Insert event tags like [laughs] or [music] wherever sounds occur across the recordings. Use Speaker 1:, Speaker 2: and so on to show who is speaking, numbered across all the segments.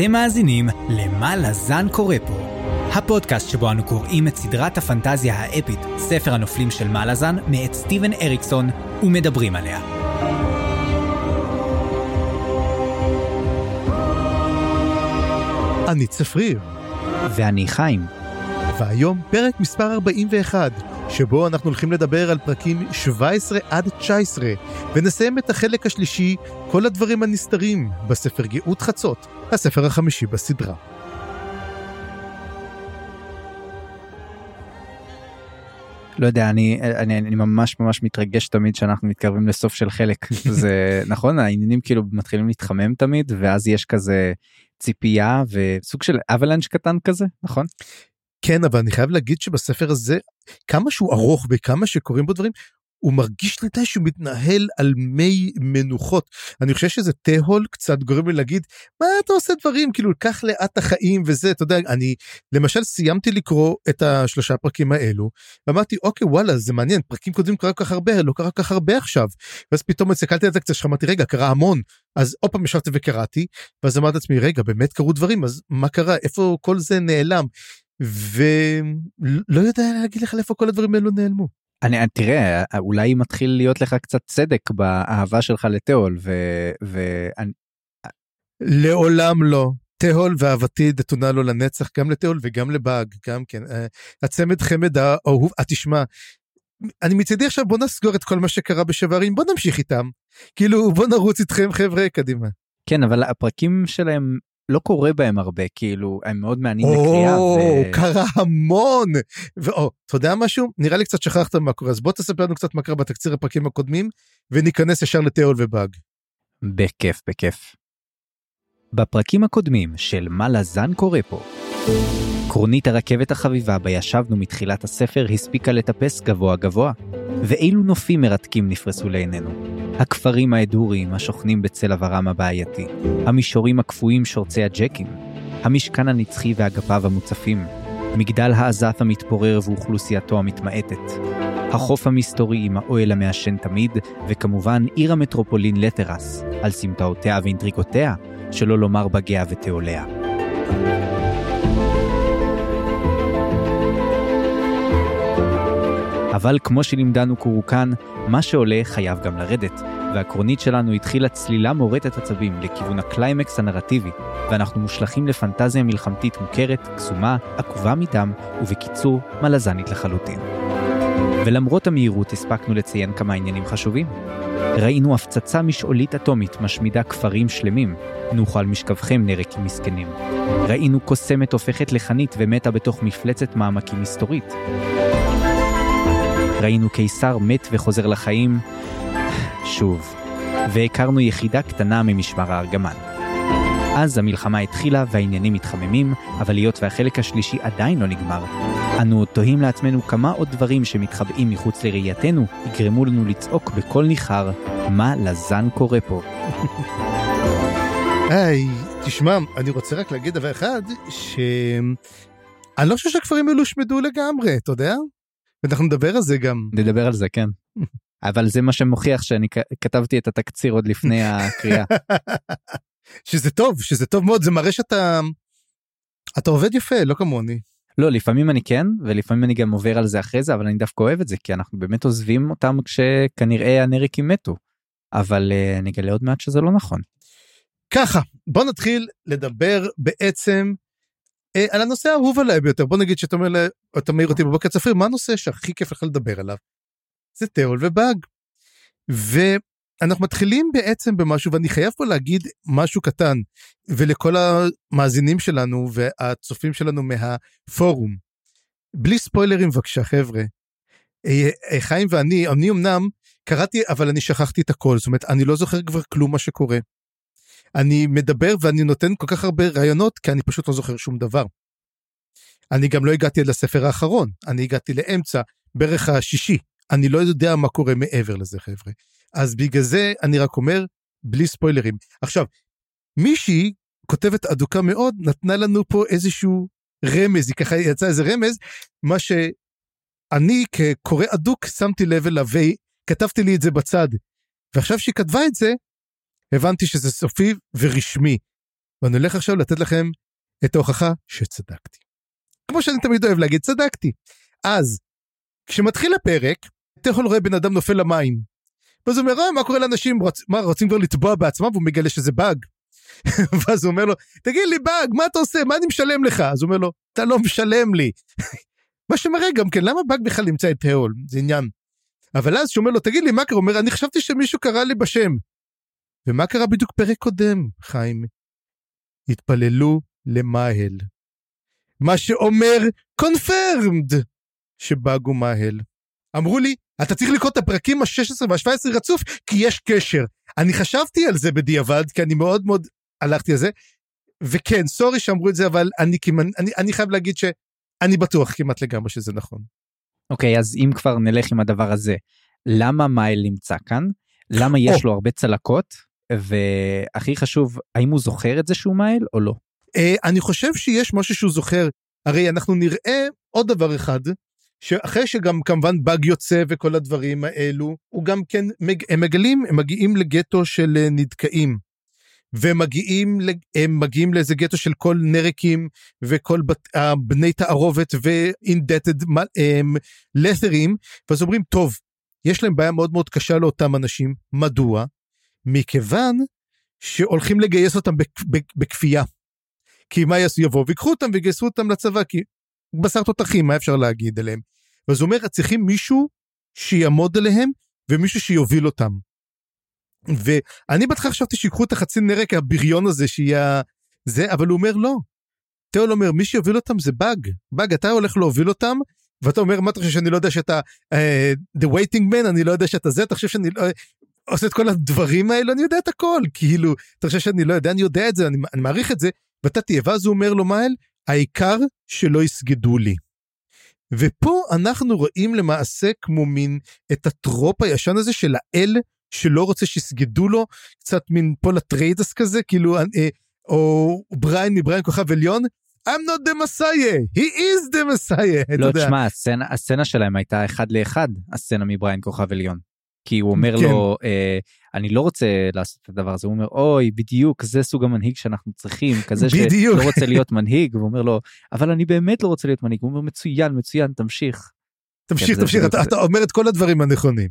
Speaker 1: אתם מאזינים ל"מה לזן קורא פה", הפודקאסט שבו אנו קוראים את סדרת הפנטזיה האפית, ספר הנופלים של מה לזן, מאת סטיבן אריקסון, ומדברים עליה.
Speaker 2: אני צפריר,
Speaker 1: ואני חיים.
Speaker 2: והיום פרק מספר 41, שבו אנחנו הולכים לדבר על פרקים 17 עד 19, ונסיים את החלק השלישי, כל הדברים הנסתרים, בספר גאות חצות, הספר החמישי בסדרה.
Speaker 1: לא יודע, אני, אני, אני ממש ממש מתרגש תמיד שאנחנו מתקרבים לסוף של חלק. [laughs] זה נכון, העניינים כאילו מתחילים להתחמם תמיד, ואז יש כזה ציפייה וסוג של אבלנץ' קטן כזה, נכון?
Speaker 2: כן, אבל אני חייב להגיד שבספר הזה, כמה שהוא ארוך וכמה שקורים בו דברים, הוא מרגיש לי שהוא מתנהל על מי מנוחות. אני חושב שזה תהול קצת גורם לי להגיד, מה אתה עושה דברים, כאילו, קח לאט החיים וזה, אתה יודע, אני למשל סיימתי לקרוא את השלושה פרקים האלו, ואמרתי, אוקיי, וואלה, זה מעניין, פרקים קודמים קרה כל כך הרבה, לא קרה כל כך הרבה עכשיו. ואז פתאום הסתכלתי על זה קצת, אמרתי, רגע, קרה המון. אז עוד פעם ישבתי וקראתי, ואז אמרתי לעצמי, רגע, באמת קרו דברים, אז מה קרה, איפה כל זה נעלם? ולא יודע להגיד לך איפה כל הדברים האלו נעלמו.
Speaker 1: אני תראה אולי מתחיל להיות לך קצת צדק באהבה שלך לתיאול ואני.
Speaker 2: לעולם לא. תהול ואהבתי נתונה לו לנצח גם לתהול וגם לבאג גם כן אה, הצמד חמד האהוב אה, תשמע אני מצידי עכשיו בוא נסגור את כל מה שקרה בשברים בוא נמשיך איתם כאילו בוא נרוץ איתכם חבר'ה קדימה.
Speaker 1: כן אבל הפרקים שלהם לא קורה בהם הרבה כאילו הם מאוד מעניינים לקריאה.
Speaker 2: או, קרה המון. ואו, אתה יודע משהו? נראה לי קצת שכחת מה קורה אז בוא תספר לנו קצת מה קרה בתקציר הפרקים הקודמים וניכנס ישר לתיאול ובאג.
Speaker 1: בכיף בכיף. בפרקים הקודמים של מה לזן קורה פה. קרונית הרכבת החביבה בה ישבנו מתחילת הספר הספיקה לטפס גבוה גבוה, ואילו נופים מרתקים נפרסו לעינינו. הכפרים האדוריים השוכנים בצל עברם הבעייתי, המישורים הקפואים שורצי הג'קים, המשכן הנצחי ואגפיו המוצפים, מגדל האזת המתפורר ואוכלוסייתו המתמעטת, החוף המסתורי עם האוהל המעשן תמיד, וכמובן עיר המטרופולין לטרס, על סמטאותיה ואינטריגותיה, שלא לומר בגיה ותעוליה. אבל כמו שלימדנו קורוקן, מה שעולה חייב גם לרדת, והקרונית שלנו התחילה צלילה מורטת עצבים לכיוון הקליימקס הנרטיבי, ואנחנו מושלכים לפנטזיה מלחמתית מוכרת, קסומה, עקובה מדם, ובקיצור, מלזנית לחלוטין. ולמרות המהירות הספקנו לציין כמה עניינים חשובים. ראינו הפצצה משעולית אטומית משמידה כפרים שלמים, נוחו על משכבכם נרקים מסכנים. ראינו קוסמת הופכת לחנית ומתה בתוך מפלצת מעמקים מסתורית. ראינו קיסר מת וחוזר לחיים, שוב, והכרנו יחידה קטנה ממשמר הארגמן. אז המלחמה התחילה והעניינים מתחממים, אבל היות והחלק השלישי עדיין לא נגמר, אנו תוהים לעצמנו כמה עוד דברים שמתחבאים מחוץ לראייתנו יגרמו לנו לצעוק בקול ניחר, מה לזן קורה פה.
Speaker 2: היי, תשמע, אני רוצה רק להגיד דבר אחד, ש... אני לא חושב שהכפרים האלו הושמדו לגמרי, אתה יודע? ואנחנו נדבר על זה גם.
Speaker 1: נדבר על זה, כן. [laughs] אבל זה מה שמוכיח שאני כתבתי את התקציר עוד לפני [laughs] הקריאה.
Speaker 2: שזה טוב, שזה טוב מאוד, זה מראה שאתה... אתה עובד יפה, לא כמוני.
Speaker 1: לא, לפעמים אני כן, ולפעמים אני גם עובר על זה אחרי זה, אבל אני דווקא אוהב את זה, כי אנחנו באמת עוזבים אותם כשכנראה הנריקים מתו. אבל uh, נגלה עוד מעט שזה לא נכון.
Speaker 2: ככה, בוא נתחיל לדבר בעצם על הנושא האהוב עליי ביותר. בוא נגיד שאתה אומר, אתה מעיר אותי בבוקר צפריר, מה הנושא שהכי כיף לך לדבר עליו? זה תיאול ובאג. ואנחנו מתחילים בעצם במשהו, ואני חייב פה להגיד משהו קטן, ולכל המאזינים שלנו והצופים שלנו מהפורום. בלי ספוילרים בבקשה, חבר'ה. אה, אה, חיים ואני, אני אמנם קראתי, אבל אני שכחתי את הכל, זאת אומרת, אני לא זוכר כבר כלום מה שקורה. אני מדבר ואני נותן כל כך הרבה רעיונות, כי אני פשוט לא זוכר שום דבר. אני גם לא הגעתי עד לספר האחרון, אני הגעתי לאמצע, בערך השישי. אני לא יודע מה קורה מעבר לזה, חבר'ה. אז בגלל זה אני רק אומר, בלי ספוילרים. עכשיו, מישהי, כותבת אדוקה מאוד, נתנה לנו פה איזשהו רמז, היא ככה יצא איזה רמז, מה שאני כקורא אדוק שמתי לב אליו וכתבתי לי את זה בצד. ועכשיו שהיא כתבה את זה, הבנתי שזה סופי ורשמי. ואני הולך עכשיו לתת לכם את ההוכחה שצדקתי. כמו שאני תמיד אוהב להגיד, צדקתי. אז, כשמתחיל הפרק, יכול רואה בן אדם נופל למים. ואז הוא אומר, אה, מה קורה לאנשים, רוצ, מה, רוצים כבר לטבוע בעצמם, והוא מגלה שזה באג. [laughs] ואז הוא אומר לו, תגיד לי באג, מה אתה עושה, מה אני משלם לך? אז הוא אומר לו, אתה לא משלם לי. [laughs] מה שמראה גם כן, למה באג בכלל נמצא את האול? זה עניין. אבל אז שהוא אומר לו, תגיד לי, מה קרה? הוא אומר, אני חשבתי שמישהו קרא לי בשם. ומה קרה בדיוק פרק קודם, חיים? התפללו למהל. מה שאומר קונפרמד שבאג הוא מהל. אמרו לי, אתה צריך לקרוא את הפרקים ה-16 וה-17 רצוף, כי יש קשר. אני חשבתי על זה בדיעבד, כי אני מאוד מאוד הלכתי על זה, וכן, סורי שאמרו את זה, אבל אני, אני, אני חייב להגיד שאני בטוח כמעט לגמרי שזה נכון.
Speaker 1: אוקיי, okay, אז אם כבר נלך עם הדבר הזה, למה מייל נמצא כאן? למה יש oh. לו הרבה צלקות? והכי חשוב, האם הוא זוכר את זה שהוא מייל או לא?
Speaker 2: Uh, אני חושב שיש משהו שהוא זוכר. הרי אנחנו נראה עוד דבר אחד, שאחרי שגם כמובן באג יוצא וכל הדברים האלו, הוא גם כן, הם מגלים, הם מגיעים לגטו של אה, נדכאים. ומגיעים הם מגיעים לאיזה גטו של כל נרקים וכל בת, בני תערובת ואינדטד לת'רים, ואז אומרים, טוב, יש להם בעיה מאוד מאוד קשה לאותם אנשים, מדוע? מכיוון שהולכים לגייס אותם בכפייה. כי מה יעשו? יבואו ויקחו אותם ויגייסו אותם לצבא, כי בשר תותחים, מה אפשר להגיד עליהם? ואז הוא אומר, צריכים מישהו שיעמוד עליהם ומישהו שיוביל אותם. ואני בהתחלה חשבתי שיקחו את החצי נרק הבריון הזה שיהיה זה, אבל הוא אומר לא. תיאול אומר, מי שיוביל אותם זה באג. באג, אתה הולך להוביל אותם, ואתה אומר, מה אתה חושב שאני לא יודע שאתה uh, the waiting man, אני לא יודע שאתה זה, אתה חושב שאני לא... עושה את כל הדברים האלו, אני יודע את הכל, כאילו, אתה חושב שאני לא יודע, אני יודע את זה, אני, אני מעריך את זה, ואתה תהיה, ואז הוא אומר לו, מייל, העיקר שלא יסגדו לי. ופה אנחנו רואים למעשה כמו מין את הטרופ הישן הזה של האל שלא רוצה שיסגדו לו, קצת מין פול אטריידס כזה, כאילו, אה, או בריין מבריין כוכב עליון, I'm not the Messiah, he is the Messiah.
Speaker 1: לא, תשמע, הסצנה, הסצנה שלהם הייתה אחד לאחד, הסצנה מבריין כוכב עליון. כי הוא אומר כן. לו, אה, אני לא רוצה לעשות את הדבר הזה, הוא אומר, אוי, בדיוק, זה סוג המנהיג שאנחנו צריכים, כזה בדיוק. שלא רוצה להיות מנהיג, והוא אומר לו, אבל אני באמת לא רוצה להיות מנהיג, הוא אומר, מצוין, מצוין, תמשיך.
Speaker 2: תמשיך, כן, תמשיך, אתה, אתה אומר את כל הדברים הנכונים.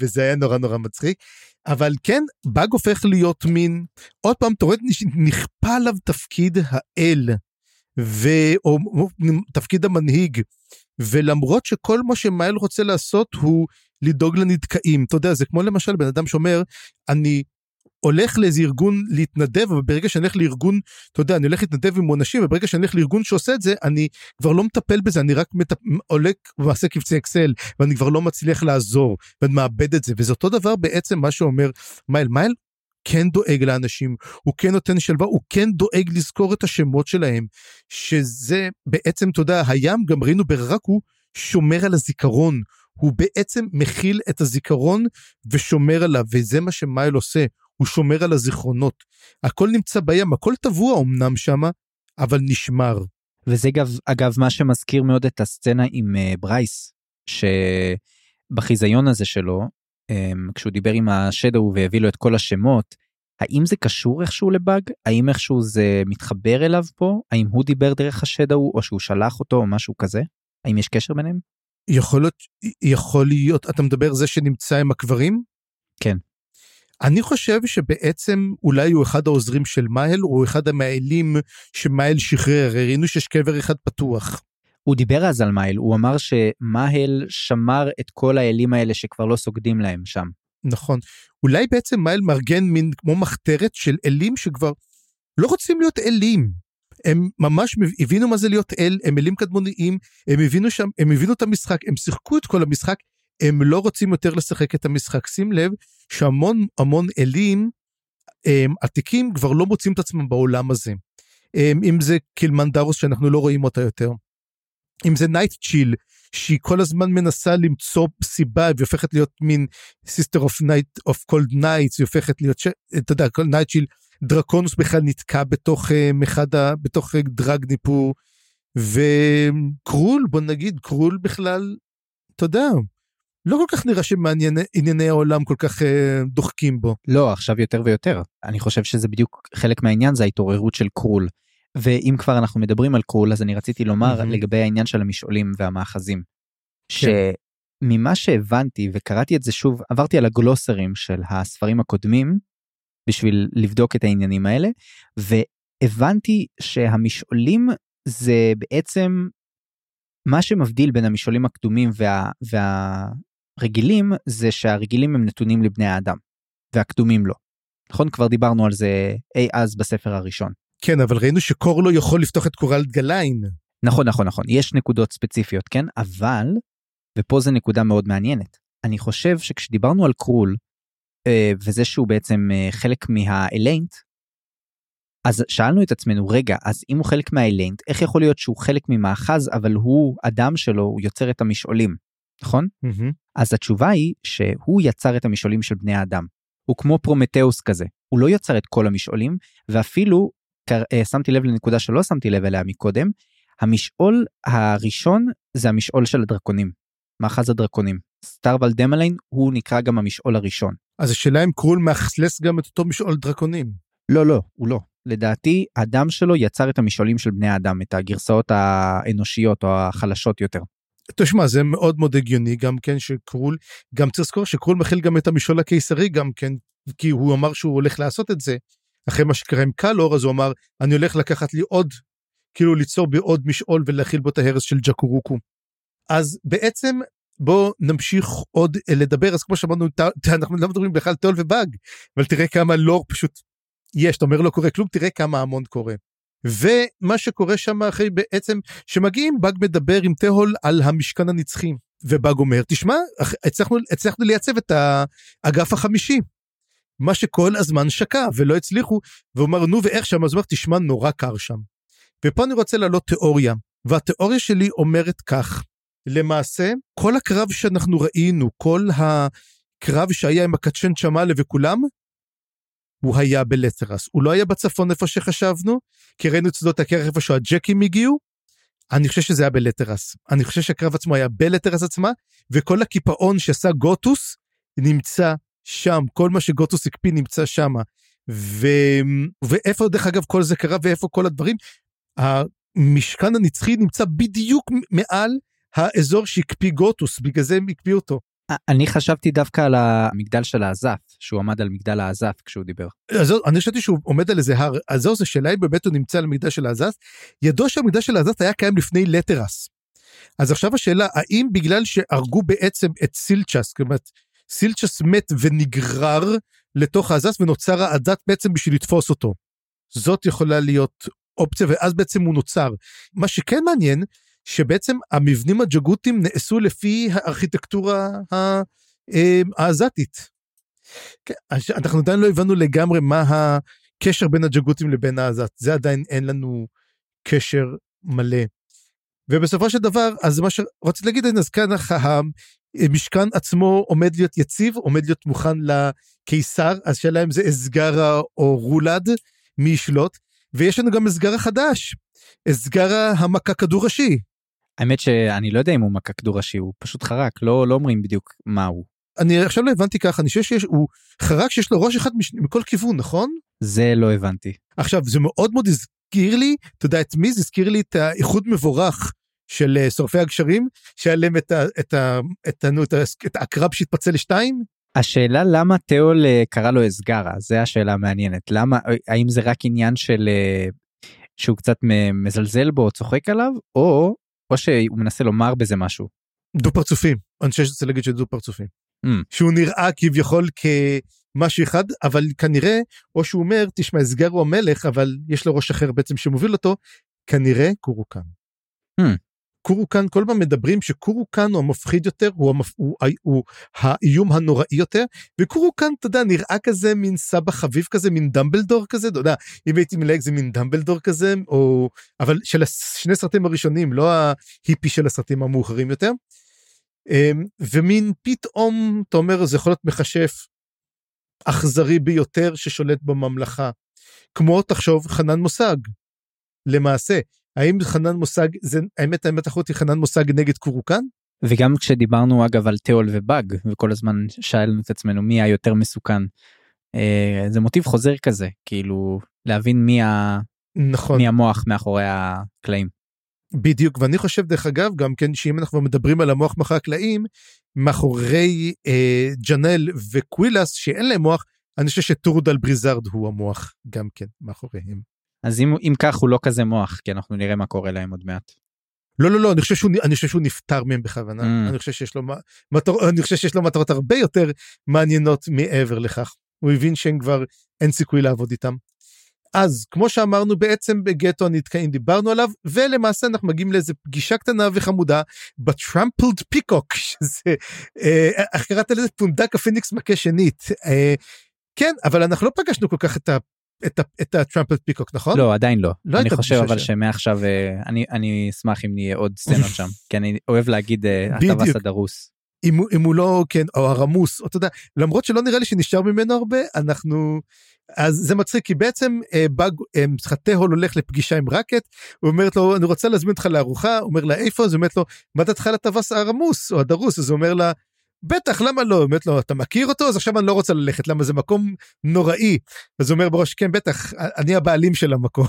Speaker 2: וזה היה נורא נורא מצחיק. אבל כן, באג הופך להיות מין, עוד פעם, אתה רואה, נכפה עליו תפקיד האל, ו... או, או תפקיד המנהיג, ולמרות שכל מה שמייל רוצה לעשות הוא לדאוג לנדכאים. אתה יודע, זה כמו למשל בן אדם שאומר, אני הולך לאיזה ארגון להתנדב, אבל ברגע שאני הולך לארגון, אתה יודע, אני הולך להתנדב עם אנשים, וברגע שאני הולך לארגון שעושה את זה, אני כבר לא מטפל בזה, אני רק מטפ... עולה ומעשה קבצי אקסל, ואני כבר לא מצליח לעזור, ואני מאבד את זה, וזה אותו דבר בעצם מה שאומר מייל. מייל כן דואג לאנשים, הוא כן נותן שלווה, הוא כן דואג לזכור את השמות שלהם, שזה בעצם, אתה יודע, הים, גם ראינו ברקו, שומר על הזיכרון, הוא בעצם מכיל את הזיכרון ושומר עליו, וזה מה שמייל עושה, הוא שומר על הזיכרונות. הכל נמצא בים, הכל טבוע אמנם שמה, אבל נשמר.
Speaker 1: וזה אגב, אגב מה שמזכיר מאוד את הסצנה עם uh, ברייס, שבחיזיון הזה שלו, um, כשהוא דיבר עם השדו והביא לו את כל השמות, האם זה קשור איכשהו לבאג? האם איכשהו זה מתחבר אליו פה? האם הוא דיבר דרך השדו או שהוא שלח אותו או משהו כזה? האם יש קשר ביניהם?
Speaker 2: יכול להיות, יכול להיות, אתה מדבר זה שנמצא עם הקברים?
Speaker 1: כן.
Speaker 2: אני חושב שבעצם אולי הוא אחד העוזרים של מאהל, או אחד המעלים שמאהל שחרר, ראינו שיש קבר אחד פתוח.
Speaker 1: הוא דיבר אז על מאהל, הוא אמר שמאהל שמר את כל האלים האלה שכבר לא סוגדים להם שם.
Speaker 2: נכון. אולי בעצם מאהל מארגן מין כמו מחתרת של אלים שכבר לא רוצים להיות אלים. הם ממש הבינו מה זה להיות אל, הם אלים קדמוניים, הם הבינו שם, הם הבינו את המשחק, הם שיחקו את כל המשחק, הם לא רוצים יותר לשחק את המשחק. שים לב שהמון המון אלים הם, עתיקים כבר לא מוצאים את עצמם בעולם הזה. הם, אם זה קילמנדרוס שאנחנו לא רואים אותה יותר. אם זה נייט צ'יל שהיא כל הזמן מנסה למצוא סיבה והיא הופכת להיות מין sister of night of cold nights היא הופכת להיות. אתה יודע כל נייט צ'יל דרקונוס בכלל נתקע בתוך אה, אחד ה... בתוך אה, דרגניפור וקרול בוא נגיד קרול בכלל אתה יודע לא כל כך נראה שענייני העולם כל כך אה, דוחקים בו.
Speaker 1: לא, עכשיו יותר ויותר. אני חושב שזה בדיוק חלק מהעניין, זה ההתעוררות של קרול. ואם כבר אנחנו מדברים על קרול, אז אני רציתי לומר mm-hmm. לגבי העניין של המשעולים והמאחזים. כן. שממה שהבנתי וקראתי את זה שוב, עברתי על הגלוסרים של הספרים הקודמים, בשביל לבדוק את העניינים האלה, והבנתי שהמשעולים זה בעצם מה שמבדיל בין המשעולים הקדומים וה, והרגילים זה שהרגילים הם נתונים לבני האדם והקדומים לא. נכון כבר דיברנו על זה אי אז בספר הראשון.
Speaker 2: כן אבל ראינו שקור לא יכול לפתוח את קורל גליין.
Speaker 1: נכון נכון נכון יש נקודות ספציפיות כן אבל ופה זה נקודה מאוד מעניינת אני חושב שכשדיברנו על קרול וזה שהוא בעצם אה, חלק מהאליינט אז שאלנו את עצמנו רגע אז אם הוא חלק מהאליינט איך יכול להיות שהוא חלק ממאחז אבל הוא אדם שלו הוא יוצר את המשעולים? נכון? mm-hmm. אז התשובה היא שהוא יצר את המשעולים של בני האדם. הוא כמו פרומטאוס כזה. הוא לא יצר את כל המשעולים ואפילו אה, שמתי לב לנקודה שלא שמתי לב אליה מקודם המשעול הראשון זה המשעול של הדרקונים מאחז הדרקונים סטארוולד דמליין הוא נקרא גם המשעול הראשון.
Speaker 2: אז השאלה אם קרול מאכלס גם את אותו משעול דרקונים.
Speaker 1: לא לא הוא לא לדעתי הדם שלו יצר את המשעולים של בני האדם את הגרסאות האנושיות או החלשות יותר.
Speaker 2: תשמע זה מאוד מאוד הגיוני גם כן שקרול גם צריך לזכור שקרול מכיל גם את המשעול הקיסרי גם כן כי הוא אמר שהוא הולך לעשות את זה אחרי מה שקרה עם קלור אז הוא אמר אני הולך לקחת לי עוד כאילו ליצור בי עוד משעול ולהכיל בו את ההרס של ג'קורוקו. אז בעצם בוא נמשיך עוד לדבר אז כמו שאמרנו אנחנו לא מדברים בכלל טול ובאג אבל תראה כמה לא פשוט יש, אתה אומר לא קורה כלום, תראה כמה המון קורה. ומה שקורה שם אחרי בעצם, שמגיעים, באג מדבר עם תהול על המשכן הנצחי, ובאג אומר, תשמע, הצלחנו, הצלחנו לייצב את האגף החמישי. מה שכל הזמן שקע ולא הצליחו, והוא אמר, נו ואיך שם, אז הוא אומר, תשמע, נורא קר שם. ופה אני רוצה להעלות תיאוריה, והתיאוריה שלי אומרת כך, למעשה, כל הקרב שאנחנו ראינו, כל הקרב שהיה עם הקצ'ן צ'מאלה וכולם, הוא היה בלטרס. הוא לא היה בצפון איפה שחשבנו, כי ראינו את שדות הקרח איפה שהג'קים הגיעו. אני חושב שזה היה בלטרס. אני חושב שהקרב עצמו היה בלטרס עצמה, וכל הקיפאון שעשה גוטוס נמצא שם. כל מה שגוטוס הקפיא נמצא שם. ו... ואיפה דרך אגב כל זה קרה ואיפה כל הדברים? המשכן הנצחי נמצא בדיוק מעל האזור שהקפיא גוטוס, בגלל זה הם הקפיאו אותו.
Speaker 1: אני חשבתי דווקא על המגדל של האזף, שהוא עמד על מגדל האזף כשהוא דיבר.
Speaker 2: אז אני חשבתי שהוא עומד על איזה הר, אז זהו, זו שאלה אם באמת הוא נמצא על המגדל של האזף. ידוע שהמגדל של האזף היה קיים לפני לטרס. אז עכשיו השאלה, האם בגלל שהרגו בעצם את סילצ'ס, אומרת, סילצ'ס מת ונגרר לתוך האזף ונוצר האזף בעצם בשביל לתפוס אותו. זאת יכולה להיות אופציה, ואז בעצם הוא נוצר. מה שכן מעניין, שבעצם המבנים הג'גותים נעשו לפי הארכיטקטורה אה, העזתית. כן, אנחנו עדיין לא הבנו לגמרי מה הקשר בין הג'גותים לבין העזת, זה עדיין אין לנו קשר מלא. ובסופו של דבר, אז מה שרציתי להגיד, אז כאן המשכן עצמו עומד להיות יציב, עומד להיות מוכן לקיסר, אז שאלה אם זה אסגרה או רולד, מי ישלוט, ויש לנו גם אסגרה חדש, אסגרה המכה כדור ראשי.
Speaker 1: האמת שאני לא יודע אם הוא מכה כדור ראשי, הוא פשוט חרק, לא, לא אומרים בדיוק מה הוא.
Speaker 2: אני עכשיו לא הבנתי ככה, אני חושב שיש, הוא חרק שיש לו ראש אחד מש... מכל כיוון, נכון?
Speaker 1: זה לא הבנתי.
Speaker 2: עכשיו, זה מאוד מאוד הזכיר לי, אתה יודע את מי? זה הזכיר לי את האיחוד מבורך של uh, שורפי הגשרים, שהיה להם את, ה, את, ה, את, ה, את, ה, את העקרב שהתפצל לשתיים.
Speaker 1: השאלה למה תיאול uh, קרא לו אסגרה, זה השאלה המעניינת. למה, האם זה רק עניין של שהוא קצת מזלזל בו או צוחק עליו, או או שהוא מנסה לומר בזה משהו.
Speaker 2: דו פרצופים, אני חושב שצריך להגיד שדו פרצופים. Mm. שהוא נראה כביכול כמשהו אחד, אבל כנראה, או שהוא אומר, תשמע, אסגר הוא המלך, אבל יש לו ראש אחר בעצם שמוביל אותו, כנראה קורוקן. Mm. קורוקן כל פעם מדברים שקורוקן הוא המפחיד יותר הוא, המפ... הוא, הוא, הוא האיום הנוראי יותר וקורוקן אתה יודע נראה כזה מין סבא חביב כזה מין דמבלדור כזה אתה יודע אם הייתי מלהג זה מין דמבלדור כזה או אבל של שני סרטים הראשונים לא ההיפי של הסרטים המאוחרים יותר. אמ, ומין פתאום אתה אומר זה יכול להיות מכשף אכזרי ביותר ששולט בממלכה כמו תחשוב חנן מושג למעשה האם חנן מושג זה האמת האמת אחותי חנן מושג נגד קורוקן?
Speaker 1: וגם כשדיברנו אגב על תיאול ובאג וכל הזמן שאלנו את עצמנו מי היותר מסוכן. אה, זה מוטיב חוזר כזה כאילו להבין מי, ה...
Speaker 2: נכון.
Speaker 1: מי המוח מאחורי הקלעים.
Speaker 2: בדיוק ואני חושב דרך אגב גם כן שאם אנחנו מדברים על המוח מאחורי הקלעים מאחורי אה, ג'נל וקווילס שאין להם מוח אני חושב שטורדל בריזארד הוא המוח גם כן מאחוריהם.
Speaker 1: אז אם, אם כך הוא לא כזה מוח כי אנחנו נראה מה קורה להם עוד מעט.
Speaker 2: לא לא לא אני חושב שהוא אני חושב שהוא נפטר מהם בכוונה
Speaker 1: Mm.
Speaker 2: אני חושב שיש לו מטר, אני חושב שיש לו מטרות הרבה יותר מעניינות מעבר לכך הוא הבין שהם כבר אין סיכוי לעבוד איתם. אז כמו שאמרנו בעצם בגטו הנתקעים דיברנו עליו ולמעשה אנחנו מגיעים לאיזה פגישה קטנה וחמודה ב Trampled Peacock שזה אה, איך קראת לזה פונדק הפיניקס מכה שנית אה, כן אבל אנחנו לא פגשנו כל כך את. את, את ה Trampled Peacock נכון?
Speaker 1: לא עדיין לא.
Speaker 2: לא
Speaker 1: אני חושב אבל. שמעכשיו אה, אני אני אשמח אם נהיה עוד סצנות שם [laughs] כי אני אוהב להגיד אה. הטווס הדרוס.
Speaker 2: אם, אם הוא לא כן או הרמוס או אתה יודע למרות שלא נראה לי שנשאר ממנו הרבה אנחנו אז זה מצחיק כי בעצם אה, באג אה, סליחה, תהול הולך לפגישה עם רקט הוא אומרת לו אני רוצה להזמין אותך לארוחה אומר לה איפה אז אומרת לו מה דעתך על הטווס הרמוס או הדרוס אז הוא אומר לה. בטח למה לא? אומרת לו אתה מכיר אותו? אז עכשיו אני לא רוצה ללכת למה זה מקום נוראי. אז הוא אומר בראש כן בטח אני הבעלים של המקום.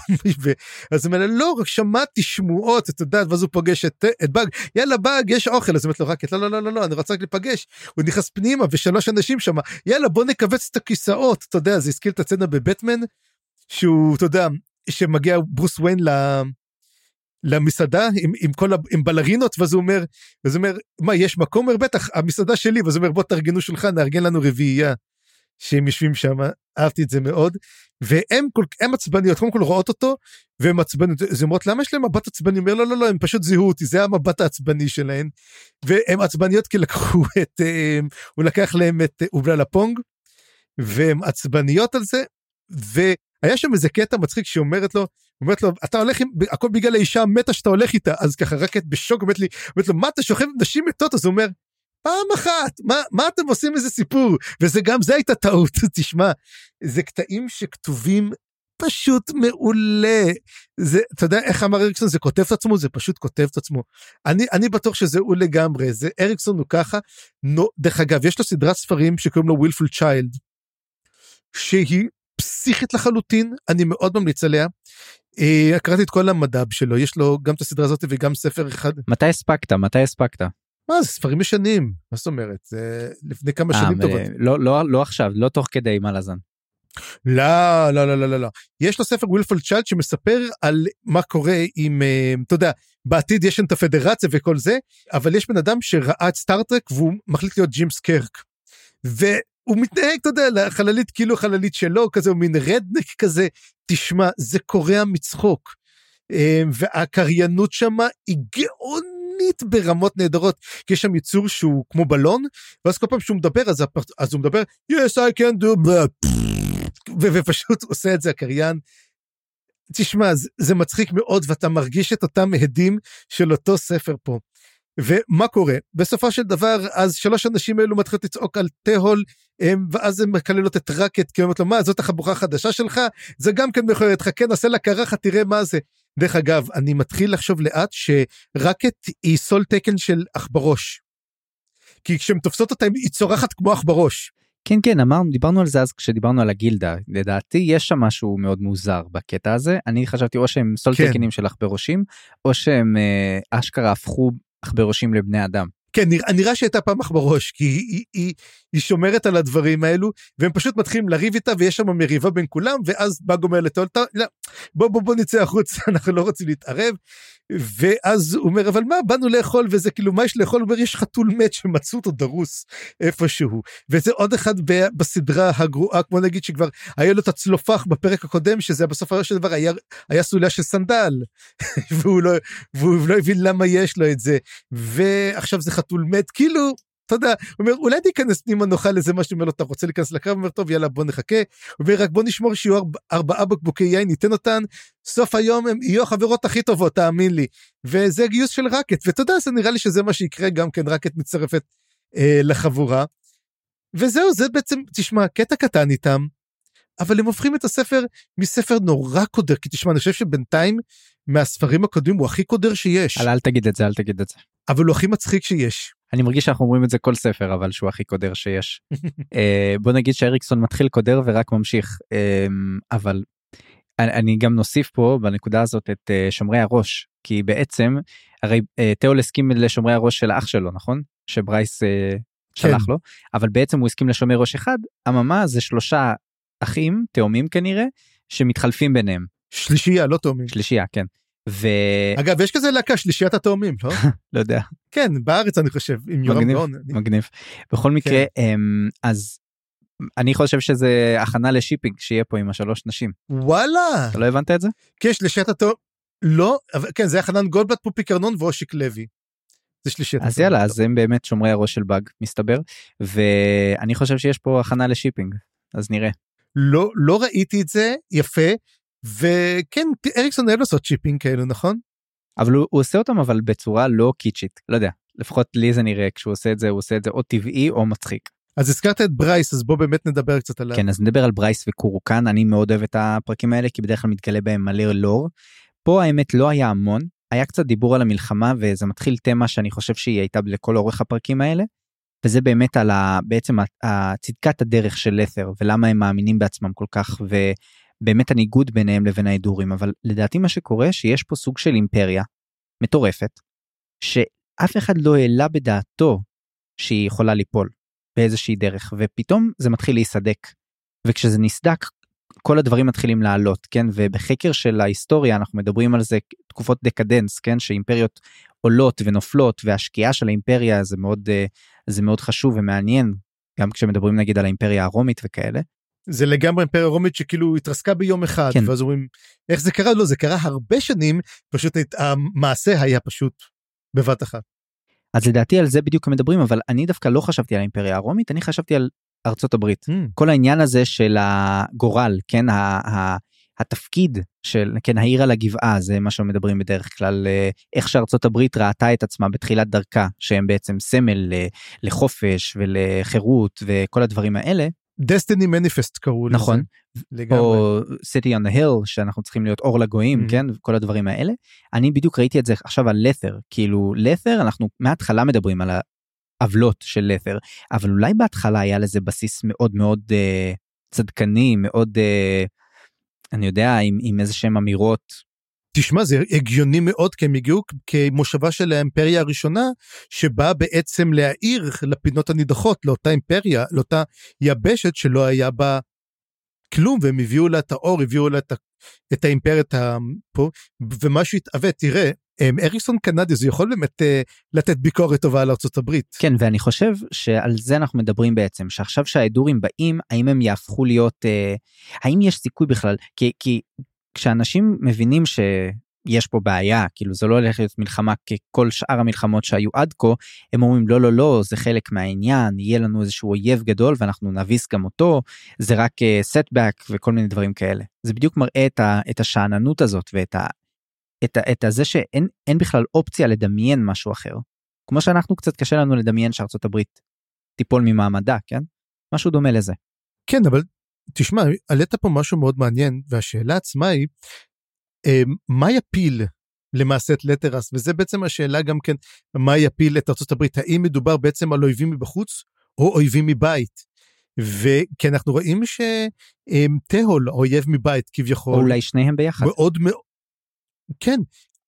Speaker 2: [laughs] אז הוא אומר לה, לא רק שמעתי שמועות את יודעת. ואז הוא פוגש את, את באג. יאללה באג יש אוכל. אז אומרת לו רקט לא לא לא לא לא אני רוצה רק להיפגש. הוא נכנס פנימה ושלוש אנשים שם. יאללה בוא נכווץ את הכיסאות. אתה יודע זה הזכיר את הסצנה בבטמן שהוא אתה יודע שמגיע ברוס וויין ל... למסעדה עם, עם כל ה... עם בלרינות ואז הוא אומר אז הוא אומר מה יש מקום? אומר בטח המסעדה שלי. ואז הוא אומר בוא תארגנו שולחן נארגן לנו רביעייה. שהם יושבים שם אהבתי את זה מאוד. והם כל הם עצבניות קודם כל רואות אותו והם עצבניות אז אומרות למה יש להם מבט עצבני? אומר לא לא לא הם פשוט זיהו אותי זה המבט העצבני שלהם והם עצבניות כי לקחו [laughs] את אה, הוא לקח להם את אובלה לפונג והן עצבניות על זה. והיה שם איזה קטע מצחיק שהיא אומרת לו אומרת לו אתה הולך עם הכל בגלל האישה המתה שאתה הולך איתה. אז ככה רק בשוק אומרת לי אומרת לו מה אתה שוכב עם נשים מתות? אז הוא אומר פעם אחת מה מה אתם עושים איזה סיפור? וזה גם זה הייתה טעות [laughs] תשמע. זה קטעים שכתובים פשוט מעולה. זה אתה יודע איך אמר אריקסון? זה כותב את עצמו? זה פשוט כותב את עצמו. אני אני בטוח שזה הוא לגמרי. זה אריקסון הוא ככה. נו, דרך אגב יש לו סדרת ספרים שקוראים לו ווילפול צ'יילד שהיא פסיכית לחלוטין אני מאוד ממליץ עליה. אה, קראתי את כל המדב שלו יש לו גם את הסדרה הזאת וגם ספר אחד
Speaker 1: מתי הספקת מתי הספקת.
Speaker 2: מה זה ספרים ישנים מה זאת אומרת זה לפני כמה
Speaker 1: אה,
Speaker 2: שנים טובות.
Speaker 1: לא לא לא עכשיו לא תוך כדי מלאזן.
Speaker 2: לא לא לא לא לא לא יש לו ספר Willful Child שמספר על מה קורה עם אה, אתה יודע בעתיד יש את הפדרציה וכל זה אבל יש בן אדם שראה את סטארטרק והוא מחליט להיות ג'יימס קירק. והוא מתנהג אתה יודע לחללית כאילו חללית שלו כזה הוא מין redneck כזה תשמע זה קורע מצחוק. אה, והקריינות שמה היא גאונית ברמות נהדרות כי יש שם יצור שהוא כמו בלון ואז כל פעם שהוא מדבר אז, הפ- אז הוא מדבר yes I can do that ופשוט עושה את זה הקריין. תשמע זה, זה מצחיק מאוד ואתה מרגיש את אותם הדים של אותו ספר פה. ומה קורה בסופו של דבר אז שלוש אנשים האלו מתחילות לצעוק על תהול הם, ואז הן מקללות את רקט כי אומרת לו מה זאת החבורה החדשה שלך זה גם כן מכוערת חכה נעשה לה קרחת תראה מה זה. דרך אגב אני מתחיל לחשוב לאט שרקט היא סול תקן של עכברוש. כי כשהן תופסות אותה היא צורחת כמו עכברוש.
Speaker 1: כן כן אמרנו דיברנו על זה אז כשדיברנו על הגילדה לדעתי יש שם משהו מאוד מוזר בקטע הזה אני חשבתי או שהם סולטקנים של עכברושים או שהם אה, אשכרה הפכו עכברושים לבני אדם.
Speaker 2: כן נראה, נראה שהייתה פעם עכברוש כי היא, היא, היא, שומרת על הדברים האלו והם פשוט מתחילים לריב איתה ויש שם מריבה בין כולם ואז באג אומר לתול "טוב, לא, בוא בוא בוא נצא החוצה [laughs] אנחנו לא רוצים להתערב. ואז הוא אומר אבל מה באנו לאכול וזה כאילו מה יש לאכול? הוא אומר יש חתול מת שמצאו אותו דרוס איפשהו. וזה עוד אחד ב- בסדרה הגרועה כמו נגיד שכבר היה לו את הצלופח בפרק הקודם שזה בסופו של דבר היה היה סוליה של סנדל. [laughs] והוא לא והוא לא הבין למה יש לו את זה. ועכשיו זה חתול מת כאילו אתה יודע, הוא אומר אולי תיכנס פנימה נאכל איזה משהו, אומר לו אתה רוצה להיכנס לקרב, הוא אומר טוב יאללה בוא נחכה, הוא אומר רק בוא נשמור שיהיו ארבע, ארבעה בקבוקי יין ניתן אותן, סוף היום הם יהיו החברות הכי טובות תאמין לי, וזה גיוס של רקט, ואתה יודע זה נראה לי שזה מה שיקרה גם כן רקט מצטרפת אה, לחבורה, וזהו זה בעצם תשמע קטע קטן איתם, אבל הם הופכים את הספר מספר נורא קודר, כי תשמע אני חושב שבינתיים מהספרים הקודמים הוא הכי קודר שיש
Speaker 1: אל, אל תגיד את זה אל תגיד את זה.
Speaker 2: אבל הוא הכי מצחיק שיש.
Speaker 1: אני מרגיש שאנחנו אומרים את זה כל ספר אבל שהוא הכי קודר שיש. [laughs] אה, בוא נגיד שאריקסון מתחיל קודר ורק ממשיך אה, אבל אני, אני גם נוסיף פה בנקודה הזאת את אה, שומרי הראש כי בעצם הרי אה, תיאול הסכים לשומרי הראש של אח שלו נכון שברייס אה, שלח לו אבל בעצם הוא הסכים לשומר ראש אחד אממה זה שלושה אחים תאומים כנראה שמתחלפים ביניהם
Speaker 2: שלישייה לא תאומים.
Speaker 1: שלישייה כן. ו...
Speaker 2: אגב יש כזה להקה שלישיית התאומים לא? [laughs]
Speaker 1: לא יודע
Speaker 2: כן בארץ אני חושב עם יורם גאון.
Speaker 1: מגניב. בכל מקרה אמ, אז אני חושב שזה הכנה ל shipping שיהיה פה עם השלוש נשים
Speaker 2: וואלה
Speaker 1: אתה לא הבנת את זה?
Speaker 2: כן שלישיית התאום. לא אבל כן זה היה חנן גולדבלט פופיק ארנון ואושיק לוי. זה שלישיית
Speaker 1: אז
Speaker 2: התאומים.
Speaker 1: יאללה אז הם באמת שומרי הראש של באג מסתבר ואני חושב שיש פה הכנה ל shipping אז נראה.
Speaker 2: לא לא ראיתי את זה יפה וכן אריקסון אוהב לעשות שיפים כאלו נכון?
Speaker 1: אבל הוא, הוא עושה אותם אבל בצורה לא קיצ'ית לא יודע לפחות לי זה נראה כשהוא עושה את זה הוא עושה את זה או טבעי או מצחיק.
Speaker 2: אז הזכרת את ברייס אז בוא באמת נדבר קצת עליו.
Speaker 1: כן אז נדבר על ברייס וקורוקן אני מאוד אוהב את הפרקים האלה כי בדרך כלל מתגלה בהם מלא לור. פה האמת לא היה המון היה קצת דיבור על המלחמה וזה מתחיל תמה שאני חושב שהיא הייתה לכל אורך הפרקים האלה. וזה באמת על ה, בעצם ה- ה- צדקת הדרך של לת'ר ולמה הם מאמינים בעצמם כל כך ובאמת הניגוד ביניהם לבין האדורים. אבל לדעתי מה שקורה שיש פה סוג של אימפריה מטורפת שאף אחד לא העלה בדעתו שהיא יכולה ליפול באיזושהי דרך ופתאום זה מתחיל להיסדק. וכשזה נסדק כל הדברים מתחילים לעלות כן ובחקר של ההיסטוריה אנחנו מדברים על זה תקופות דקדנס כן שאימפריות עולות ונופלות והשקיעה של האימפריה זה מאוד אה, זה מאוד חשוב ומעניין גם כשמדברים נגיד על האימפריה הרומית וכאלה
Speaker 2: זה לגמרי אימפריה רומית שכאילו התרסקה ביום אחד
Speaker 1: כן.
Speaker 2: ואז אומרים איך זה קרה לא זה קרה הרבה שנים פשוט המעשה היה פשוט בבת אחת.
Speaker 1: אז לדעתי על זה בדיוק מדברים אבל אני דווקא לא חשבתי על האימפריה הרומית אני חשבתי על ארצות הברית כל העניין הזה של הגורל כן ה, ה, התפקיד של כן העיר על הגבעה זה מה שמדברים בדרך כלל אה, איך שארצות הברית ראתה את עצמה בתחילת דרכה שהם בעצם סמל אה, לחופש ולחירות וכל הדברים האלה
Speaker 2: דסטיני מניפסט קראו לזה.
Speaker 1: נכון
Speaker 2: לגמרי.
Speaker 1: או city on the hill שאנחנו צריכים להיות אור לגויים
Speaker 2: Mhm.
Speaker 1: כן כל הדברים האלה אני בדיוק ראיתי את זה עכשיו על לת'ר כאילו לת'ר אנחנו מההתחלה מדברים על העוולות של לת'ר אבל אולי בהתחלה היה לזה בסיס מאוד מאוד uh, צדקני מאוד uh, אני יודע עם, עם איזה שהם אמירות.
Speaker 2: תשמע זה הגיוני מאוד כי הם הגיעו כמושבה של האימפריה הראשונה שבאה בעצם להאיר לפינות הנידחות לאותה אימפריה לאותה יבשת שלא היה בה כלום והם הביאו לה את האור הביאו לה את, את האימפריה את ה- פה ומשהו התעוות תראה אמ, אריסון קנדי זה יכול באמת אה, לתת ביקורת טובה על הברית.
Speaker 1: כן ואני חושב שעל זה אנחנו מדברים בעצם שעכשיו שההדורים באים האם הם יהפכו להיות אה, האם יש סיכוי בכלל כי כי כשאנשים מבינים שיש פה בעיה כאילו זה לא הולך להיות מלחמה ככל שאר המלחמות שהיו עד כה הם אומרים לא לא לא זה חלק מהעניין יהיה לנו איזשהו אויב גדול ואנחנו נביס גם אותו זה רק סטבק וכל מיני דברים כאלה זה בדיוק מראה את, ה, את השאננות הזאת ואת את, ה, את הזה שאין אין בכלל אופציה לדמיין משהו אחר. כמו שאנחנו קצת קשה לנו לדמיין שארצות הברית תיפול ממעמדה כן משהו דומה לזה.
Speaker 2: כן אבל תשמע העלית פה משהו מאוד מעניין והשאלה עצמה היא אמ, מה יפיל למעשה את לטרס וזה בעצם השאלה גם כן מה יפיל את ארצות הברית האם מדובר בעצם על אויבים מבחוץ או אויבים מבית. וכי אנחנו רואים שתהול אויב מבית כביכול
Speaker 1: או אולי שניהם ביחד.
Speaker 2: מאוד מאוד כן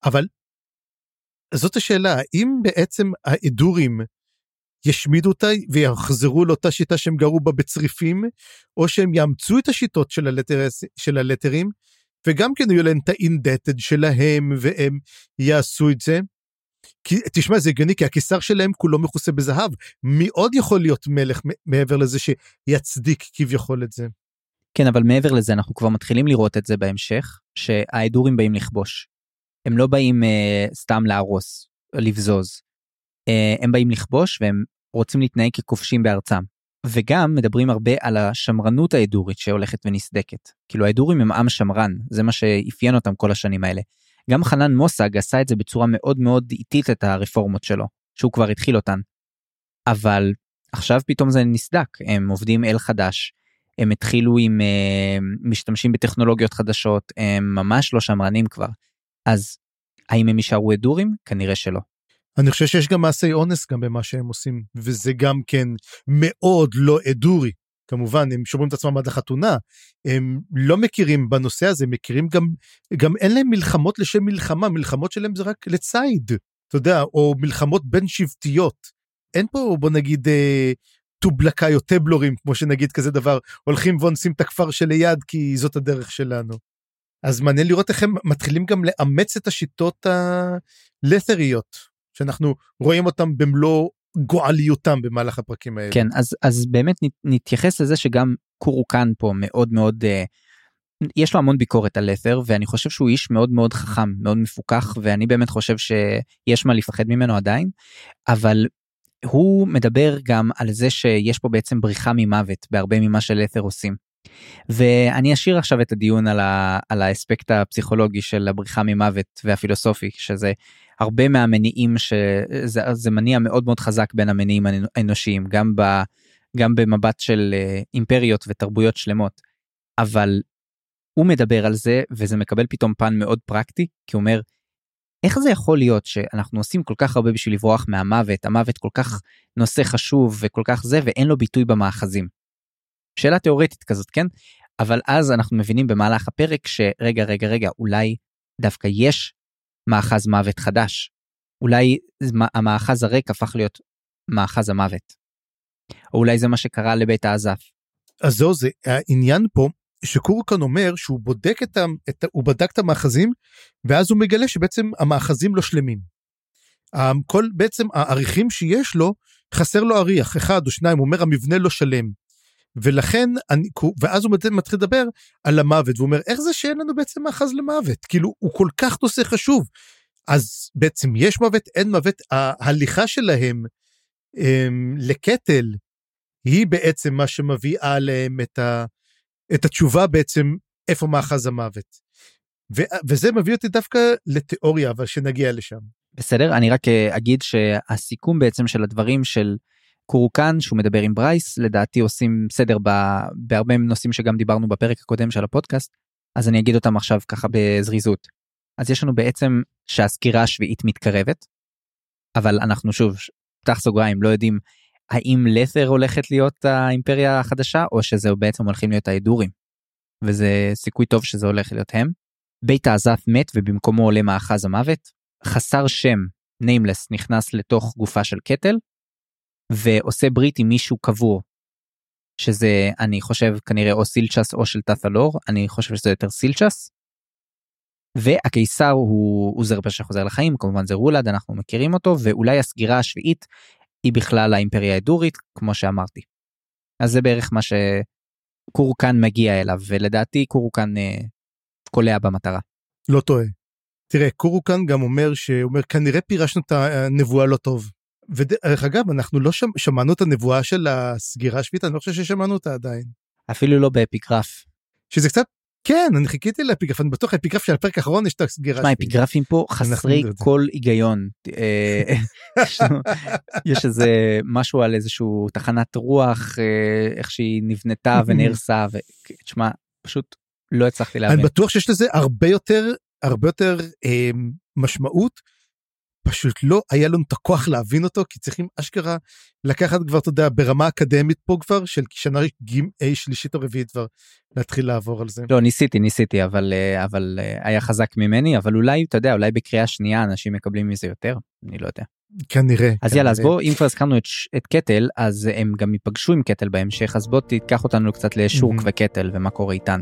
Speaker 2: אבל זאת השאלה האם בעצם האדורים ישמידו אותה ויחזרו לאותה שיטה שהם גרו בה בצריפים או שהם יאמצו את השיטות של, הלטרס, של הלטרים וגם כן יהיו להם את האינדטד שלהם והם יעשו את זה. כי תשמע זה הגיוני כי הקיסר שלהם כולו מכוסה בזהב מי עוד יכול להיות מלך מעבר לזה שיצדיק כביכול את זה.
Speaker 1: כן אבל מעבר לזה אנחנו כבר מתחילים לראות את זה בהמשך שההדורים באים לכבוש. הם לא באים אה, סתם להרוס לבזוז. אה, הם באים לכבוש והם רוצים להתנהג ככובשים בארצם. וגם מדברים הרבה על השמרנות ההדורית שהולכת ונסדקת. כאילו ההדורים הם עם שמרן זה מה שאפיין אותם כל השנים האלה. גם חנן מוסג עשה את זה בצורה מאוד מאוד איטית את הרפורמות שלו שהוא כבר התחיל אותן. אבל עכשיו פתאום זה נסדק הם עובדים אל חדש. הם התחילו עם uh, משתמשים בטכנולוגיות חדשות הם ממש לא שמרנים כבר. אז האם הם יישארו אדורים? כנראה שלא.
Speaker 2: אני חושב שיש גם מעשי אונס גם במה שהם עושים, וזה גם כן מאוד לא אדורי. כמובן, הם שומרים את עצמם עד החתונה, הם לא מכירים בנושא הזה, מכירים גם, גם אין להם מלחמות לשם מלחמה, מלחמות שלהם זה רק לציד, אתה יודע, או מלחמות בין שבטיות. אין פה, בוא נגיד, אה, טובלקאי או טבלורים, כמו שנגיד כזה דבר, הולכים ואונסים את הכפר שליד כי זאת הדרך שלנו. אז מעניין לראות איך הם מתחילים גם לאמץ את השיטות הלת'ריות, שאנחנו רואים אותם במלוא גועליותם במהלך הפרקים האלה.
Speaker 1: כן, אז, אז באמת נתייחס לזה שגם קורוקן פה מאוד מאוד, uh, יש לו המון ביקורת על לת'ר, ואני חושב שהוא איש מאוד מאוד חכם, מאוד מפוקח, ואני באמת חושב שיש מה לפחד ממנו עדיין, אבל הוא מדבר גם על זה שיש פה בעצם בריחה ממוות בהרבה ממה שלת'ר עושים. ואני אשאיר עכשיו את הדיון על, ה, על האספקט הפסיכולוגי של הבריחה ממוות והפילוסופי, שזה הרבה מהמניעים שזה מניע מאוד מאוד חזק בין המניעים האנושיים, גם, ב, גם במבט של אה, אימפריות ותרבויות שלמות. אבל הוא מדבר על זה וזה מקבל פתאום פן מאוד פרקטי, כי הוא אומר, איך זה יכול להיות שאנחנו עושים כל כך הרבה בשביל לברוח מהמוות, המוות כל כך נושא חשוב וכל כך זה, ואין לו ביטוי במאחזים. שאלה תיאורטית כזאת, כן? אבל אז אנחנו מבינים במהלך הפרק שרגע, רגע, רגע, אולי דווקא יש מאחז מוות חדש. אולי המאחז הריק הפך להיות מאחז המוות. או אולי זה מה שקרה לבית האזף.
Speaker 2: אז זהו זה, העניין פה שקורקן אומר שהוא בודק את ה... את, הוא בדק את המאחזים ואז הוא מגלה שבעצם המאחזים לא שלמים. כל בעצם העריכים שיש לו חסר לו אריח אחד או שניים הוא אומר המבנה לא שלם. ולכן אני ואז הוא מתחיל לדבר על המוות והוא אומר איך זה שאין לנו בעצם מאחז למוות כאילו הוא כל כך נושא חשוב. אז בעצם יש מוות אין מוות ההליכה שלהם הם, לקטל היא בעצם מה שמביאה עליהם את, ה, את התשובה בעצם איפה מאחז המוות. ו, וזה מביא אותי דווקא לתיאוריה אבל שנגיע לשם.
Speaker 1: בסדר אני רק אה, אגיד שהסיכום בעצם של הדברים של קורקן שהוא מדבר עם ברייס לדעתי עושים סדר ב, בהרבה נושאים שגם דיברנו בפרק הקודם של הפודקאסט אז אני אגיד אותם עכשיו ככה בזריזות. אז יש לנו בעצם שהסקירה השביעית מתקרבת אבל אנחנו שוב פתח סוגריים לא יודעים האם לת'ר הולכת להיות האימפריה החדשה או שזה בעצם הולכים להיות האדורים. וזה סיכוי טוב שזה הולך להיות הם. בית האזף מת ובמקומו עולה מאחז המוות. חסר שם ניימלס נכנס לתוך גופה של קטל ועושה ברית עם מישהו קבור. שזה אני חושב כנראה או סילצ'ס או של תת'לור אני חושב שזה יותר סילצ'ס. והקיסר הוא עוזר פשע חוזר לחיים כמובן זה רולד אנחנו מכירים אותו ואולי הסגירה השביעית היא בכלל האימפריה האדורית כמו שאמרתי. אז זה בערך מה שקורקן מגיע אליו ולדעתי קורקן אה, קולע במטרה.
Speaker 2: לא טועה. תראה קורקן גם אומר שאומר כנראה פירשנו את הנבואה לא טוב. ודרך אגב אנחנו לא שמ, שמענו את הנבואה של הסגירה השביעית אני לא חושב ששמענו אותה עדיין.
Speaker 1: אפילו לא באפיגרף.
Speaker 2: שזה קצת כן אני חיכיתי לאפיגרף אני בטוח האפיגרף של הפרק האחרון יש את הסגירה.
Speaker 1: שמע האפיגרפים פה חסרי כל היגיון. אה, [laughs] יש איזה משהו על איזשהו תחנת רוח אה, איך שהיא נבנתה [laughs] ונהרסה ותשמע פשוט לא הצלחתי להבין.
Speaker 2: אני בטוח שיש לזה הרבה יותר הרבה יותר אה, משמעות פשוט לא היה לנו את הכוח להבין אותו כי צריכים אשכרה לקחת כבר אתה יודע ברמה אקדמית פה כבר של שנה אי שלישית או רביעית כבר להתחיל לעבור על זה.
Speaker 1: לא ניסיתי ניסיתי אבל אה, אבל אה, היה חזק ממני אבל אולי אתה יודע אולי בקריאה שנייה אנשים מקבלים מזה יותר אני לא יודע.
Speaker 2: כנראה.
Speaker 1: אז כנראה. יאללה אז בוא אם כבר הזכרנו את, את קטל אז הם גם ייפגשו עם קטל בהמשך אז בוא תיקח אותנו קצת לשורק mm-hmm. וקטל ומה קורה איתן.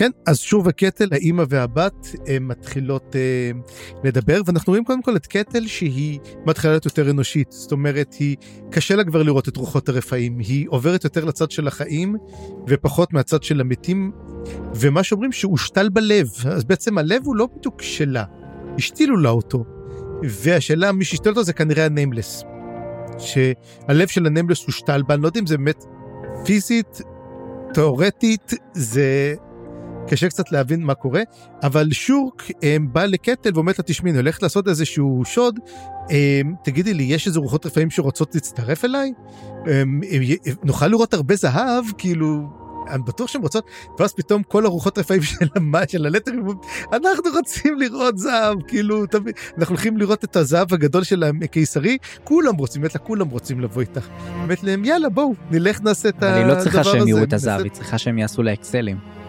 Speaker 2: כן, אז שוב הקטל, האימא והבת מתחילות אה, לדבר, ואנחנו רואים קודם כל את קטל שהיא מתחילה להיות יותר אנושית, זאת אומרת, היא, קשה לה כבר לראות את רוחות הרפאים, היא עוברת יותר לצד של החיים ופחות מהצד של המתים, ומה שאומרים שהוא הושתל בלב, אז בעצם הלב הוא לא בדיוק שלה, השתילו לה אותו, והשאלה מי שהשתל אותו זה כנראה הניימלס, שהלב של הניימלס הושתל בה, אני לא יודע אם זה באמת פיזית, תאורטית, זה קשה קצת להבין מה קורה, אבל שורק בא לקטל ואומרת לה, תשמעי, אני הולכת לעשות איזשהו שוד, תגידי לי, יש איזה רוחות רפאים שרוצות להצטרף אליי? נוכל לראות הרבה זהב, כאילו, אני בטוח שהן רוצות, ואז פתאום כל הרוחות רפאים של, המה, של הלטרים, אנחנו רוצים לראות זהב, כאילו, תמיד, אנחנו הולכים לראות את הזהב הגדול של הקיסרי, כולם רוצים, באמת כולם רוצים לבוא איתך. באמת להם, יאללה, בואו, נלך נעשה את הדבר הזה.
Speaker 1: אבל היא לא צריכה שהם יראו את הזהב, היא צריכה שהם יעשו לה אקסלים.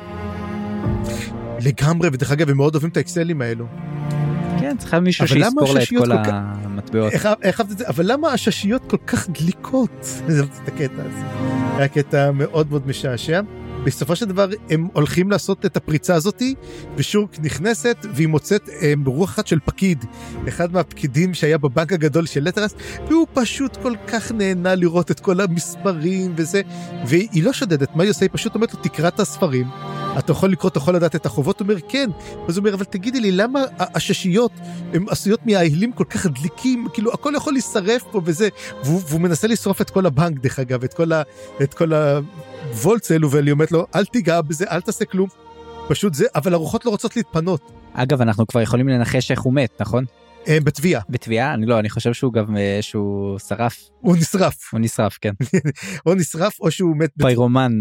Speaker 2: לגמרי, ודרך אגב, הם מאוד אוהבים את האקסלים האלו.
Speaker 1: כן, צריכה מישהו שיספור לה את כל המטבעות.
Speaker 2: איך אהבת את זה? אבל למה הששיות כל כך דליקות? [laughs] זה הקטע הזה. היה קטע מאוד מאוד משעשע. בסופו של דבר הם הולכים לעשות את הפריצה הזאתי, ושורק נכנסת והיא מוצאת הם, רוח אחת של פקיד, אחד מהפקידים שהיה בבנק הגדול של לטרס, והוא פשוט כל כך נהנה לראות את כל המספרים וזה, והיא לא שודדת, מה היא עושה? היא פשוט אומרת לו, תקרא את הספרים, אתה יכול לקרוא, אתה יכול לדעת את החובות? הוא אומר, כן. אז הוא אומר, אבל תגידי לי, למה הששיות הן עשויות מהאהילים כל כך דליקים? כאילו, הכל יכול להישרף פה וזה. והוא, והוא מנסה לשרוף את כל הבנק, דרך אגב, את כל, ה, את כל הוולטס האלו, ואלי אומרת לו, אל תיגע בזה, אל תעשה כלום. פשוט זה, אבל הרוחות לא רוצות להתפנות.
Speaker 1: אגב, אנחנו כבר יכולים לנחש איך הוא מת, נכון?
Speaker 2: אה, בתביעה.
Speaker 1: בתביעה? אני לא, אני חושב שהוא גם אה, שהוא שרף.
Speaker 2: הוא נשרף.
Speaker 1: הוא נשרף, כן. [laughs]
Speaker 2: או נשרף או שהוא מת.
Speaker 1: פיירומן.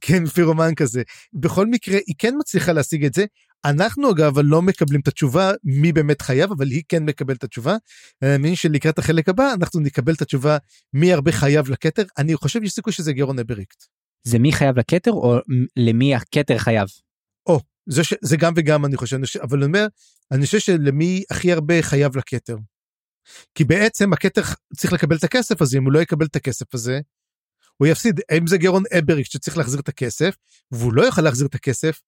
Speaker 2: כן, פירומן כזה. בכל מקרה, היא כן מצליחה להשיג את זה. אנחנו אגב לא מקבלים את התשובה מי באמת חייב, אבל היא כן מקבלת את התשובה. אני מאמין שלקראת החלק הבא אנחנו נקבל את התשובה מי הרבה חייב לכתר. אני חושב שיש סיכוי שזה גרון אבריקט.
Speaker 1: זה מי חייב לכתר או למי הכתר חייב?
Speaker 2: או, זה, ש... זה גם וגם אני חושב, אבל אני אומר, אני חושב שלמי הכי הרבה חייב לכתר. כי בעצם הכתר צריך לקבל את הכסף הזה, אם הוא לא יקבל את הכסף הזה, הוא יפסיד. אם זה גרון אבריק שצריך להחזיר את הכסף, והוא לא יוכל להחזיר את הכסף.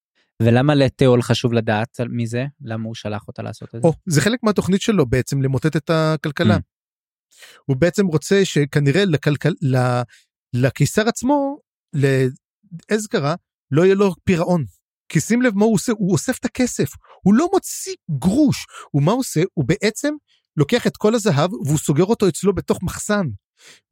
Speaker 1: ולמה לתיאול חשב לדעת מי זה? למה הוא שלח אותה לעשות את זה?
Speaker 2: או, זה חלק מהתוכנית שלו בעצם למוטט את הכלכלה. Mm. הוא בעצם רוצה שכנראה לכלכל, לקיסר עצמו, לאזכרה, לא יהיה לו פירעון. כי שים לב מה הוא עושה, הוא אוסף את הכסף, הוא לא מוציא גרוש. ומה הוא עושה? הוא בעצם לוקח את כל הזהב והוא סוגר אותו אצלו בתוך מחסן.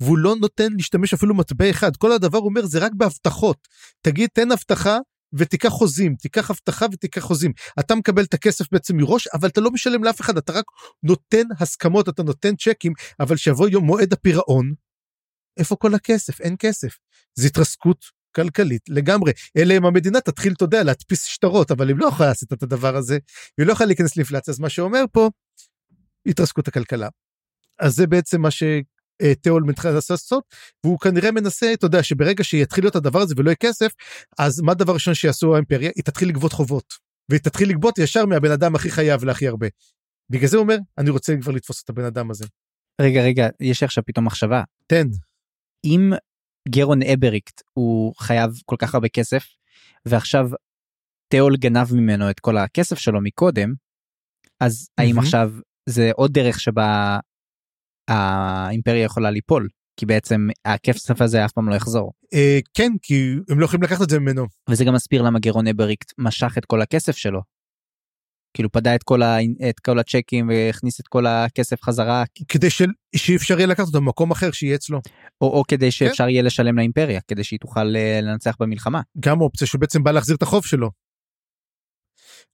Speaker 2: והוא לא נותן להשתמש אפילו מטבע אחד. כל הדבר אומר זה רק בהבטחות. תגיד תן הבטחה ותיקח חוזים, תיקח הבטחה ותיקח חוזים. אתה מקבל את הכסף בעצם מראש, אבל אתה לא משלם לאף אחד, אתה רק נותן הסכמות, אתה נותן צ'קים, אבל שיבוא יום מועד הפירעון, איפה כל הכסף? אין כסף. זה התרסקות כלכלית לגמרי. אלא אם המדינה תתחיל, אתה יודע, להדפיס שטרות, אבל היא לא יכולה לעשות את הדבר הזה, היא לא יכולה להיכנס לאינפלציה, אז מה שאומר פה, התרסקות הכלכלה. אז זה בעצם מה שתיאול מתחיל לעשות, והוא כנראה מנסה, אתה יודע, שברגע שיתחיל להיות הדבר הזה ולא יהיה כסף, אז מה הדבר הראשון שיעשו האימפריה? היא תתחיל לגבות חובות. והיא תתחיל לגבות ישר מהבן אדם הכי חייב להכי הרבה. בגלל זה הוא אומר, אני רוצה כבר לתפוס את הבן אדם הזה.
Speaker 1: רגע, רגע, יש לי עכשיו פתאום מחשבה.
Speaker 2: תן.
Speaker 1: אם גרון אבריקט הוא חייב כל כך הרבה כסף ועכשיו תיאול גנב ממנו את כל הכסף שלו מקודם אז. האם עכשיו זה עוד דרך שבה האימפריה יכולה ליפול כי בעצם הכסף הזה אף פעם לא יחזור.
Speaker 2: אה, כן כי הם לא יכולים לקחת את זה ממנו.
Speaker 1: וזה גם מסביר למה גרון אבריקט משך את כל הכסף שלו כאילו פדה את כל, ה... את כל הצ'קים והכניס את כל הכסף חזרה.
Speaker 2: כדי ש... שאי אפשר יהיה לקחת אותו במקום אחר שיהיה אצלו.
Speaker 1: או, או כדי כן. שאפשר כן. יהיה לשלם לאימפריה כדי שהיא תוכל אה, לנצח במלחמה.
Speaker 2: גם אופציה שהוא בעצם בא להחזיר את החוב שלו.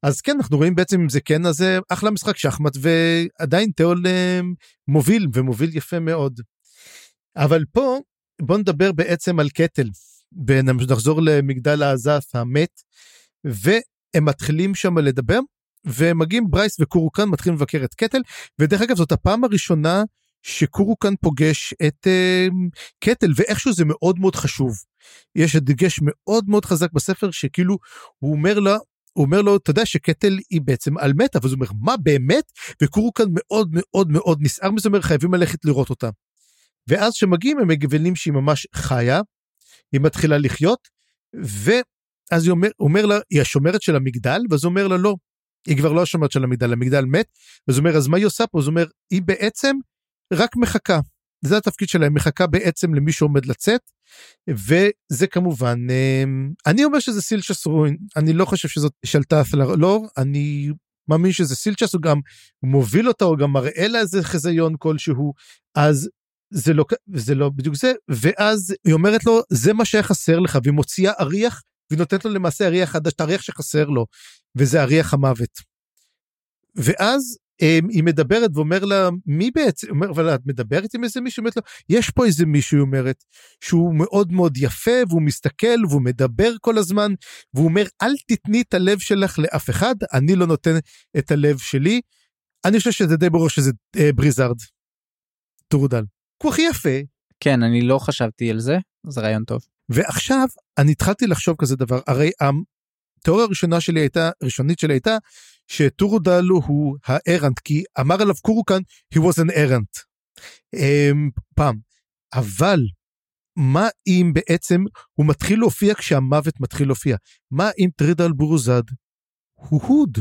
Speaker 2: אז כן אנחנו רואים בעצם אם זה כן אז זה אחלה משחק שחמט ועדיין תיאול אה, מוביל ומוביל יפה מאוד. אבל פה בוא נדבר בעצם על קטל. ונחזור למגדל האזף המת והם מתחילים שם לדבר ומגיעים ברייס וקורוקן מתחילים לבקר את קטל ודרך אגב זאת הפעם הראשונה שקורוקן פוגש את uh, קטל ואיכשהו זה מאוד מאוד חשוב. יש דגש מאוד מאוד חזק בספר שכאילו הוא אומר לה הוא אומר לו אתה יודע שקטל היא בעצם על מתה ואז הוא אומר מה באמת וקורוקן מאוד מאוד מאוד נסער מזה אומר חייבים ללכת לראות אותה. ואז שמגיעים הם מגוונים שהיא ממש חיה היא מתחילה לחיות ואז הוא אומר, אומר לה היא השומרת של המגדל ואז הוא אומר לה לא היא כבר לא השומרת של המגדל, המגדל מת, אז הוא אומר, אז מה היא עושה פה? אז הוא אומר, היא בעצם רק מחכה. זה התפקיד שלהם, מחכה בעצם למי שעומד לצאת, וזה כמובן, אמ, אני אומר שזה סילצ'ס רוין, אני לא חושב שזאת שלטה לא, אני מאמין שזה סילצ'ס, הוא גם מוביל אותה, הוא גם מראה לה איזה חזיון כלשהו, אז זה לא, זה לא בדיוק זה, ואז היא אומרת לו, זה מה שהיה חסר לך, והיא מוציאה אריח והיא נותנת לו למעשה אריח חדש, את האריח שחסר לו, וזה אריח המוות. ואז היא מדברת ואומר לה, מי בעצם, אומר, אבל את מדברת עם איזה מישהו? אומרת לו, יש פה איזה מישהו, היא אומרת, שהוא מאוד מאוד יפה, והוא מסתכל, והוא מדבר כל הזמן, והוא אומר, אל תתני את הלב שלך לאף אחד, אני לא נותן את הלב שלי. אני חושב שזה די ברור שזה אה, בריזארד. טורודל. הוא הכי יפה.
Speaker 1: כן, אני לא חשבתי על זה, זה רעיון טוב.
Speaker 2: ועכשיו, אני התחלתי לחשוב כזה דבר, הרי התיאוריה הראשונה שלי הייתה, ראשונית שלי הייתה, שטורודל הוא הארנט, כי אמר עליו קורוקן, he was an errant. Um, פעם. אבל, מה אם בעצם הוא מתחיל להופיע כשהמוות מתחיל להופיע? מה אם טרידל בורוזד הוא הוד?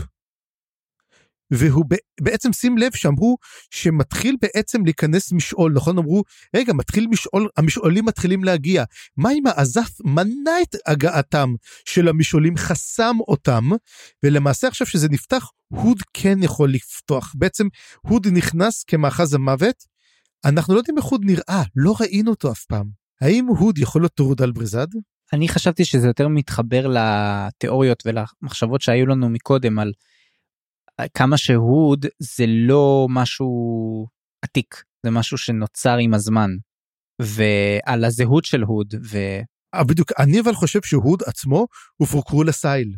Speaker 2: והוא בעצם שים לב שאמרו שמתחיל בעצם להיכנס משעול נכון? אמרו רגע מתחיל משעול המשעולים מתחילים להגיע. מה אם העזף מנע את הגעתם של המשעולים חסם אותם? ולמעשה עכשיו שזה נפתח הוד כן יכול לפתוח. בעצם הוד נכנס כמאחז המוות. אנחנו לא יודעים איך הוד נראה לא ראינו אותו אף פעם. האם הוד יכול להיות טורודל בריזד?
Speaker 1: אני חשבתי שזה יותר מתחבר לתיאוריות ולמחשבות שהיו לנו מקודם על כמה שהוד זה לא משהו עתיק זה משהו שנוצר עם הזמן ועל הזהות של הוד ו...
Speaker 2: אה, בדיוק. אני אבל חושב שהוד עצמו הוא פורקרול אסייל.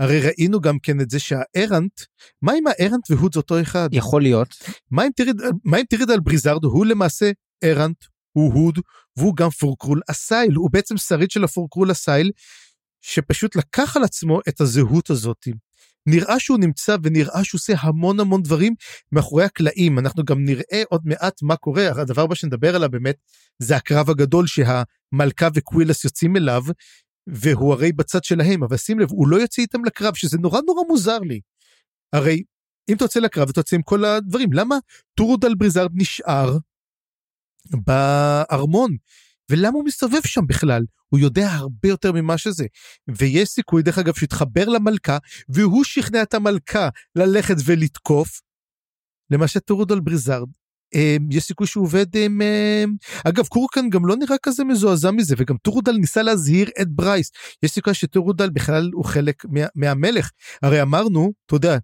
Speaker 2: הרי ראינו גם כן את זה שהארנט מה אם הארנט והוד זה אותו אחד?
Speaker 1: יכול להיות.
Speaker 2: מה אם טורודל מה אם טורודל בריזארד? הוא למעשה ארנט הוא הוד והוא גם פורקרול אסייל הוא בעצם שריד של הפורקרול אסייל שפשוט לקח על עצמו את הזהות הזאת. נראה שהוא נמצא ונראה שהוא עושה המון המון דברים מאחורי הקלעים. אנחנו גם נראה עוד מעט מה קורה. הדבר הבא שנדבר עליו באמת זה הקרב הגדול שהמלכה וקווילס יוצאים אליו והוא הרי בצד שלהם. אבל שים לב הוא לא יוצא איתם לקרב שזה נורא נורא מוזר לי. הרי אם אתה יוצא לקרב אתה יוצא עם כל הדברים למה טורודל בריזארד נשאר בארמון ולמה הוא מסתובב שם בכלל הוא יודע הרבה יותר ממה שזה. ויש סיכוי, דרך אגב, שיתחבר למלכה, והוא שכנע את המלכה ללכת ולתקוף. למשל טורודל בריזארד. אמ, יש סיכוי שהוא עובד עם... אמ, אגב, קורקן גם לא נראה כזה מזועזע מזה, וגם טורודל ניסה להזהיר את ברייס. יש סיכוי שטורודל בכלל הוא חלק מה, מהמלך. הרי אמרנו, אתה יודע,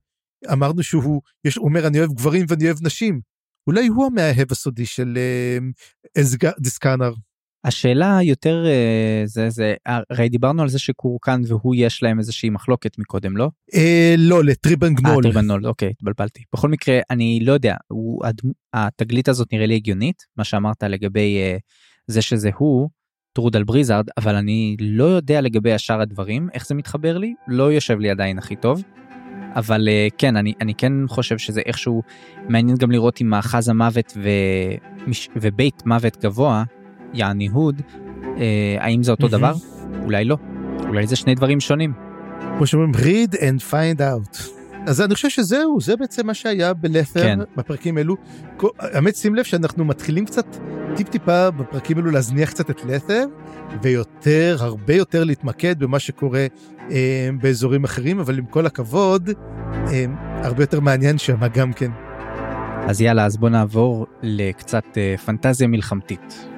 Speaker 2: אמרנו שהוא יש, אומר, אני אוהב גברים ואני אוהב נשים. אולי הוא המאהב הסודי של אה, דיסקאנר.
Speaker 1: השאלה יותר אה, זה זה הרי דיברנו על זה שקורקן והוא יש להם איזושהי מחלוקת מקודם לא?
Speaker 2: אה, לא לטריבנגנול.
Speaker 1: אה, טריבנגנול אוקיי התבלבלתי בכל מקרה אני לא יודע הוא התגלית הזאת נראה לי הגיונית מה שאמרת לגבי אה, זה שזה הוא טרודל בריזארד אבל אני לא יודע לגבי השאר הדברים איך זה מתחבר לי לא יושב לי עדיין הכי טוב. אבל uh, כן אני אני כן חושב שזה איכשהו מעניין גם לראות אם מאחז המוות ומש... ובית מוות גבוה יעני הוד, אה, האם זה אותו דבר? אולי לא. אולי זה שני דברים שונים.
Speaker 2: כמו שאומרים read and find out. אז אני חושב שזהו, זה בעצם מה שהיה בלת'ר כן. בפרקים אלו. האמת שים לב שאנחנו מתחילים קצת טיפ טיפה בפרקים אלו להזניח קצת את לת'ר, ויותר, הרבה יותר להתמקד במה שקורה אה, באזורים אחרים, אבל עם כל הכבוד, אה, הרבה יותר מעניין שם גם כן.
Speaker 1: אז יאללה, אז בוא נעבור לקצת אה, פנטזיה מלחמתית.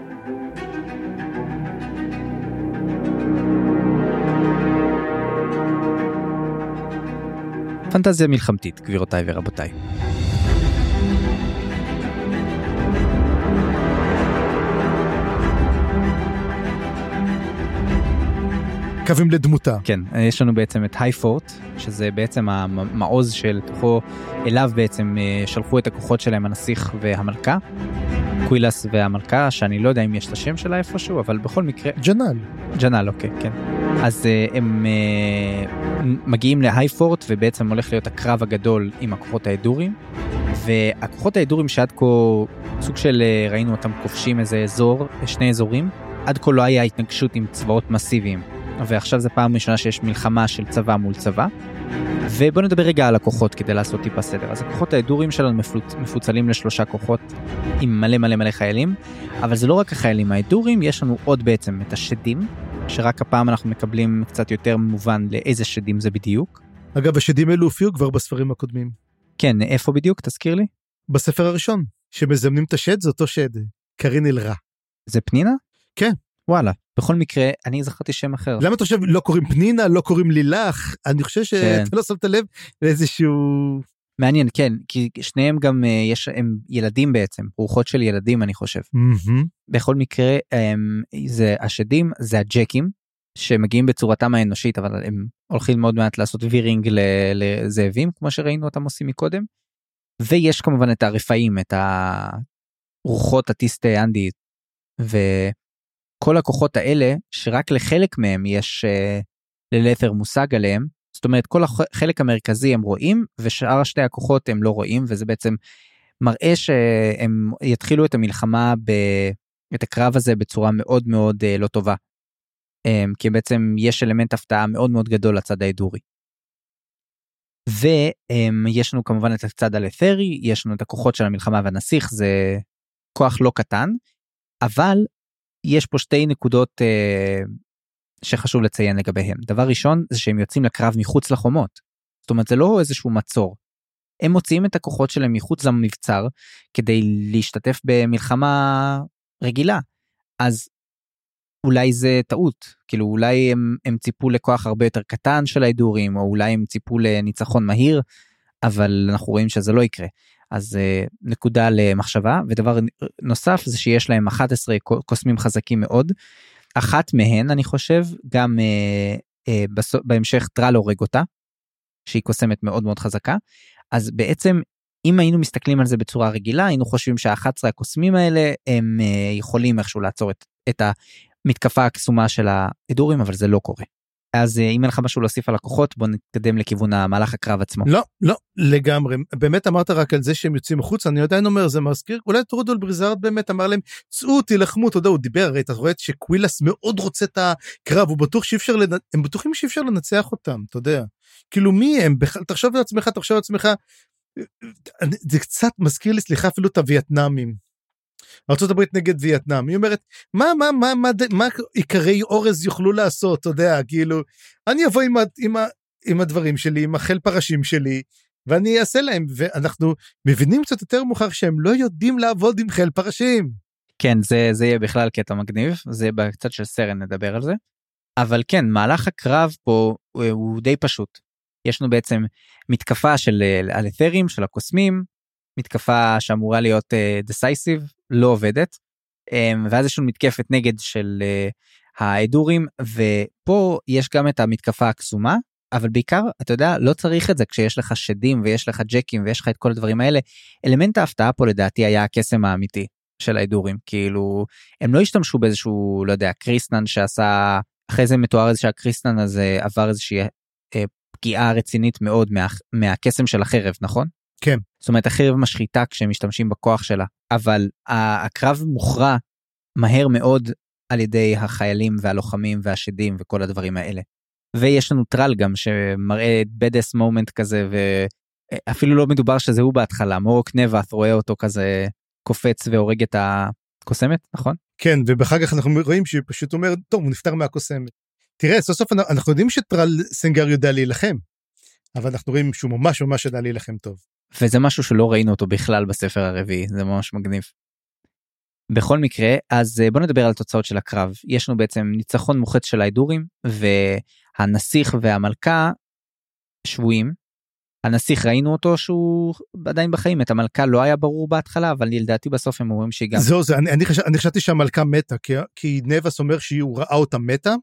Speaker 1: פנטזיה מלחמתית, גבירותיי ורבותיי.
Speaker 2: קווים לדמותה.
Speaker 1: כן, יש לנו בעצם את הייפורט, שזה בעצם המעוז של תוכו, אליו בעצם אה, שלחו את הכוחות שלהם הנסיך והמלכה. קווילס והמלכה, שאני לא יודע אם יש את השם שלה איפשהו, אבל בכל מקרה...
Speaker 2: ג'נל.
Speaker 1: ג'נל, אוקיי, כן. אז uh, הם uh, מגיעים להייפורט ובעצם הולך להיות הקרב הגדול עם הכוחות האדורים. והכוחות האדורים שעד כה סוג של uh, ראינו אותם כובשים איזה אזור, שני אזורים. עד כה לא היה התנגשות עם צבאות מסיביים. ועכשיו זה פעם ראשונה שיש מלחמה של צבא מול צבא. ובוא נדבר רגע על הכוחות כדי לעשות טיפה סדר. אז הכוחות האדורים שלנו מפוצ... מפוצלים לשלושה כוחות עם מלא מלא מלא חיילים, אבל זה לא רק החיילים האדורים, יש לנו עוד בעצם את השדים, שרק הפעם אנחנו מקבלים קצת יותר מובן לאיזה שדים זה בדיוק.
Speaker 2: אגב, השדים האלו הופיעו כבר בספרים הקודמים.
Speaker 1: כן, איפה בדיוק? תזכיר לי.
Speaker 2: בספר הראשון, שמזמנים את השד זה אותו שד, קרין אלרע.
Speaker 1: זה פנינה?
Speaker 2: כן.
Speaker 1: וואלה, בכל מקרה, אני זכרתי שם אחר.
Speaker 2: למה אתה חושב לא קוראים פנינה, לא קוראים לילך? אני חושב
Speaker 1: כן.
Speaker 2: שאתה לא שמת לב לאיזשהו...
Speaker 1: מעניין, כן, כי שניהם גם אה, יש, הם ילדים בעצם, רוחות של ילדים אני חושב.
Speaker 2: מהמם.
Speaker 1: בכל מקרה, הם, זה השדים, זה הג'קים, שמגיעים בצורתם האנושית, אבל הם הולכים מאוד מעט לעשות וירינג לזאבים, כמו שראינו אותם עושים מקודם. ויש כמובן את הרפאים, את הרוחות הטיסטי אנדי, וכל הכוחות האלה, שרק לחלק מהם יש אה, ללת'ר מושג עליהם, זאת אומרת כל החלק המרכזי הם רואים ושאר שתי הכוחות הם לא רואים וזה בעצם מראה שהם יתחילו את המלחמה ב... את הקרב הזה בצורה מאוד מאוד אה, לא טובה. אמ, כי בעצם יש אלמנט הפתעה מאוד מאוד גדול לצד ההדורי. ויש לנו כמובן את הצד הלת'רי, יש לנו את הכוחות של המלחמה והנסיך, זה כוח לא קטן, אבל יש פה שתי נקודות אה, שחשוב לציין לגביהם. דבר ראשון זה שהם יוצאים לקרב מחוץ לחומות. זאת אומרת זה לא איזשהו מצור. הם מוציאים את הכוחות שלהם מחוץ למבצר כדי להשתתף במלחמה רגילה. אז אולי זה טעות כאילו אולי הם, הם ציפו לכוח הרבה יותר קטן של ההדורים או אולי הם ציפו לניצחון מהיר אבל אנחנו רואים שזה לא יקרה. אז uh, נקודה למחשבה ודבר נוסף זה שיש להם 11 קוסמים חזקים מאוד. אחת מהן אני חושב גם uh, uh, בהמשך טרל הורג אותה. שהיא קוסמת מאוד מאוד חזקה אז בעצם אם היינו מסתכלים על זה בצורה רגילה היינו חושבים שה-11 הקוסמים האלה הם יכולים איכשהו לעצור את, את המתקפה הקסומה של ההדורים אבל זה לא קורה. אז uh, אם אין לך משהו להוסיף על הכוחות בוא נתקדם לכיוון המהלך הקרב עצמו.
Speaker 2: לא, לא, לגמרי. באמת אמרת רק על זה שהם יוצאים החוצה, אני עדיין אומר, זה מזכיר, אולי טרודול בריזארד באמת אמר להם, צאו, תילחמו, אתה יודע, הוא דיבר, הרי אתה רואה שקווילס מאוד רוצה את הקרב, הוא בטוח שאי אפשר, לנ... הם בטוחים שאי אפשר לנצח אותם, אתה יודע. כאילו מי הם, בכלל, תחשוב על עצמך, תחשוב על עצמך, זה קצת מזכיר לי, סליחה, אפילו את הווייטנאמים. ארה"ב נגד וייטנאם היא אומרת מה מה מה מה מה עיקרי אורז יוכלו לעשות אתה יודע כאילו אני אבוא עם, עם, עם הדברים שלי עם החיל פרשים שלי ואני אעשה להם ואנחנו מבינים קצת יותר מאוחר שהם לא יודעים לעבוד עם חיל פרשים.
Speaker 1: כן זה זה יהיה בכלל קטע מגניב זה בצד של סרן נדבר על זה. אבל כן מהלך הקרב פה הוא, הוא די פשוט. יש לנו בעצם מתקפה של הלת'רים של הקוסמים מתקפה שאמורה להיות דסייסיב uh, לא עובדת. um, ואז יש לנו מתקפת נגד של uh, ההדורים ופה יש גם את המתקפה הקסומה אבל בעיקר אתה יודע לא צריך את זה כשיש לך שדים ויש לך ג'קים ויש לך את כל הדברים האלה. אלמנט ההפתעה פה לדעתי היה הקסם האמיתי של ההדורים. כאילו הם לא השתמשו באיזשהו לא יודע קריסטנן שעשה אחרי זה מתואר איזה שהקריסטנן הזה עבר איזושהי אה, פגיעה רצינית מאוד מה, מהקסם של החרב נכון?
Speaker 2: כן.
Speaker 1: זאת אומרת החרב משחיתה כשהם משתמשים בכוח שלה אבל הקרב מוכרע מהר מאוד על ידי החיילים והלוחמים והשדים וכל הדברים האלה. ויש לנו טרל גם שמראה בדס מומנט כזה ואפילו לא מדובר שזה הוא בהתחלה מורק נבט רואה אותו כזה קופץ והורג את הקוסמת נכון?
Speaker 2: כן ובאחר כך אנחנו רואים שהוא פשוט אומר טוב הוא נפטר מהקוסמת. תראה סוף סוף אנחנו יודעים שטרל סנגר יודע להילחם. אבל אנחנו רואים שהוא ממש ממש ידע להילחם טוב.
Speaker 1: וזה משהו שלא ראינו אותו בכלל בספר הרביעי זה ממש מגניב. בכל מקרה אז בוא נדבר על התוצאות של הקרב יש לנו בעצם ניצחון מוחץ של ההדורים והנסיך והמלכה שבויים. הנסיך ראינו אותו שהוא עדיין בחיים את המלכה לא היה ברור בהתחלה אבל לדעתי בסוף הם אומרים שהיא גם
Speaker 2: זהו זה אני, אני, חש, אני חשבתי שהמלכה מתה כי, כי נבס אומר שהוא ראה אותה מתה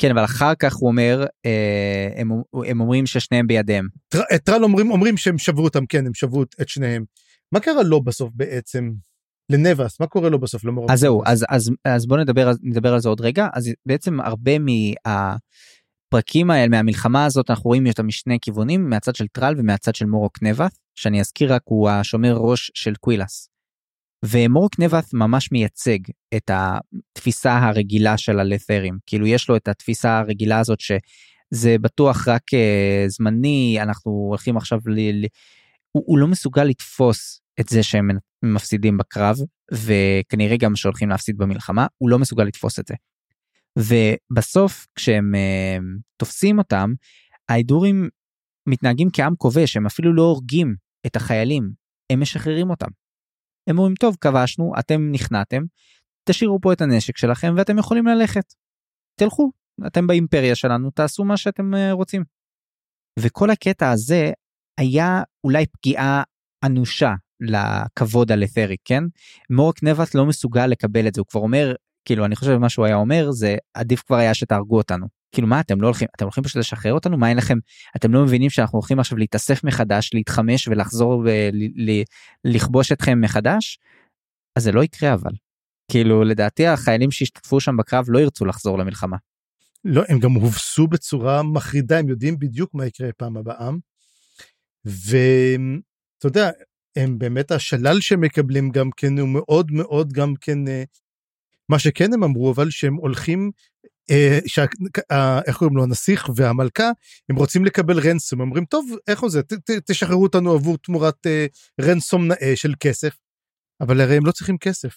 Speaker 1: כן אבל אחר כך הוא אומר אה, הם, הם אומרים ששניהם בידיהם.
Speaker 2: טר, טרל אומרים אומרים שהם שברו אותם כן הם שברו את שניהם. מה קרה לו בסוף בעצם? לנבס מה קורה לו בסוף למורק?
Speaker 1: אז זהו אז אז אז בוא נדבר נדבר על זה עוד רגע אז בעצם הרבה מהפרקים האלה מהמלחמה הזאת אנחנו רואים אותם משני כיוונים מהצד של טרל ומהצד של מורוק נבס שאני אזכיר רק הוא השומר ראש של קווילס. ומורק נבט ממש מייצג את התפיסה הרגילה של הלת'רים כאילו יש לו את התפיסה הרגילה הזאת שזה בטוח רק uh, זמני אנחנו הולכים עכשיו ל... ל... הוא, הוא לא מסוגל לתפוס את זה שהם מפסידים בקרב וכנראה גם שהולכים להפסיד במלחמה הוא לא מסוגל לתפוס את זה. ובסוף כשהם uh, תופסים אותם ההדורים מתנהגים כעם כובש הם אפילו לא הורגים את החיילים הם משחררים אותם. הם אומרים טוב כבשנו אתם נכנעתם תשאירו פה את הנשק שלכם ואתם יכולים ללכת. תלכו, אתם באימפריה שלנו, תעשו מה שאתם אה, רוצים. וכל הקטע הזה היה אולי פגיעה אנושה לכבוד הלת'רי, כן? מורק נבט לא מסוגל לקבל את זה, הוא כבר אומר, כאילו, אני חושב שמה שהוא היה אומר זה, עדיף כבר היה שתהרגו אותנו. כאילו מה אתם לא הולכים אתם הולכים פשוט לשחרר אותנו מה אין לכם אתם לא מבינים שאנחנו הולכים עכשיו להתאסף מחדש להתחמש ולחזור ולכבוש אתכם מחדש אז זה לא יקרה אבל כאילו לדעתי החיילים שהשתתפו שם בקרב לא ירצו לחזור למלחמה.
Speaker 2: לא הם גם הובסו בצורה מחרידה הם יודעים בדיוק מה יקרה פעם הבאה. ואתה יודע הם באמת השלל שהם מקבלים גם כן הוא מאוד מאוד גם כן אה, מה שכן הם אמרו אבל שהם הולכים איך קוראים לו הנסיך והמלכה הם רוצים לקבל רנסום אומרים טוב איך זה ת, ת, תשחררו אותנו עבור תמורת אה, רנסום נאה של כסף אבל הרי הם לא צריכים כסף.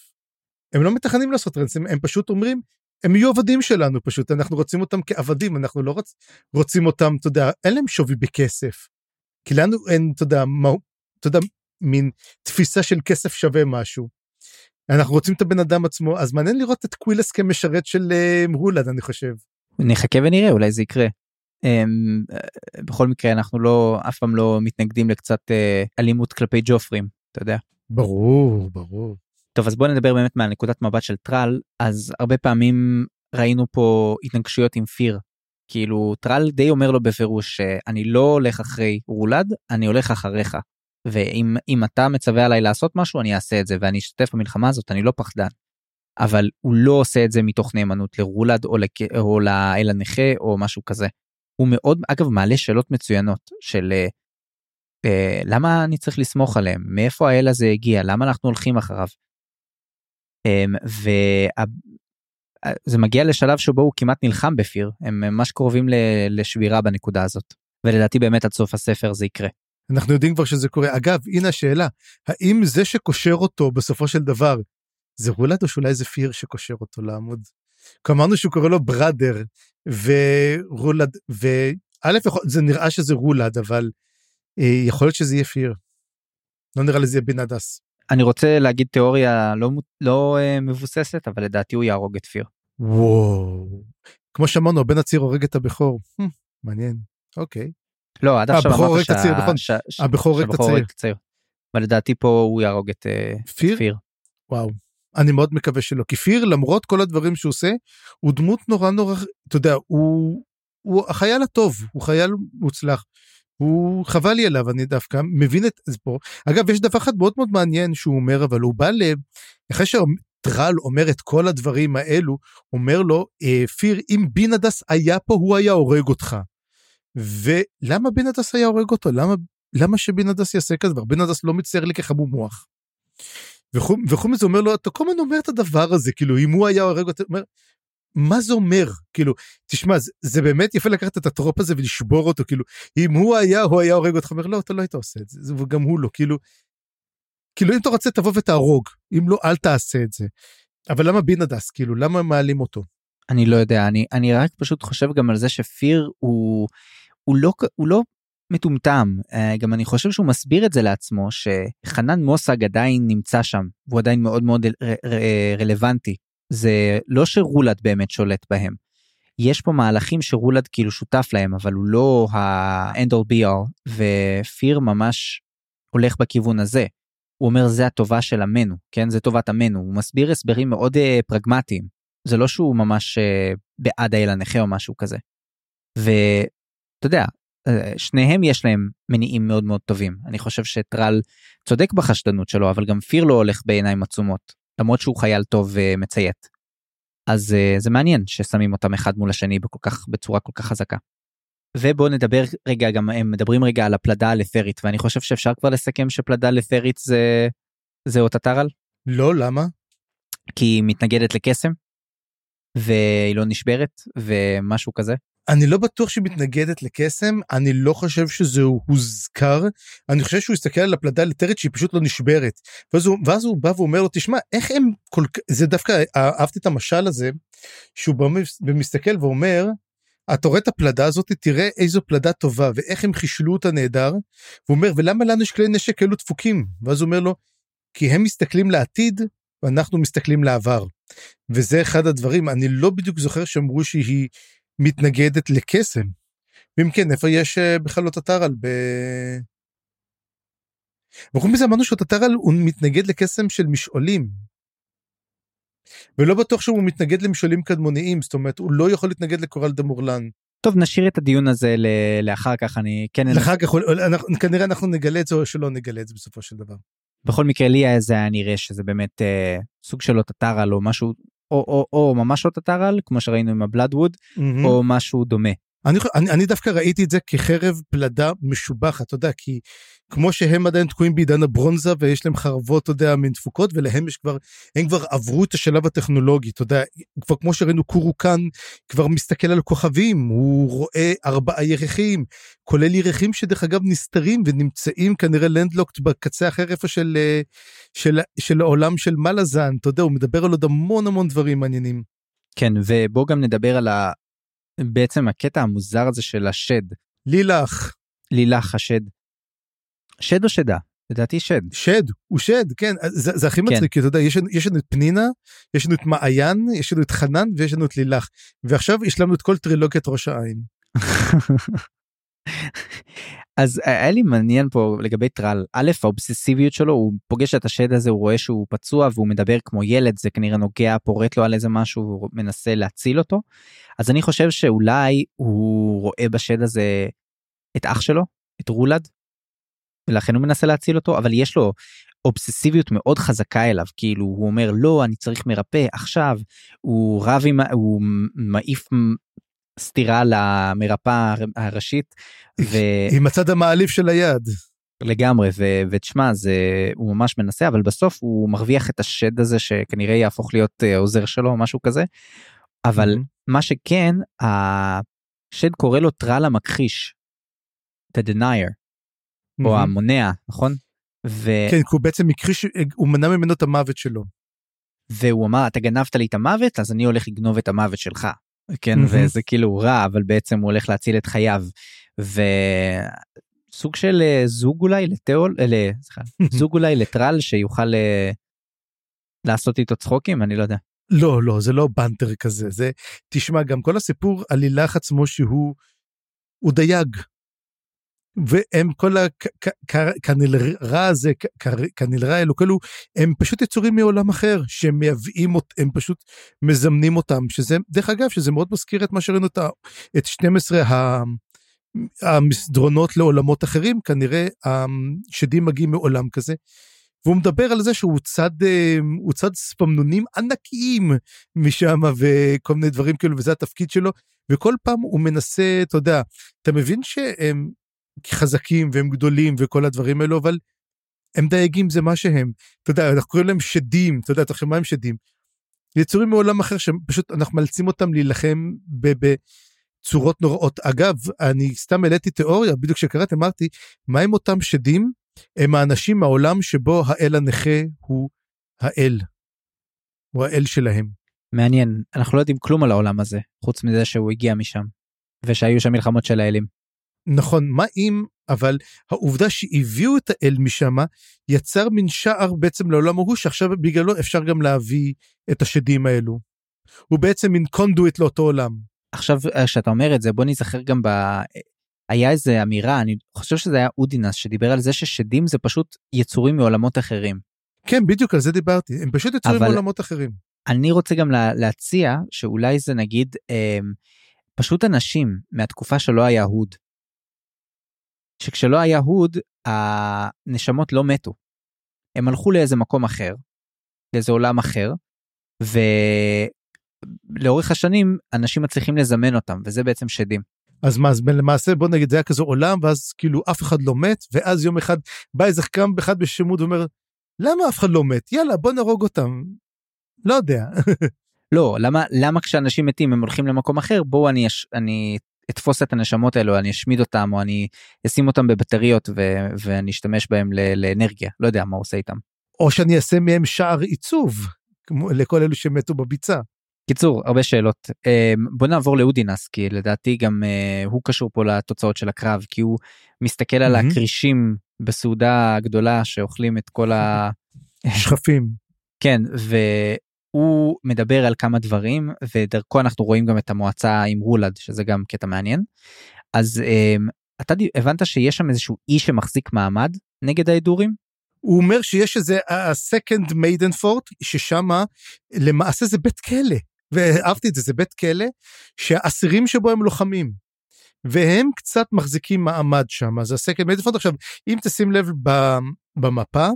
Speaker 2: הם לא מתכננים לעשות רנסום הם פשוט אומרים הם יהיו עבדים שלנו פשוט אנחנו רוצים אותם כעבדים אנחנו לא רוצ, רוצים אותם אתה יודע אין להם שווי בכסף. כי לנו אין אתה יודע מה אתה יודע מין תפיסה של כסף שווה משהו. אנחנו רוצים את הבן אדם עצמו אז מעניין לראות את קווילס כמשרת של מרולד אני חושב.
Speaker 1: נחכה ונראה אולי זה יקרה. Um, בכל מקרה אנחנו לא אף פעם לא מתנגדים לקצת uh, אלימות כלפי ג'ופרים אתה יודע.
Speaker 2: ברור ברור.
Speaker 1: טוב אז בוא נדבר באמת מהנקודת מבט של טרל אז הרבה פעמים ראינו פה התנגשויות עם פיר. כאילו טרל די אומר לו בפירוש שאני לא הולך אחרי רולד אני הולך אחריך ואם אתה מצווה עליי לעשות משהו אני אעשה את זה ואני אשתתף במלחמה הזאת אני לא פחדן. אבל הוא לא עושה את זה מתוך נאמנות לרולד או, לק... או לאל הנכה או משהו כזה. הוא מאוד אגב מעלה שאלות מצוינות של אה, אה, למה אני צריך לסמוך עליהם מאיפה האל הזה הגיע למה אנחנו הולכים אחריו. אה, וזה מגיע לשלב שבו הוא כמעט נלחם בפיר הם ממש קרובים לשבירה בנקודה הזאת ולדעתי באמת עד סוף הספר זה יקרה.
Speaker 2: אנחנו יודעים כבר שזה קורה. אגב, הנה השאלה, האם זה שקושר אותו בסופו של דבר, זה רולד או שאולי זה פיר שקושר אותו לעמוד? כי אמרנו שהוא קורא לו בראדר, ורולד, וא', זה נראה שזה רולד, אבל אה, יכול להיות שזה יהיה פיר. לא נראה לי זה יהיה בן הדס.
Speaker 1: אני רוצה להגיד תיאוריה לא, לא אה, מבוססת, אבל לדעתי הוא יהרוג את פיר.
Speaker 2: וואו. כמו שאמרנו, הבן הצעיר הורג את הבכור. מעניין, אוקיי.
Speaker 1: לא, עד עכשיו
Speaker 2: אמרת שה... הצעיר, נכון. הבכור הורג את הצעיר.
Speaker 1: אבל לדעתי פה הוא יהרוג את פיר. פיר.
Speaker 2: וואו. אני מאוד מקווה שלא. כי פיר, למרות כל הדברים שהוא עושה, הוא דמות נורא נורא, אתה יודע, הוא, הוא החייל הטוב, הוא חייל מוצלח. הוא חבל לי עליו, אני דווקא מבין את זה פה. אגב, יש דבר אחד מאוד מאוד מעניין שהוא אומר, אבל הוא בא ל... אחרי שטרל אומר את כל הדברים האלו, אומר לו, אה, פיר, אם בינאדס היה פה, הוא היה הורג אותך. ולמה בינאדס היה הורג אותו? למה, למה שבינאדס יעשה כזה דבר? בינאדס לא מצייר לי כחמום מוח. וחוץ מזה אומר לו, אתה כל הזמן אומר את הדבר הזה, כאילו, אם הוא היה הורג אותו, אומר, מה זה אומר? כאילו, תשמע, זה, זה באמת יפה לקחת את ה trope הזה ולשבור אותו, כאילו, אם הוא היה, הוא היה הורג אותך, אומר, לא, אתה לא היית עושה את זה, וגם הוא לא, כאילו, כאילו, אם אתה רוצה, תבוא ותהרוג, אם לא, אל תעשה את זה. אבל למה בינדס, כאילו, למה מעלים אותו?
Speaker 1: אני לא יודע, אני, אני רק פשוט חושב גם על זה שפיר הוא... הוא לא, הוא לא מטומטם, אה, גם אני חושב שהוא מסביר את זה לעצמו, שחנן מוסג עדיין נמצא שם, והוא עדיין מאוד מאוד ר, ר, רלוונטי. זה לא שרולד באמת שולט בהם. יש פה מהלכים שרולד כאילו שותף להם, אבל הוא לא ה-end all be all, ופיר ממש הולך בכיוון הזה. הוא אומר זה הטובה של עמנו, כן? זה טובת עמנו. הוא מסביר הסברים מאוד uh, פרגמטיים. זה לא שהוא ממש uh, בעד האל הנכה או משהו כזה. ו... אתה יודע, אה, שניהם יש להם מניעים מאוד מאוד טובים. אני חושב שטרל צודק בחשדנות שלו, אבל גם פיר לא הולך בעיניים עצומות, למרות שהוא חייל טוב ומציית. אז uh, זה מעניין ששמים אותם אחד מול השני בכל כך, בצורה כל כך חזקה. ובואו נדבר רגע, גם הם מדברים רגע על הפלדה הלת'רית, ואני חושב שאפשר כבר לסכם שפלדה לת'רית זה, זה אותה טרל?
Speaker 2: לא, למה?
Speaker 1: כי היא מתנגדת לקסם, והיא לא נשברת, ומשהו כזה.
Speaker 2: אני לא בטוח שהיא מתנגדת לקסם, אני לא חושב שזה הוזכר, אני חושב שהוא הסתכל על הפלדה ליטרית שהיא פשוט לא נשברת. ואז הוא, ואז הוא בא ואומר לו, תשמע, איך הם כל כך, זה דווקא, אהבתי את המשל הזה, שהוא בא ומסתכל ואומר, אתה רואה את הפלדה הזאת, תראה איזו פלדה טובה, ואיך הם חישלו אותה נהדר. הוא אומר, ולמה לנו יש כלי נשק כאלו דפוקים? ואז הוא אומר לו, כי הם מסתכלים לעתיד, ואנחנו מסתכלים לעבר. וזה אחד הדברים, אני לא בדיוק זוכר שאמרו שהיא מתנגדת לקסם. ואם כן, איפה יש אה, בכלל את הטרל? ב... וחוץ מזה אמרנו שהטטרל הוא מתנגד לקסם של משעולים. ולא בטוח שהוא מתנגד למשעולים קדמוניים, זאת אומרת, הוא לא יכול להתנגד לקורל דה מורלן.
Speaker 1: טוב, נשאיר את הדיון הזה לאחר כך, אני כן...
Speaker 2: לאחר כך, אנחנו, כנראה אנחנו נגלה את זה או שלא נגלה את זה בסופו של דבר.
Speaker 1: בכל מקרה, לי זה היה נראה שזה באמת אה, סוג של אוטטרל או משהו, או, או, או ממש אוטטרל, כמו שראינו עם הבלאדווד, mm-hmm. או משהו דומה.
Speaker 2: אני, אני, אני דווקא ראיתי את זה כחרב פלדה משובחת, אתה יודע, כי כמו שהם עדיין תקועים בעידן הברונזה ויש להם חרבות, אתה יודע, מן תפוקות, ולהם יש כבר, הם כבר עברו את השלב הטכנולוגי, אתה יודע, כבר כמו שראינו, קורוקן כבר מסתכל על כוכבים, הוא רואה ארבעה ירחים, כולל ירחים שדרך אגב נסתרים ונמצאים כנראה לנדלוקט בקצה אחר איפה של, של, של העולם של מלאזן, אתה יודע, הוא מדבר על עוד המון המון דברים מעניינים.
Speaker 1: כן, ובוא גם נדבר על ה... בעצם הקטע המוזר הזה של השד.
Speaker 2: לילך.
Speaker 1: לילך השד. שד או שדה? לדעתי שד.
Speaker 2: שד, הוא שד, כן, זה, זה הכי מצחיק, כן. כי אתה יודע, יש, יש לנו את פנינה, יש לנו את מעיין, יש לנו את חנן ויש לנו את לילך. ועכשיו השלמנו את כל טרילוגיית ראש העין. [laughs]
Speaker 1: אז היה לי מעניין פה לגבי טרל א' האובססיביות שלו הוא פוגש את השד הזה הוא רואה שהוא פצוע והוא מדבר כמו ילד זה כנראה נוגע פורט לו על איזה משהו והוא מנסה להציל אותו. אז אני חושב שאולי הוא רואה בשד הזה את אח שלו את רולד ולכן הוא מנסה להציל אותו אבל יש לו אובססיביות מאוד חזקה אליו. כאילו הוא אומר לא אני צריך מרפא עכשיו. הוא רב עם הוא מעיף סטירה למרפאה הראשית.
Speaker 2: ו... [laughs] עם הצד המעליב של היד.
Speaker 1: לגמרי ו- ותשמע זה הוא ממש מנסה אבל בסוף הוא מרוויח את השד הזה שכנראה יהפוך להיות uh, עוזר שלו או משהו כזה. אבל mm-hmm. מה שכן השד קורא לו טרל המכחיש. The denier. Mm-hmm. או המונע נכון?
Speaker 2: ו... כן הוא בעצם מכחיש הוא מנע ממנו את המוות שלו.
Speaker 1: והוא אמר אתה גנבת לי את המוות אז אני הולך לגנוב את המוות שלך. כן mm-hmm. וזה כאילו רע אבל בעצם הוא הולך להציל את חייו וסוג של אה, זוג אולי לתיאול אה, [laughs] זוג אולי לטרל שיוכל אה, לעשות איתו צחוקים אני לא יודע.
Speaker 2: לא לא זה לא בנטר כזה זה תשמע גם כל הסיפור על לילך עצמו שהוא הוא דייג והם כל הכנלרה הזה, כנלרה האלו, כאלו, הם פשוט יצורים מעולם אחר, שהם מייבאים, הם פשוט מזמנים אותם, שזה, דרך אגב, שזה מאוד מזכיר את מה שראינו את 12 המסדרונות לעולמות אחרים, כנראה השדים מגיעים מעולם כזה. והוא מדבר על זה שהוא צד, הוא צד ספמנונים ענקיים משם וכל מיני דברים כאלו, וזה התפקיד שלו, וכל פעם הוא מנסה, אתה יודע, אתה מבין שהם חזקים והם גדולים וכל הדברים האלו, אבל הם דייגים זה מה שהם. אתה יודע, אנחנו קוראים להם שדים, אתה יודע, אתה חושב מה הם שדים? יצורים מעולם אחר שפשוט אנחנו מאלצים אותם להילחם בצורות נוראות. אגב, אני סתם העליתי תיאוריה, בדיוק כשקראתי אמרתי, מה עם אותם שדים? הם האנשים מהעולם שבו האל הנכה הוא האל. הוא האל שלהם.
Speaker 1: מעניין, אנחנו לא יודעים כלום על העולם הזה, חוץ מזה שהוא הגיע משם, ושהיו שם מלחמות של האלים.
Speaker 2: נכון, מה אם, אבל העובדה שהביאו את האל משם, יצר מין שער בעצם לעולם ההוא, שעכשיו בגללו אפשר גם להביא את השדים האלו. הוא בעצם מין קונדואט לאותו עולם.
Speaker 1: עכשיו, כשאתה אומר את זה, בוא נזכר גם ב... היה איזה אמירה, אני חושב שזה היה אודינס, שדיבר על זה ששדים זה פשוט יצורים מעולמות אחרים.
Speaker 2: כן, בדיוק על זה דיברתי, הם פשוט יצורים אבל... מעולמות אחרים.
Speaker 1: אני רוצה גם לה, להציע שאולי זה נגיד אה, פשוט אנשים מהתקופה שלא היה הוד, שכשלא היה הוד, הנשמות לא מתו. הם הלכו לאיזה מקום אחר, לאיזה עולם אחר, ולאורך השנים אנשים מצליחים לזמן אותם, וזה בעצם שדים.
Speaker 2: אז מה, אז למעשה בוא נגיד זה היה כזה עולם, ואז כאילו אף אחד לא מת, ואז יום אחד בא איזה חכם אחד בשמות ואומר, למה אף אחד לא מת? יאללה, בוא נהרוג אותם. לא יודע. [laughs]
Speaker 1: לא, למה, למה כשאנשים מתים הם הולכים למקום אחר, בואו אני, אני אתפוס את הנשמות האלו אני אשמיד אותם או אני אשים אותם בבטריות ו- ואני אשתמש בהם ל- לאנרגיה לא יודע מה הוא עושה איתם.
Speaker 2: או שאני אעשה מהם שער עיצוב כמו לכל אלו שמתו בביצה.
Speaker 1: קיצור הרבה שאלות אמ, בוא נעבור לאודינס כי לדעתי גם אה, הוא קשור פה לתוצאות של הקרב כי הוא מסתכל על הכרישים בסעודה הגדולה שאוכלים את כל ה... [laughs]
Speaker 2: שכפים.
Speaker 1: כן הוא מדבר על כמה דברים ודרכו אנחנו רואים גם את המועצה עם רולד שזה גם קטע מעניין. אז אמ, אתה הבנת שיש שם איזשהו אי שמחזיק מעמד נגד ההדורים?
Speaker 2: הוא אומר שיש איזה ה-second maiden fort ששם למעשה זה בית כלא ואהבתי את זה זה בית כלא שהאסירים שבו הם לוחמים. והם קצת מחזיקים מעמד שם אז maiden fort עכשיו אם תשים לב במפה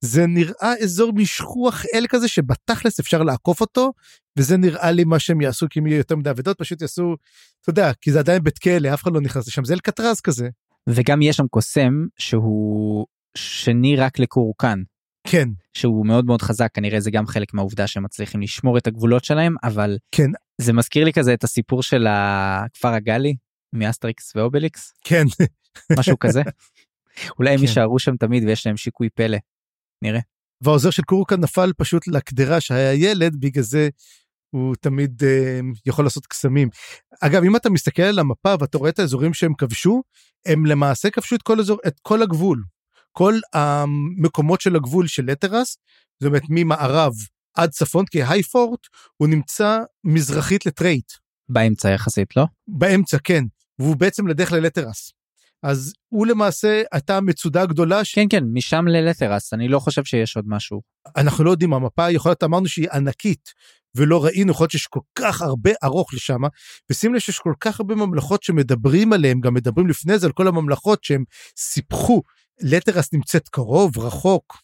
Speaker 2: זה נראה אזור משכוח אל כזה שבתכלס אפשר לעקוף אותו וזה נראה לי מה שהם יעשו כי אם יהיו יותר מדי אבדות פשוט יעשו אתה יודע כי זה עדיין בית כלא אף אחד לא נכנס לשם זה אלקטרז כזה.
Speaker 1: וגם יש שם קוסם שהוא שני רק לקורו קאן.
Speaker 2: כן.
Speaker 1: שהוא מאוד מאוד חזק כנראה זה גם חלק מהעובדה שהם מצליחים לשמור את הגבולות שלהם אבל
Speaker 2: כן
Speaker 1: זה מזכיר לי כזה את הסיפור של הכפר הגאלי מאסטריקס ואובליקס
Speaker 2: כן
Speaker 1: משהו כזה. [laughs] אולי הם
Speaker 2: כן.
Speaker 1: יישארו שם תמיד ויש להם שיקוי פלא. נראה.
Speaker 2: והעוזר של קורו קאן נפל פשוט לקדרה שהיה ילד בגלל זה הוא תמיד אה, יכול לעשות קסמים. אגב אם אתה מסתכל על המפה ואתה רואה את האזורים שהם כבשו הם למעשה כבשו את כל אזור את כל הגבול. כל המקומות של הגבול של לטרס זאת אומרת ממערב עד צפון כי היי פורט הוא נמצא מזרחית לטרייט.
Speaker 1: באמצע יחסית לא?
Speaker 2: באמצע כן והוא בעצם לדרך ללטרס. אז הוא למעשה הייתה מצודה גדולה. ש...
Speaker 1: כן כן משם ללטרס אני לא חושב שיש עוד משהו.
Speaker 2: אנחנו לא יודעים המפה יכול להיות אמרנו שהיא ענקית ולא ראינו יכול להיות שיש כל כך הרבה ארוך לשם ושים לב שיש כל כך הרבה ממלכות שמדברים עליהם גם מדברים לפני זה על כל הממלכות שהם סיפחו לטרס נמצאת קרוב רחוק.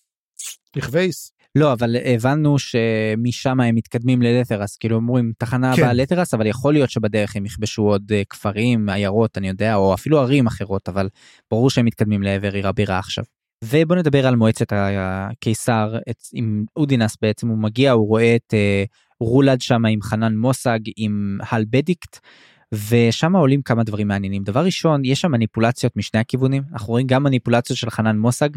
Speaker 2: נכווייס.
Speaker 1: לא אבל הבנו שמשם הם מתקדמים ללטרס כאילו אומרים תחנה
Speaker 2: כן.
Speaker 1: הבאה לטרס אבל יכול להיות שבדרך הם יכבשו עוד אה, כפרים עיירות אני יודע או אפילו ערים אחרות אבל ברור שהם מתקדמים לעבר עיר הבירה עכשיו. ובוא נדבר על מועצת הקיסר את, עם אודינס בעצם הוא מגיע הוא רואה את uh, רולד שם עם חנן מוסג עם הל בדיקט. ושם עולים כמה דברים מעניינים דבר ראשון יש שם מניפולציות משני הכיוונים אנחנו רואים גם מניפולציות של חנן מוסג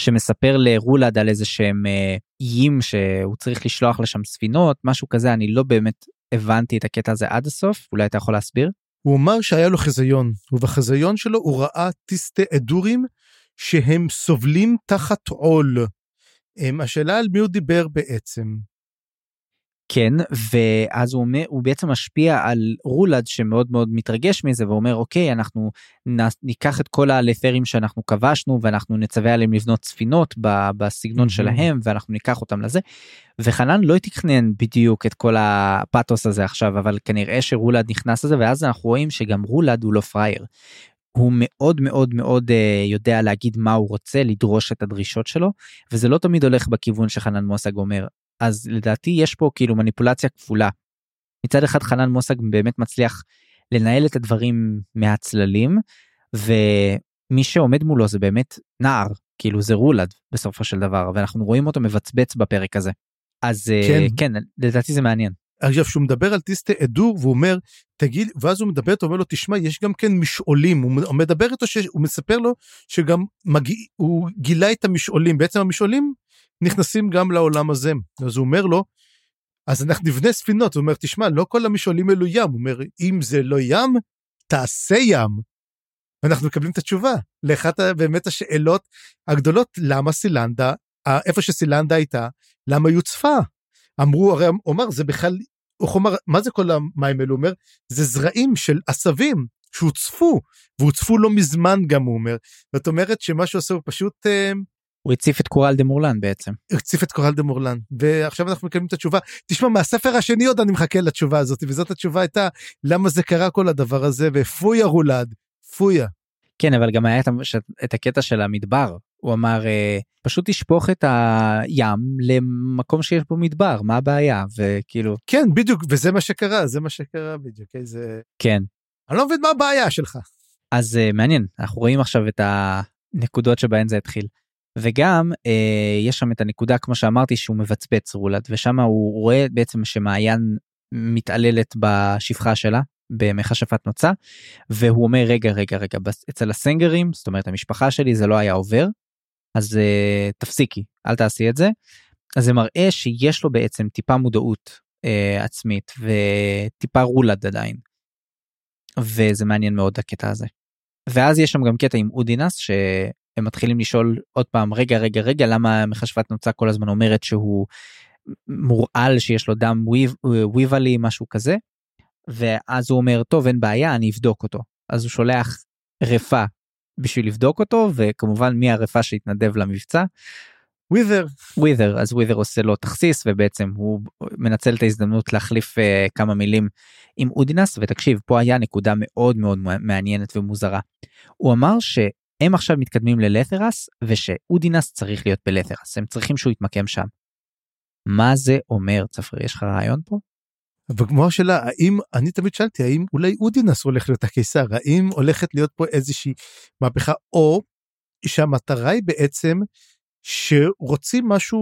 Speaker 1: שמספר לרולד על איזה שהם אה, איים שהוא צריך לשלוח לשם ספינות משהו כזה אני לא באמת הבנתי את הקטע הזה עד הסוף אולי אתה יכול להסביר.
Speaker 2: הוא אמר שהיה לו חזיון ובחזיון שלו הוא ראה טיסטי אדורים שהם סובלים תחת עול. הם, השאלה על מי הוא דיבר בעצם.
Speaker 1: כן ואז הוא אומר הוא בעצם משפיע על רולד שמאוד מאוד מתרגש מזה ואומר אוקיי אנחנו ניקח את כל הלת'רים שאנחנו כבשנו ואנחנו נצווה עליהם לבנות ספינות בסגנון
Speaker 2: Mhm.
Speaker 1: שלהם ואנחנו ניקח אותם לזה. וחנן לא תכנן בדיוק את כל הפאתוס הזה עכשיו אבל כנראה שרולד נכנס לזה ואז אנחנו רואים שגם רולד הוא לא פראייר. הוא מאוד מאוד מאוד uh, יודע להגיד מה הוא רוצה לדרוש את הדרישות שלו וזה לא תמיד הולך בכיוון שחנן מוסג אומר אז לדעתי יש פה כאילו מניפולציה כפולה. מצד אחד חנן מוסג באמת מצליח לנהל את הדברים מהצללים ומי שעומד מולו זה באמת נער כאילו זה רולד בסופו של דבר ואנחנו רואים אותו מבצבץ בפרק הזה. אז אה,
Speaker 2: כן.
Speaker 1: כן לדעתי זה מעניין.
Speaker 2: עכשיו שהוא מדבר על טיסטי אדור והוא אומר תגיד ואז הוא מדבר איתו אומר לו תשמע יש גם כן משעולים הוא מדבר איתו שהוא מספר לו שגם מגיע הוא גילה את המשעולים בעצם המשעולים נכנסים גם לעולם הזה. אז הוא אומר לו אז אנחנו נבנה ספינות. הוא אומר תשמע לא כל המשעולים אלו ים. הוא אומר אם זה לא ים תעשה ים. ואנחנו מקבלים את התשובה לאחת באמת השאלות הגדולות למה סילנדה ה- איפה שסילנדה הייתה למה היא הוצפה. אמרו הרי הוא אמר זה בכלל הוא אמר מה זה כל המים האלו? הוא אומר זה זרעים של עשבים שהוצפו והוצפו לא מזמן גם הוא אומר. זאת אומרת שמה שהוא עושה הוא פשוט אה,
Speaker 1: הוא הציף את קורל דה מורלן בעצם.
Speaker 2: הציף את קורל דה מורלן ועכשיו אנחנו מקבלים את התשובה תשמע מהספר השני עוד אני מחכה לתשובה הזאת וזאת התשובה הייתה למה זה קרה כל הדבר הזה ופויה רולד פויה.
Speaker 1: כן אבל גם היה את, הקטע של המדבר הוא אמר אה, פשוט תשפוך את הים למקום שיש בו מדבר מה הבעיה וכאילו
Speaker 2: כן בדיוק וזה מה שקרה זה מה שקרה בדיוק איזה
Speaker 1: כן
Speaker 2: אני לא מבין מה הבעיה שלך.
Speaker 1: אז uh, מעניין אנחנו רואים עכשיו את הנקודות שבהן זה התחיל. וגם uh, יש שם את הנקודה כמו שאמרתי שהוא מבצבץ רולד ושם הוא רואה בעצם שמעיין מתעללת בשפחה שלה במכשפת נוצה והוא אומר רגע רגע רגע אצל הסנגרים זאת אומרת המשפחה שלי זה לא היה עובר אז uh, תפסיקי אל תעשי את זה. אז זה מראה שיש לו בעצם טיפה מודעות uh, עצמית וטיפה רולד עדיין. וזה מעניין מאוד הקטע הזה. ואז יש שם גם קטע עם אודינס שהם מתחילים לשאול עוד פעם רגע רגע רגע למה מכשפת נוצה כל הזמן אומרת שהוא מורעל שיש לו דם וויבלי משהו כזה. ואז הוא אומר טוב אין בעיה אני אבדוק אותו אז הוא שולח רפה בשביל לבדוק אותו וכמובן מי הרפה שהתנדב למבצע.
Speaker 2: ווית'ר.
Speaker 1: ווית'ר אז ווית'ר עושה לו תכסיס ובעצם הוא מנצל את ההזדמנות להחליף uh, כמה מילים עם אודינס ותקשיב פה היה נקודה מאוד מאוד מעניינת ומוזרה. הוא אמר שהם עכשיו מתקדמים ללת'רס ושאודינס צריך להיות בלת'רס הם צריכים שהוא יתמקם שם. מה זה אומר צפרי יש לך רעיון פה?
Speaker 2: וכמו השאלה האם אני תמיד שאלתי האם אולי אודינס הולך להיות הקיסר? האם הולכת להיות פה איזושהי מהפכה? או שהמטרה היא בעצם שרוצים משהו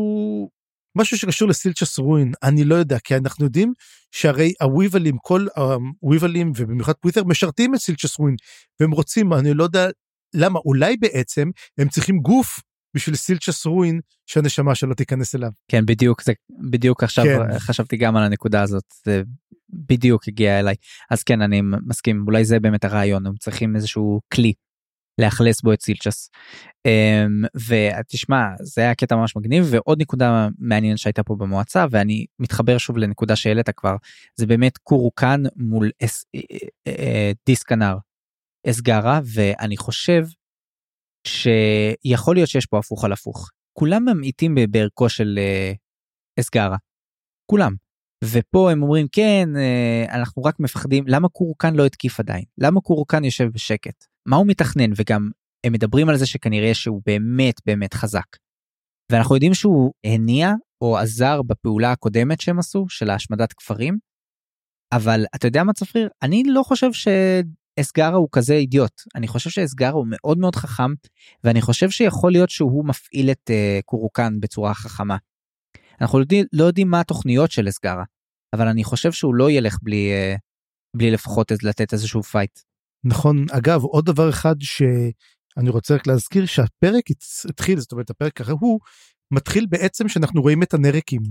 Speaker 2: משהו שקשור לסילצ'ס רואין. אני לא יודע כי אנחנו יודעים שהרי הוויבלים כל הוויבלים ובמיוחד פווית'ר משרתים את סילצ'ס רואין. והם רוצים אני לא יודע למה אולי בעצם הם צריכים גוף בשביל סילצ'ס רואין שהנשמה שלו תיכנס אליו.
Speaker 1: כן בדיוק זה בדיוק עכשיו כן. חשבתי גם על הנקודה הזאת זה בדיוק הגיע אליי אז כן אני מסכים אולי זה באמת הרעיון הם צריכים איזשהו כלי לאכלס בו את סילצ'ס. אמ, ותשמע זה היה קטע ממש מגניב ועוד נקודה מעניינת שהייתה פה במועצה ואני מתחבר שוב לנקודה שהעלית כבר זה באמת קורוקן מול אה, אה, אה, דיסקנר אסגרה ואני חושב שיכול להיות שיש פה הפוך על הפוך. כולם ממעיטים בערכו של uh, אסגרה. כולם. ופה הם אומרים כן uh, אנחנו רק מפחדים למה קורקן לא התקיף עדיין למה קורקן יושב בשקט מה הוא מתכנן וגם הם מדברים על זה שכנראה שהוא באמת באמת חזק. ואנחנו יודעים שהוא הניע או עזר בפעולה הקודמת שהם עשו של השמדת כפרים. אבל אתה יודע מה צפריר אני לא חושב אסגרה הוא כזה אידיוט אני חושב שאסגרה הוא מאוד מאוד חכם ואני חושב שיכול להיות שהוא מפעיל את אה, קורו קאן בצורה חכמה. אנחנו לא יודעים, לא יודעים מה התוכניות של אזגרה אבל אני חושב שהוא לא ילך בלי אה, בלי לפחות לתת איזשהו fight.
Speaker 2: נכון אגב עוד דבר אחד שאני רוצה רק להזכיר שהפרק התחיל זאת אומרת הפרק ההוא מתחיל בעצם שאנחנו רואים את הנרקים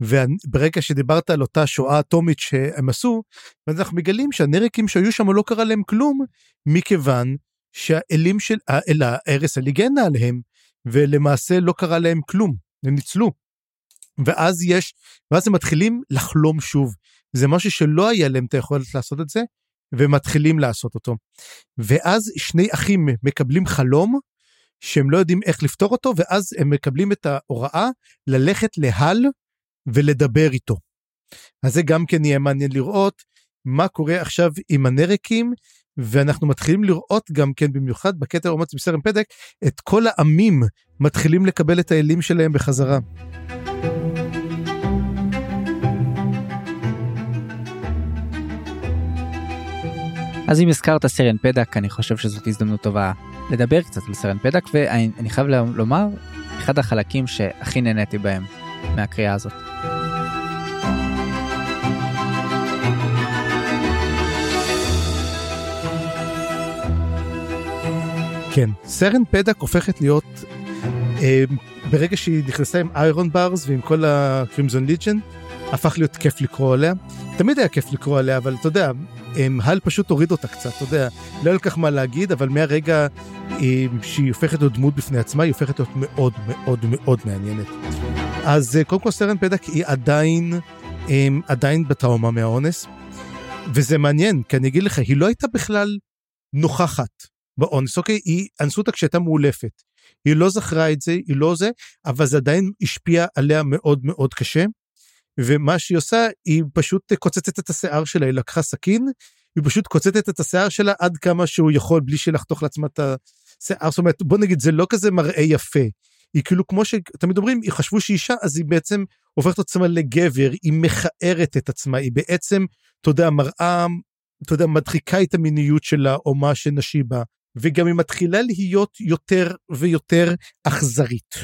Speaker 2: וברגע שדיברת על אותה שואה אטומית שהם עשו, אז אנחנו מגלים שהנרקים שהיו שם לא קרה להם כלום, מכיוון שהאלים של האל הארס הליגנה עליהם, ולמעשה לא קרה להם כלום, הם ניצלו. ואז יש, ואז הם מתחילים לחלום שוב. זה משהו שלא היה להם את היכולת לעשות את זה, ומתחילים לעשות אותו. ואז שני אחים מקבלים חלום, שהם לא יודעים איך לפתור אותו, ואז הם מקבלים את ההוראה ללכת להל ולדבר איתו. אז זה גם כן יהיה מעניין לראות מה קורה עכשיו עם הנרקים ואנחנו מתחילים לראות גם כן במיוחד בקטע אומץ בסרם פדק את כל העמים מתחילים לקבל את האלים שלהם בחזרה.
Speaker 1: אז אם הזכרת סרן פדק אני חושב שזאת הזדמנות טובה לדבר קצת על סרן פדק ואני חייב לומר אחד החלקים שהכי נהניתי בהם מהקריאה הזאת.
Speaker 2: כן, סרן פדק הופכת להיות, אה, ברגע שהיא נכנסה עם איירון ברס ועם כל הקרימזון ליג'ן, הפך להיות כיף לקרוא עליה. תמיד היה כיף לקרוא עליה, אבל אתה יודע, הל פשוט הוריד אותה קצת, אתה יודע, לא היה כל כך מה להגיד, אבל מהרגע אה, שהיא הופכת להיות דמות בפני עצמה, היא הופכת להיות מאוד מאוד מאוד מעניינת. אז אה, קודם כל סרן פדק היא עדיין, אה, עדיין בטראומה מהאונס, וזה מעניין, כי אני אגיד לך, היא לא הייתה בכלל נוכחת באונס, אוקיי? היא אנסו אותה כשהייתה מאולפת. היא לא זכרה את זה, היא לא זה, אבל זה עדיין השפיע עליה מאוד מאוד קשה. ומה שהיא עושה, היא פשוט קוצצת את השיער שלה, היא לקחה סכין, היא פשוט קוצצת את השיער שלה עד כמה שהוא יכול בלי שלחתוך לעצמה את השיער. זאת אומרת, בוא נגיד, זה לא כזה מראה יפה. היא כאילו, כמו שתמיד אומרים, היא חשבו שהיא אישה, אז היא בעצם הופכת עצמה לגבר, היא מכערת את עצמה, היא בעצם, אתה יודע, מראה, אתה יודע, מדחיקה את המיניות שלה, או מה שנשי בה. וגם היא מתחילה להיות יותר ויותר אכזרית.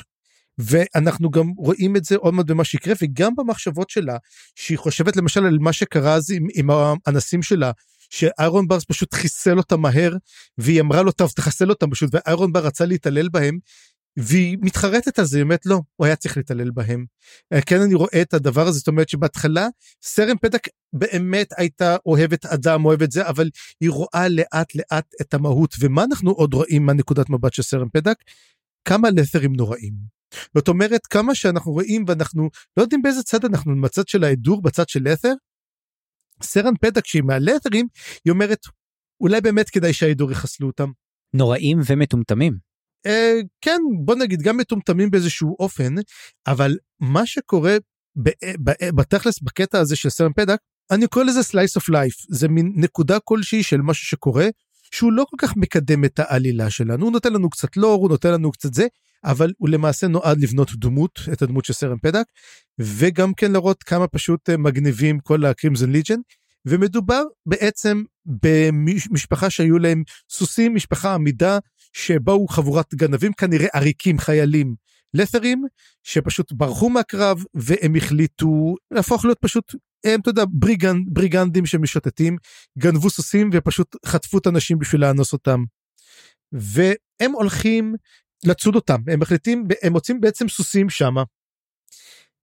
Speaker 2: ואנחנו גם רואים את זה עוד מעט במה שיקרה וגם במחשבות שלה שהיא חושבת למשל על מה שקרה אז עם, עם האנסים שלה שאיירון ברס פשוט חיסל אותם מהר והיא אמרה לו טוב תחסל אותם פשוט ואיירון בר רצה להתעלל בהם והיא מתחרטת על זה, היא אומרת לא, הוא היה צריך להתעלל בהם. אה, כן אני רואה את הדבר הזה, זאת אומרת שבהתחלה סרן פתק באמת הייתה אוהבת אדם, אוהבת זה, אבל היא רואה לאט לאט את המהות, ומה אנחנו עוד רואים מהנקודת מבט של סרן פתק? כמה לת'רים נוראים. זאת אומרת כמה שאנחנו רואים ואנחנו לא יודעים באיזה צד אנחנו בצד של ההדור בצד של לת'ר. סרן פדק כשהיא מהלת'רים היא אומרת אולי באמת כדאי שההדור יחסלו אותם.
Speaker 1: נוראים ומטומטמים.
Speaker 2: אה, כן בוא נגיד גם מטומטמים באיזשהו אופן אבל מה שקורה בתכלס בקטע הזה של סרן פדק אני קורא לזה slice of life זה מין נקודה כלשהי של משהו שקורה שהוא לא כל כך מקדם את העלילה שלנו הוא נותן לנו קצת לור הוא נותן לנו קצת זה אבל הוא למעשה נועד לבנות דמות את הדמות של סרן פדק וגם כן להראות כמה פשוט אה, מגניבים כל הקרימזון ליג'ן ומדובר בעצם במשפחה שהיו להם סוסים משפחה עמידה שבאו חבורת גנבים כנראה עריקים חיילים לת'רים שפשוט ברחו מהקרב והם החליטו להפוך להיות פשוט הם אתה יודע בריגנד, בריגנדים שמשוטטים גנבו סוסים ופשוט חטפו את האנשים בשביל לאנוס אותם. והם הולכים לצוד אותם הם מחליטים הם מוצאים בעצם סוסים שמה.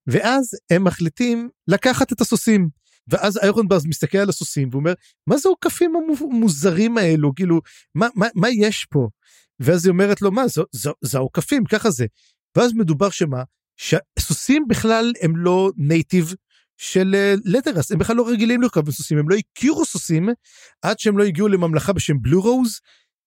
Speaker 2: ואז הם מחליטים לקחת את הסוסים ואז איירון ברז מסתכל על הסוסים ואומר מה זה העוקפים המוזרים האלו כאילו מה, מה, מה יש פה. ואז היא אומרת לו מה זה העוקפים ככה זה. ואז מדובר שמה שהסוסים בכלל הם לא נייטיב של לטרס הם בכלל לא רגילים לרכב בסוסים הם לא הכירו סוסים עד שהם לא הגיעו לממלכה בשם בלו רוז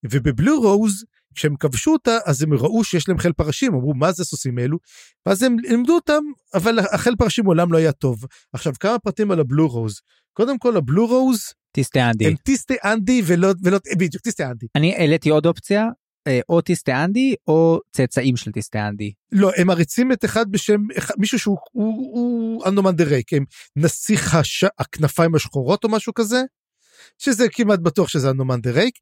Speaker 2: ובבלו רוז כשהם כבשו אותה אז הם ראו שיש להם חיל פרשים אמרו מה זה סוסים אלו? ואז הם לימדו אותם אבל החיל פרשים מעולם לא היה טוב. עכשיו כמה פרטים על הבלו רוז. קודם כל הבלו רוז
Speaker 1: טיסטי אנדי.
Speaker 2: הם טיסטי אנדי ולא ולא בדיוק טיסטי אנדי.
Speaker 1: אני העליתי עוד אופציה אה, או טיסטי אנדי או צאצאים של טיסטי אנדי.
Speaker 2: לא הם מריצים את אחד בשם מישהו שהוא הוא, הוא אנדומן דה ריק הם נסיך הש... הכנפיים השחורות או משהו כזה. שזה כמעט בטוח שזה אנדומן דה ריק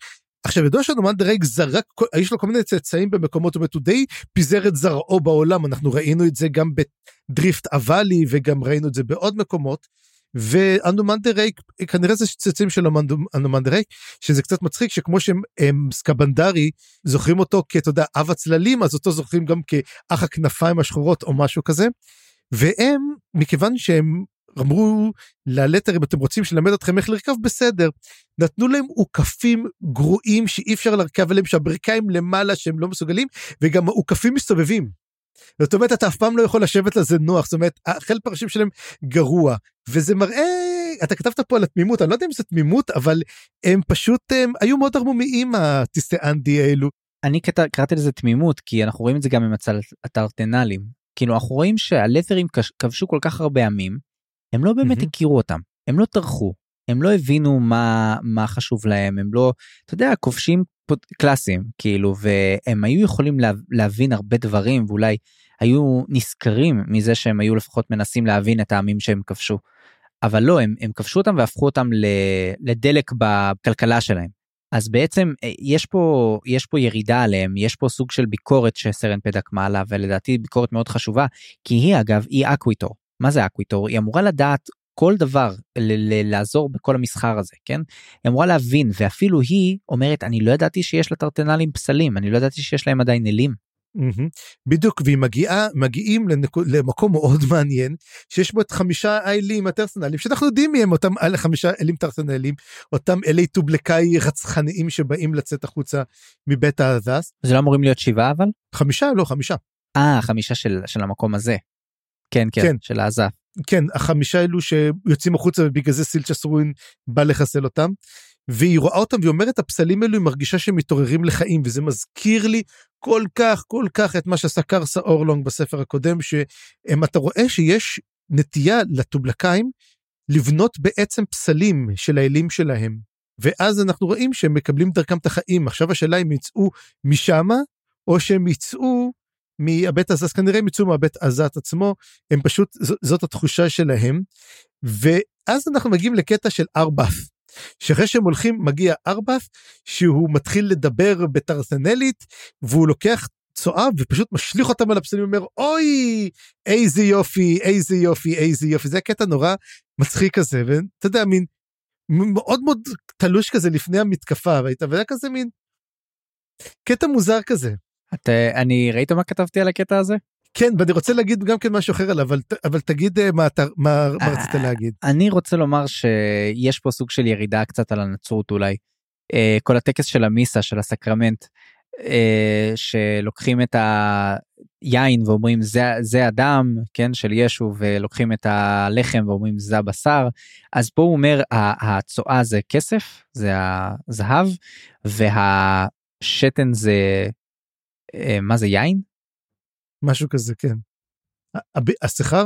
Speaker 2: עכשיו ידוע שנומן דרג זרק יש לו כל מיני צאצאים במקומות הוא די פיזר את זרעו בעולם אנחנו ראינו את זה גם בדריפט אבלי וגם ראינו את זה בעוד מקומות. ואנומן דרייק כנראה זה צאצאים של אנומן דרייק שזה קצת מצחיק שכמו שהם סקבנדרי זוכרים אותו כאתה יודע אב הצללים אז אותו זוכרים גם כאח הכנפיים השחורות או משהו כזה. והם מכיוון שהם אמרו ללטר אם אתם רוצים שלמד אתכם איך לרכב בסדר נתנו להם עוקפים גרועים שאי אפשר לרכב עליהם שהברכיים למעלה שהם לא מסוגלים וגם העוקפים מסתובבים. זאת אומרת אתה אף פעם לא יכול לשבת לזה נוח זאת אומרת החל פרשים שלהם גרוע וזה מראה אתה כתבת פה על התמימות אני לא יודע אם זה תמימות אבל הם פשוט הם היו מאוד ערמומיים הטיסטי אנדי האלו.
Speaker 1: אני קראתי לזה תמימות כי אנחנו רואים את זה גם עם הצל הטרטנלים כאילו אנחנו רואים שהלת'רים כבשו כל כך הרבה ימים הם לא באמת mm-hmm. הכירו אותם, הם לא טרחו, הם לא הבינו מה, מה חשוב להם, הם לא, אתה יודע, כובשים קלאסיים, כאילו, והם היו יכולים לה, להבין הרבה דברים, ואולי היו נשכרים מזה שהם היו לפחות מנסים להבין את העמים שהם כבשו. אבל לא, הם, הם כבשו אותם והפכו אותם לדלק בכלכלה שלהם. אז בעצם אה, יש פה יש פה ירידה עליהם יש פה סוג של ביקורת שסרן פדק מעלה ולדעתי ביקורת מאוד חשובה כי היא אגב היא Acquitor מה זה Acquitor? היא אמורה לדעת כל דבר לעזור בכל המסחר הזה כן היא אמורה להבין ואפילו היא אומרת אני לא ידעתי שיש לטרתנלים פסלים אני לא ידעתי שיש להם עדיין אלים.
Speaker 2: בדיוק והיא מגיעה מגיעים למקום מאוד [laughs] מעניין שיש בו את חמישה האלים הטרתנלים שאנחנו יודעים מי הם אותם חמישה אלים טרתנלים אותם אלי טובלקאי רצחניים שבאים לצאת החוצה מבית האזס.
Speaker 1: זה לא אמורים להיות שבעה אבל?
Speaker 2: חמישה לא חמישה.
Speaker 1: אה חמישה של, של המקום הזה. כן, כן, כן, של העזה.
Speaker 2: כן, החמישה אלו שיוצאים החוצה ובגלל זה סילצ'ס רואין בא לחסל אותם. והיא רואה אותם והיא אומרת הפסלים האלו היא מרגישה שהם מתעוררים לחיים וזה מזכיר לי כל כך כל כך את מה שעשה קרסה אורלונג בספר הקודם שאם אתה רואה שיש נטייה לטובלקאים לבנות בעצם פסלים של האלים שלהם ואז אנחנו רואים שהם מקבלים דרכם את החיים עכשיו השאלה אם יצאו משמה או שהם יצאו מהבית הזה, אז כנראה הם יצאו מהבית עזת עצמו, הם פשוט, זאת התחושה שלהם. ואז אנחנו מגיעים לקטע של ארבף, שאחרי שהם הולכים מגיע ארבף, שהוא מתחיל לדבר בטרסנלית, והוא לוקח צואב ופשוט משליך אותם על הפסלים ואומר אוי איזה יופי איזה יופי איזה יופי זה קטע נורא מצחיק כזה ואתה יודע מין מאוד מאוד תלוש כזה לפני המתקפה והיית והיה כזה מין קטע מוזר כזה.
Speaker 1: את, אני ראית מה כתבתי על הקטע הזה?
Speaker 2: כן ואני רוצה להגיד גם כן משהו אחר עליו אבל אבל תגיד אה, מה אתה מה, מה רצית להגיד.
Speaker 1: אני רוצה לומר שיש פה סוג של ירידה קצת על הנצרות אולי. אה, כל הטקס של המיסה של הסקרמנט אה, שלוקחים את היין ואומרים זה, זה הדם, כן, של ישו, ולוקחים את הלחם ואומרים זה הבשר, אז פה הוא אומר הצואה זה כסף, זה הזהב, והשתן זה, אה, מה זה יין?
Speaker 2: משהו כזה, כן. השכר?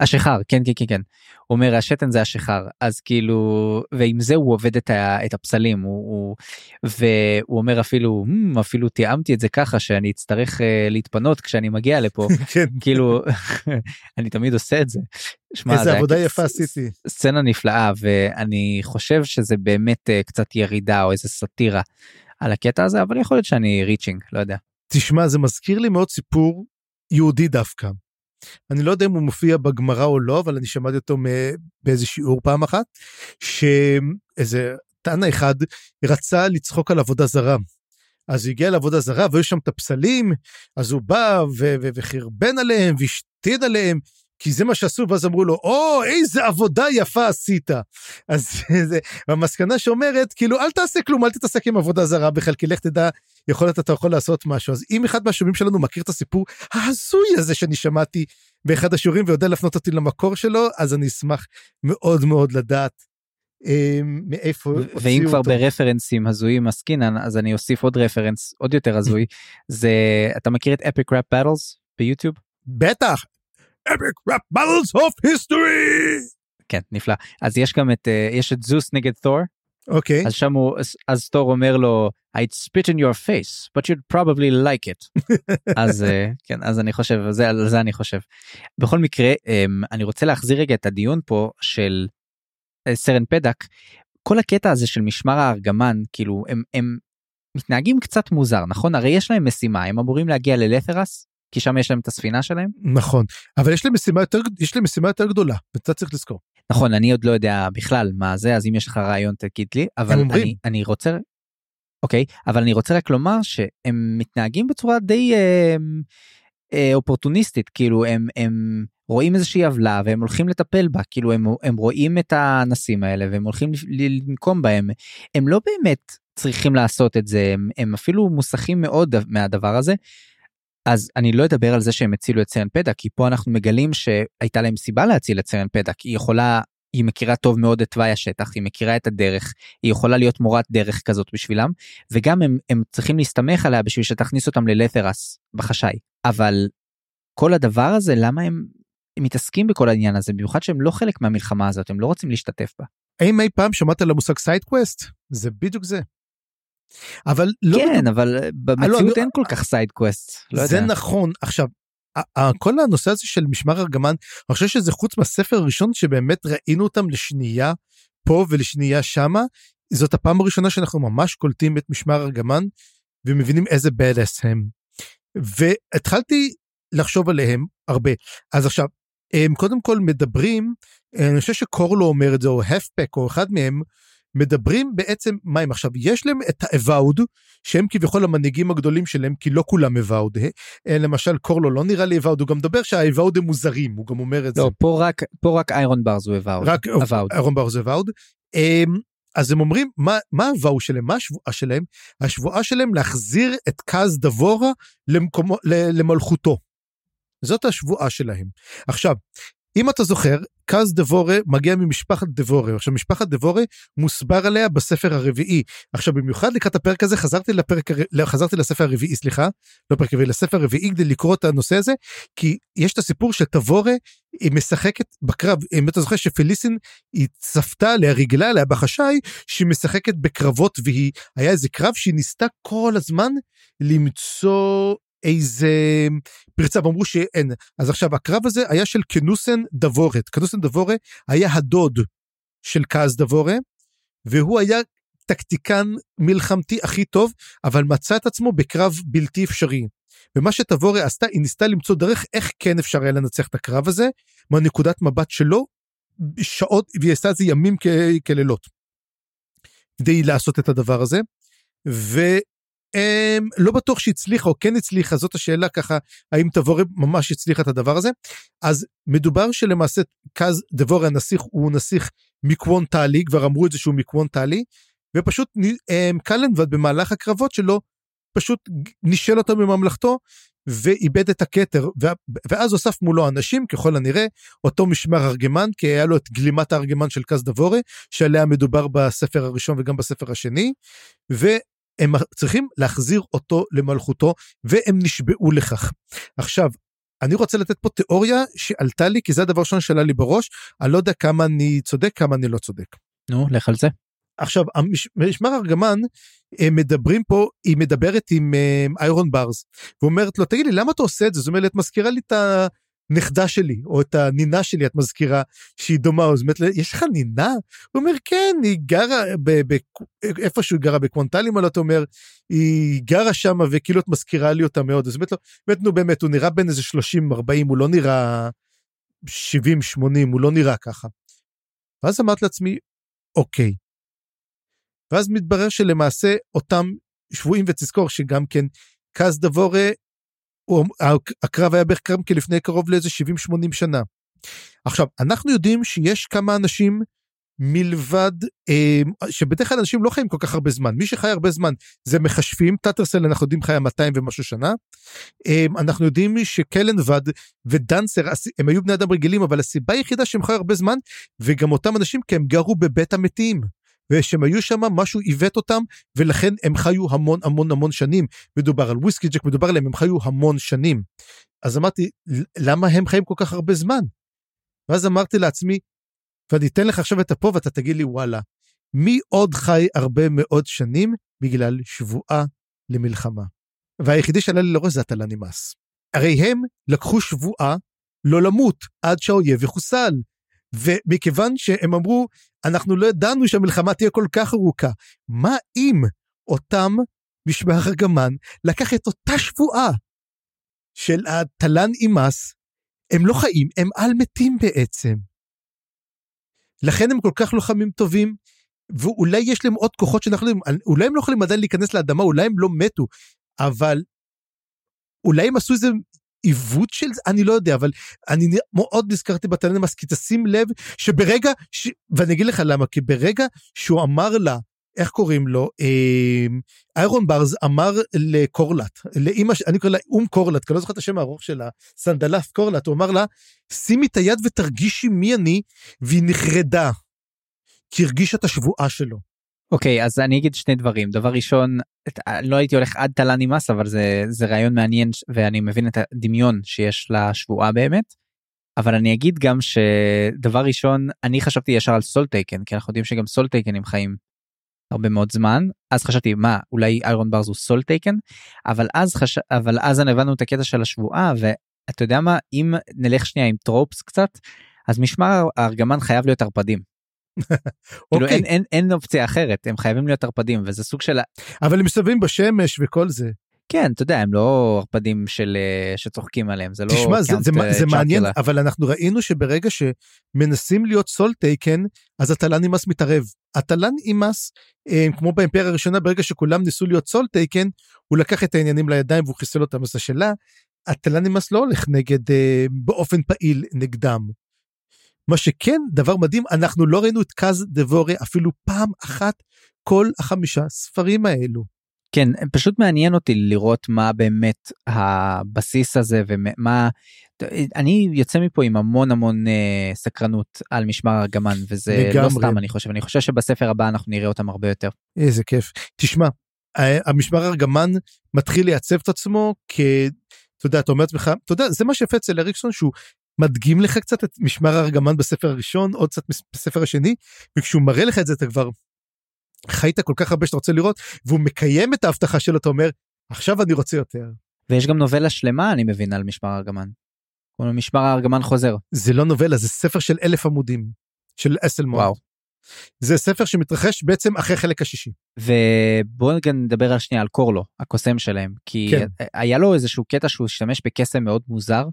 Speaker 1: השכר כן כן כן כן הוא אומר השתן זה השכר אז כאילו ועם זה הוא עובד את, ה, את הפסלים הוא, הוא והוא אומר אפילו אפילו תיאמתי את זה ככה שאני אצטרך uh, להתפנות כשאני מגיע לפה [laughs] כן. כאילו [laughs] אני תמיד עושה את זה.
Speaker 2: שמה, איזה עבודה יפה עשיתי.
Speaker 1: סצנה נפלאה ואני חושב שזה באמת uh, קצת ירידה או איזה סאטירה על הקטע הזה אבל יכול להיות שאני ריצ'ינג לא יודע.
Speaker 2: תשמע זה מזכיר לי מאוד סיפור יהודי דווקא. אני לא יודע אם הוא מופיע בגמרא או לא, אבל אני שמעתי אותו באיזה שיעור פעם אחת, שאיזה תנא אחד רצה לצחוק על עבודה זרה. אז הוא הגיע לעבודה זרה והיו שם את הפסלים, אז הוא בא וחרבן עליהם והשתין עליהם, כי זה מה שעשו, ואז אמרו לו, או, oh, איזה עבודה יפה עשית. אז [laughs] זה, המסקנה שאומרת, כאילו, אל תעשה כלום, אל תתעסק עם עבודה זרה בכלל, כי לך תדע, יכול להיות אתה יכול לעשות משהו. אז אם אחד מהשומעים שלנו מכיר את הסיפור ההזוי הזה שאני שמעתי באחד השיעורים ויודע להפנות אותי למקור שלו, אז אני אשמח מאוד מאוד לדעת אה, מאיפה
Speaker 1: ואם כבר אותו. ברפרנסים הזויים עסקינן, אז אני אוסיף עוד רפרנס עוד יותר הזוי, [laughs] זה, אתה מכיר את אפיק ראפ באטלס ביוטיוב?
Speaker 2: בטח, epic rap battles of history.
Speaker 1: כן נפלא אז יש גם את uh, יש את זוס נגד תור.
Speaker 2: אוקיי. Okay.
Speaker 1: אז שם הוא אז תור אומר לו I'd spit in your face but you'd probably like it. [laughs] אז uh, כן אז אני חושב זה על זה אני חושב. בכל מקרה um, אני רוצה להחזיר רגע את הדיון פה של uh, סרן פדק כל הקטע הזה של משמר הארגמן כאילו הם הם מתנהגים קצת מוזר נכון הרי יש להם משימה הם אמורים להגיע ללת'רס כי שם יש להם את הספינה שלהם.
Speaker 2: נכון, אבל יש להם משימה יותר, יש להם משימה יותר גדולה, ואתה צריך לזכור.
Speaker 1: נכון, אני עוד לא יודע בכלל מה זה, אז אם יש לך רעיון תגיד לי, אבל אני, אני רוצה, אוקיי, אבל אני רוצה רק לומר שהם מתנהגים בצורה די אה, אה, אופורטוניסטית, כאילו הם, הם רואים איזושהי עוולה והם הולכים לטפל בה, כאילו הם, הם רואים את האנסים האלה והם הולכים לנקום בהם, הם לא באמת צריכים לעשות את זה, הם, הם אפילו מוסכים מאוד מהדבר הזה. אז אני לא אדבר על זה שהם הצילו את סרן פדק כי פה אנחנו מגלים שהייתה להם סיבה להציל את סרן פדק. היא יכולה היא מכירה טוב מאוד את תוואי השטח היא מכירה את הדרך היא יכולה להיות מורת דרך כזאת בשבילם וגם הם, הם צריכים להסתמך עליה בשביל שתכניס אותם ללת'רס בחשאי. אבל כל הדבר הזה למה הם, הם מתעסקים בכל העניין הזה? במיוחד שהם לא חלק מהמלחמה הזאת הם לא רוצים להשתתף בה.
Speaker 2: האם אי פעם שמעת על המושג side quest? זה בדיוק זה אבל לא
Speaker 1: כן אבל אה, במציאות לא, אין כל כך side quest.
Speaker 2: לא זה נכון עכשיו כל הנושא הזה של משמר ארגמן אני חושב שזה חוץ מהספר הראשון שבאמת ראינו אותם לשנייה פה ולשנייה שמה זאת הפעם הראשונה שאנחנו ממש קולטים את משמר ארגמן ומבינים איזה badass הם. והתחלתי לחשוב עליהם הרבה אז עכשיו הם קודם כל מדברים אני חושב שקורלו אומר את זה או הפפק או אחד מהם מדברים בעצם מה הם עכשיו יש להם את האבאוד שהם כביכול המנהיגים הגדולים שלהם כי לא כולם אבאוד אה, למשל קורלו לא נראה לי אבאוד הוא גם מדבר שהאבאוד הם מוזרים הוא גם אומר את
Speaker 1: לא,
Speaker 2: זה.
Speaker 1: פה רק פה רק איירון ברז הוא אבאוד.
Speaker 2: רק איירון ברז אבאוד. אז הם אומרים מה מה הוואו שלהם מה השבועה שלהם השבועה שלהם להחזיר את קאז דבורה למקומו למלכותו. זאת השבועה שלהם. עכשיו אם אתה זוכר, קאז דבורה מגיע ממשפחת דבורה. עכשיו, משפחת דבורה מוסבר עליה בספר הרביעי. עכשיו, במיוחד לקראת הפרק הזה, חזרתי לפרק, חזרתי לספר הרביעי, סליחה, לא פרק הרביעי, לספר הרביעי כדי לקרוא את הנושא הזה, כי יש את הסיפור של תבורה, היא משחקת בקרב, אם אתה זוכר שפליסין, היא צפתה עליה, ריגלה עליה בחשאי, שהיא משחקת בקרבות, והיא, היה איזה קרב שהיא ניסתה כל הזמן למצוא איזה פרצה ואמרו שאין. אז עכשיו הקרב הזה היה של קנוסן דבורת. קנוסן דבורה היה הדוד של כעס דבורה, והוא היה טקטיקן מלחמתי הכי טוב, אבל מצא את עצמו בקרב בלתי אפשרי. ומה שתבורה עשתה, היא ניסתה למצוא דרך איך כן אפשר היה לנצח את הקרב הזה, מהנקודת מבט שלו, שעות, והיא עשתה את זה ימים כלילות. כדי לעשות את הדבר הזה. ו... Um, לא בטוח שהצליחה או כן הצליחה זאת השאלה ככה האם תבורי ממש הצליחה את הדבר הזה. אז מדובר שלמעשה קאז דבורי הנסיך הוא נסיך מקוון טלי כבר אמרו את זה שהוא מקוון טלי ופשוט um, קלנבד במהלך הקרבות שלו פשוט נישל אותו מממלכתו ואיבד את הכתר, ואז הוסף מולו אנשים, ככל הנראה, אותו משמר ארגמן, כי היה לו את גלימת הארגמן של קז דבורה, שעליה מדובר בספר הראשון וגם בספר השני, והם צריכים להחזיר אותו למלכותו, והם נשבעו לכך. עכשיו, אני רוצה לתת פה תיאוריה שעלתה לי, כי זה הדבר ראשון שעלה לי בראש, אני לא יודע כמה אני צודק, כמה אני לא צודק.
Speaker 1: נו, לך על זה.
Speaker 2: עכשיו, משמר ארגמן, הם מדברים פה, היא מדברת עם איירון ברז, ואומרת לו, תגיד לי, למה אתה עושה את זה? זאת אומרת, מזכירה לי את הנכדה שלי, או את הנינה שלי, את מזכירה שהיא דומה, אז אומרת, יש לך נינה? הוא אומר, כן, היא גרה, ב, ב, איפשהו היא גרה בקוונטלים, אתה אומר, היא גרה שם, וכאילו את מזכירה לי אותה מאוד. אז באמת, לא, באמת, נו, באמת, הוא נראה בין איזה 30-40, הוא לא נראה 70-80, הוא לא נראה ככה. ואז אמרתי לעצמי, אוקיי, ואז מתברר שלמעשה אותם שבויים ותזכור שגם כן קז דבורה, הקרב היה בערך לפני קרוב לאיזה 70-80 שנה. עכשיו, אנחנו יודעים שיש כמה אנשים מלבד, אה, שבדרך כלל אנשים לא חיים כל כך הרבה זמן, מי שחי הרבה זמן זה מכשפים, טאטרסל אנחנו יודעים חיה 200 ומשהו שנה, אה, אנחנו יודעים שקלנבד ודנסר הם היו בני אדם רגילים אבל הסיבה היחידה שהם חיו הרבה זמן וגם אותם אנשים כי הם גרו בבית המתים. ושהם היו שם, משהו עיוות אותם, ולכן הם חיו המון המון המון שנים. מדובר על וויסקי ג'ק, מדובר עליהם, הם חיו המון שנים. אז אמרתי, למה הם חיים כל כך הרבה זמן? ואז אמרתי לעצמי, ואני אתן לך עכשיו את הפה ואתה תגיד לי, וואלה, מי עוד חי הרבה מאוד שנים בגלל שבועה למלחמה? והיחידי שעלה לי לראש זה הטלה נמאס. הרי הם לקחו שבועה לא למות עד שהאויב יחוסל. ומכיוון שהם אמרו, אנחנו לא ידענו שהמלחמה תהיה כל כך ארוכה, מה אם אותם משמר ארגמן לקח את אותה שבועה של התלן אימס, הם לא חיים, הם על מתים בעצם. לכן הם כל כך לוחמים טובים, ואולי יש להם עוד כוחות שאנחנו יודעים, אולי הם לא יכולים עדיין להיכנס לאדמה, אולי הם לא מתו, אבל אולי הם עשו איזה עיוות של זה? אני לא יודע, אבל אני מאוד נזכרתי בטלנמאס, כי תשים לב שברגע, ש... ואני אגיד לך למה, כי ברגע שהוא אמר לה, איך קוראים לו? אה, איירון ברז אמר לקורלט, לאמא, אני קורא לה אום קורלט, כי לא זוכר את השם הארוך שלה, סנדלף קורלט, הוא אמר לה, שימי את היד ותרגישי מי אני, והיא נחרדה, כי הרגישה את השבועה שלו.
Speaker 1: אוקיי okay, אז אני אגיד שני דברים דבר ראשון לא הייתי הולך עד תלה נמאס אבל זה זה רעיון מעניין ואני מבין את הדמיון שיש לשבועה באמת. אבל אני אגיד גם שדבר ראשון אני חשבתי ישר על Soletaken כי אנחנו יודעים שגם סולטייקנים חיים הרבה מאוד זמן אז חשבתי מה אולי איירון בארז הוא Soletaken אבל אז חש... אבל אז הבנו את הקטע של השבועה ואתה יודע מה אם נלך שנייה עם tropes קצת אז משמר הארגמן חייב להיות ערפדים. כאילו אין, אין, אין אופציה אחרת הם חייבים להיות ערפדים וזה סוג של
Speaker 2: אבל הם מסתובבים בשמש וכל זה.
Speaker 1: כן אתה יודע הם לא ערפדים של אה, שצוחקים עליהם זה לא
Speaker 2: תשמע זה, זה, זה זה מעניין אבל אנחנו ראינו שברגע שמנסים להיות Soletaken אז הטלאן אימאס מתערב הטלאן אימאס אה, כמו באימפריה הראשונה ברגע שכולם ניסו להיות Soletaken הוא לקח את העניינים לידיים והוא חיסל אותם אז השאלה הטלאן אימאס לא הולך נגד אה, באופן פעיל נגדם. מה שכן דבר מדהים אנחנו לא ראינו את קאז דאבורה אפילו פעם אחת כל החמישה ספרים האלו.
Speaker 1: כן פשוט מעניין אותי לראות מה באמת הבסיס הזה ומה אני יוצא מפה עם המון המון אה, סקרנות על משמר הגמן וזה לא לגמרי. לא סתם אני חושב אני חושב שבספר הבא אנחנו נראה אותם הרבה יותר.
Speaker 2: איזה כיף תשמע המשמר ארגמן מתחיל לייצב את עצמו כ... אתה יודע, אתה אומר לעצמך, אתה יודע, זה מה שיפה אצל אריקסון שהוא מדגים לך קצת את משמר הארגמן בספר הראשון עוד קצת בספר השני וכשהוא מראה לך את זה אתה כבר חיית כל כך הרבה שאתה רוצה לראות והוא מקיים את ההבטחה שלו אתה אומר עכשיו אני רוצה יותר.
Speaker 1: ויש גם נובלה שלמה אני מבין על משמר הארגמן. משמר הארגמן חוזר.
Speaker 2: זה לא נובלה זה ספר של אלף עמודים של אסלמונד. וואו. זה ספר שמתרחש בעצם אחרי חלק השישי.
Speaker 1: ובואו נדבר על שנייה על קורלו הקוסם שלהם כי כן. היה לו איזשהו קטע שהוא השתמש בקסם מאוד מוזר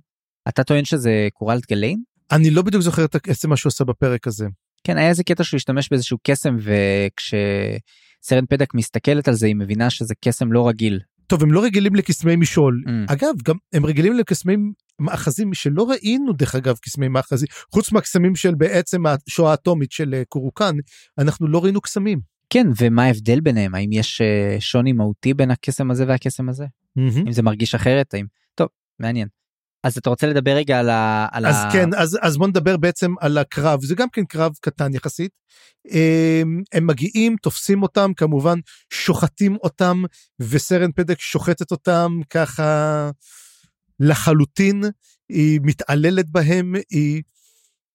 Speaker 1: אתה טוען שזה קורלט גליין?
Speaker 2: אני לא בדיוק זוכר את הקסם מה שהוא עושה בפרק הזה.
Speaker 1: כן היה איזה קטע שהוא השתמש באיזשהו קסם וכשסרן פדק מסתכלת על זה היא מבינה שזה קסם לא רגיל.
Speaker 2: טוב הם לא רגילים לקסמי משעול mm. אגב גם הם רגילים לקסמי מאחזים שלא ראינו דרך אגב קסמי מאחזים חוץ מהקסמים של בעצם השואה האטומית של אה, קורוקן אנחנו לא ראינו קסמים.
Speaker 1: כן, ומה ההבדל ביניהם? האם יש אה, שוני מהותי בין הקסם הזה והקסם הזה?
Speaker 2: מהמם.
Speaker 1: אם זה מרגיש אחרת? האם... טוב, מעניין. אז אתה רוצה לדבר רגע על ה... על
Speaker 2: אז
Speaker 1: ה...
Speaker 2: כן, אז, אז בוא נדבר בעצם על הקרב, זה גם כן קרב קטן יחסית. הם, הם מגיעים, תופסים אותם, כמובן שוחטים אותם, וסרן פדק שוחטת אותם ככה לחלוטין, היא מתעללת בהם, היא...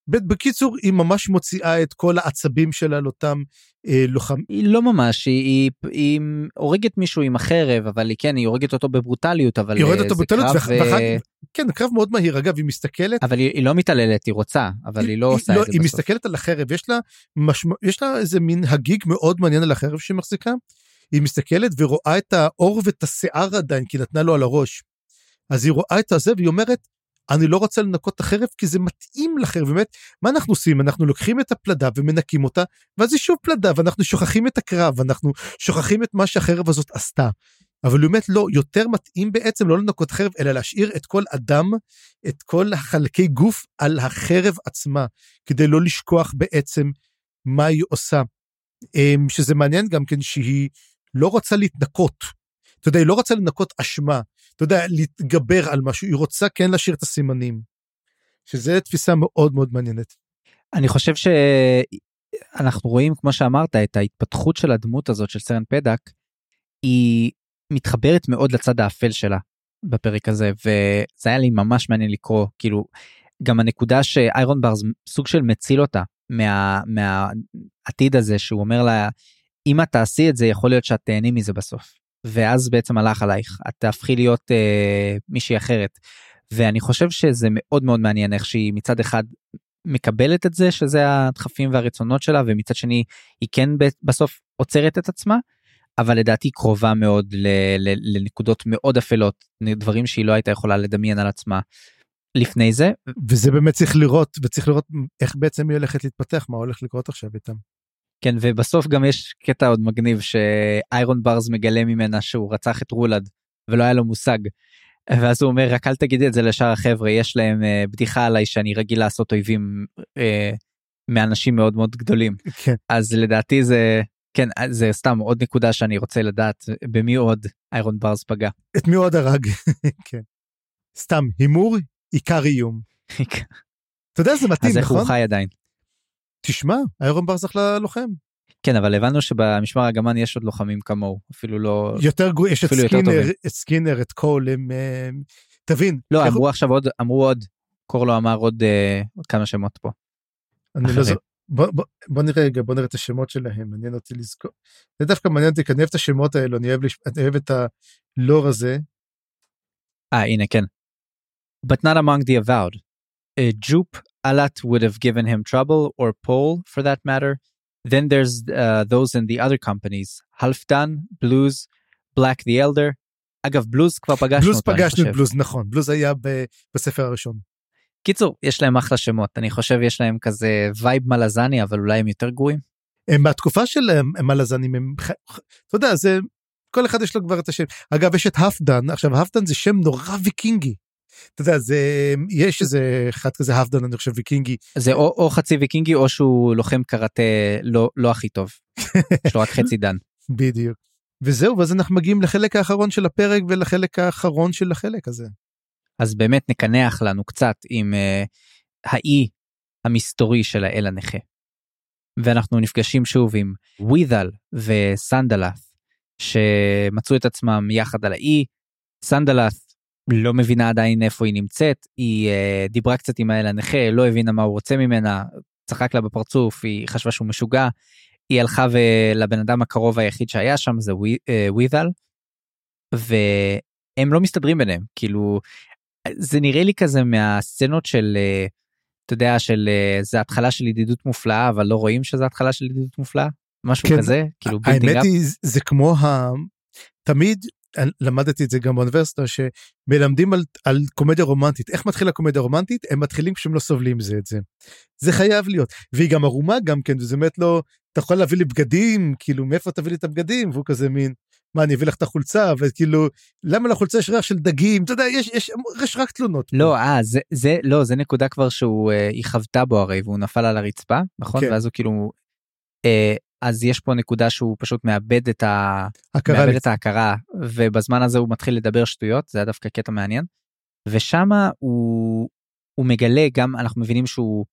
Speaker 2: בקיצור, היא ממש מוציאה את כל העצבים שלה על אותם אה, לוחמים.
Speaker 1: היא לא ממש, היא, היא, היא הורגת מישהו עם החרב, אבל היא כן, היא הורגת אותו בברוטליות, אבל
Speaker 2: היא הורגת
Speaker 1: אה,
Speaker 2: אותו בברוטליות, ואח-
Speaker 1: אה,
Speaker 2: ואחר- כן, קרב מאוד מהיר, אגב, היא מסתכלת,
Speaker 1: אבל היא, היא לא מתעללת, היא רוצה, אבל היא לא עושה
Speaker 2: לא,
Speaker 1: את זה
Speaker 2: היא
Speaker 1: בסוף.
Speaker 2: מסתכלת על החרב, יש לה, משמע, יש לה איזה מין הגיג מאוד מעניין על החרב שהיא מחזיקה. היא מסתכלת ורואה את האור ואת השיער עדיין, כי היא נתנה לו על הראש. אז היא רואה את הזה והיא אומרת, אני לא רוצה לנקות את החרב כי זה מתאים לחרב. באמת, מה אנחנו עושים? אנחנו לוקחים את הפלדה ומנקים אותה, ואז היא שוב פלדה, ואנחנו שוכחים את הקרב, אנחנו שוכחים את מה שהחרב הזאת עשתה. אבל אומרת, לא, יותר מתאים בעצם לא לנקות חרב, אלא להשאיר את כל אדם, את כל החלקי גוף על החרב עצמה, כדי לא לשכוח בעצם מה היא עושה. אמ, שזה מעניין גם כן שהיא לא רוצה להתנקות. אתה יודע, היא לא רוצה לנקות אשמה, אתה יודע, להתגבר על משהו, היא רוצה כן להשאיר את הסימנים. שזה תפיסה מאוד מאוד מעניינת.
Speaker 1: אני חושב שאנחנו רואים, כמו שאמרת, את ההתפתחות של הדמות הזאת של סרן פדק, היא מתחברת מאוד לצד האפל שלה בפרק הזה, וזה היה לי ממש מעניין לקרוא, כאילו, גם הנקודה שאיירון ברז סוג של מציל אותה מה, מהעתיד הזה, שהוא אומר לה, אם את תעשי את זה, יכול להיות שאת תהני מזה בסוף. ואז בעצם הלך עלייך, את תהפכי להיות אה, מישהי אחרת. ואני חושב שזה מאוד מאוד מעניין איך שהיא מצד אחד מקבלת את זה שזה הדחפים והרצונות שלה ומצד שני היא כן בסוף עוצרת את עצמה אבל לדעתי קרובה מאוד ל- ל- לנקודות מאוד אפלות דברים שהיא לא הייתה יכולה לדמיין על עצמה לפני זה
Speaker 2: וזה באמת צריך לראות, וצריך לראות איך בעצם היא הולכת להתפתח, מה הולך לקרות עכשיו איתם.
Speaker 1: כן ובסוף גם יש קטע עוד מגניב שאיירון ברז מגלה ממנה שהוא רצח את רולד ולא היה לו מושג. ואז הוא אומר רק אל תגידי את זה לשאר החבר'ה יש להם אה, בדיחה עליי שאני רגיל לעשות אויבים אה, מאנשים מאוד מאוד גדולים
Speaker 2: כן.
Speaker 1: אז לדעתי זה כן זה סתם עוד נקודה שאני רוצה לדעת במי עוד איירון בארז פגע.
Speaker 2: את מי עוד הרג? [laughs] כן. סתם, הימור, איקריום. [laughs] אתה יודע, זה מתאים,
Speaker 1: אז איך
Speaker 2: נכון?
Speaker 1: הוא חי עדיין.
Speaker 2: תשמע, איירון בארז אחלה לוחם.
Speaker 1: כן אבל הבנו שבמשמר הארגמן יש עוד לוחמים כמוהו אפילו לא
Speaker 2: יותר גרוע, יש את סקינר. את סקינר, את קול, הם... אה, תבין.
Speaker 1: לא אמרו עכשיו עוד אמרו עוד קורלו אמר עוד אה, כמה שמות פה.
Speaker 2: אני לא
Speaker 1: אחרים.
Speaker 2: זו... בוא, בוא, בוא נראה רגע, בוא נראה את השמות שלהם, מעניין אותי לזכור. זה דווקא מעניין אותי, כי אני אוהב את השמות האלו, אני אוהב, לש... אני אוהב את הלור הזה.
Speaker 1: אה הנה כן. But not among the avowed. A Jupe Alat would have given him trouble or Paul for that matter. Then there's uh, those in the other companies. Halfdan, Blues, Black the Elder. אגב בלוז כבר פגשנו
Speaker 2: בלוז
Speaker 1: אותו אני
Speaker 2: פגשנו
Speaker 1: חושב.
Speaker 2: את בלוז, נכון, בלוז היה ב... בספר הראשון.
Speaker 1: קיצור יש להם אחלה שמות אני חושב יש להם כזה vibe מלזני אבל אולי הם יותר גרועים.
Speaker 2: הם מהתקופה של הם- הם אתה יודע, זה... כל אחד יש לו כבר את השם. אגב, יש את האפדן, עכשיו האפדן זה שם נורא ויקינגי. אתה יודע, זה... יש איזה אחד כזה האפדן, אני חושב, ויקינגי.
Speaker 1: זה או, או חצי ויקינגי או שהוא לוחם קראטה לא לא הכי טוב. יש לו רק חצי דן. [laughs]
Speaker 2: בדיוק. וזהו, ואז אנחנו מגיעים לחלק האחרון של הפרק ולחלק האחרון של החלק הזה.
Speaker 1: אז באמת נקנח לנו קצת עם uh, האי המסתורי של האל הנכה. ואנחנו נפגשים שוב עם ווידל וסנדלת שמצאו את עצמם יחד על האי. סנדלת לא מבינה עדיין איפה היא נמצאת, היא uh, דיברה קצת עם האל הנכה, לא הבינה מה הוא רוצה ממנה, צחק לה בפרצוף, היא חשבה שהוא משוגע. היא הלכה לבן אדם הקרוב היחיד שהיה שם זה אה, ווידל. והם לא מסתדרים ביניהם כאילו זה נראה לי כזה מהסצנות של אה, אתה יודע של אה, זה התחלה של ידידות מופלאה אבל לא רואים שזה התחלה של ידידות מופלאה משהו
Speaker 2: כן,
Speaker 1: כזה כאילו building
Speaker 2: האמת
Speaker 1: up.
Speaker 2: היא, זה כמו ה... תמיד למדתי את זה גם באוניברסיטה, שמלמדים על, על קומדיה רומנטית. איך מתחילה קומדיה רומנטית? הם מתחילים כשהם לא סובלים זה את זה. זה חייב להיות. והיא גם ערומה גם כן, וזה באמת לא, אתה יכול להביא לי בגדים, כאילו, מאיפה תביא לי את הבגדים? והוא כזה מין, מה, אני אביא לך את החולצה? וכאילו, למה לחולצה יש ריח של דגים? אתה יודע, יש, יש, יש רק תלונות.
Speaker 1: לא אה זה זה לא זה נקודה כבר שהוא אה, היא חוותה בו הרי והוא נפל על הרצפה נכון
Speaker 2: כן.
Speaker 1: ואז הוא כאילו אה, אז יש פה נקודה שהוא פשוט מאבד את, ה... מאבד
Speaker 2: לי.
Speaker 1: את ההכרה, ובזמן הזה הוא מתחיל לדבר שטויות, זה היה דווקא קטע מעניין. ושמה הוא, הוא מגלה גם, אנחנו מבינים שהוא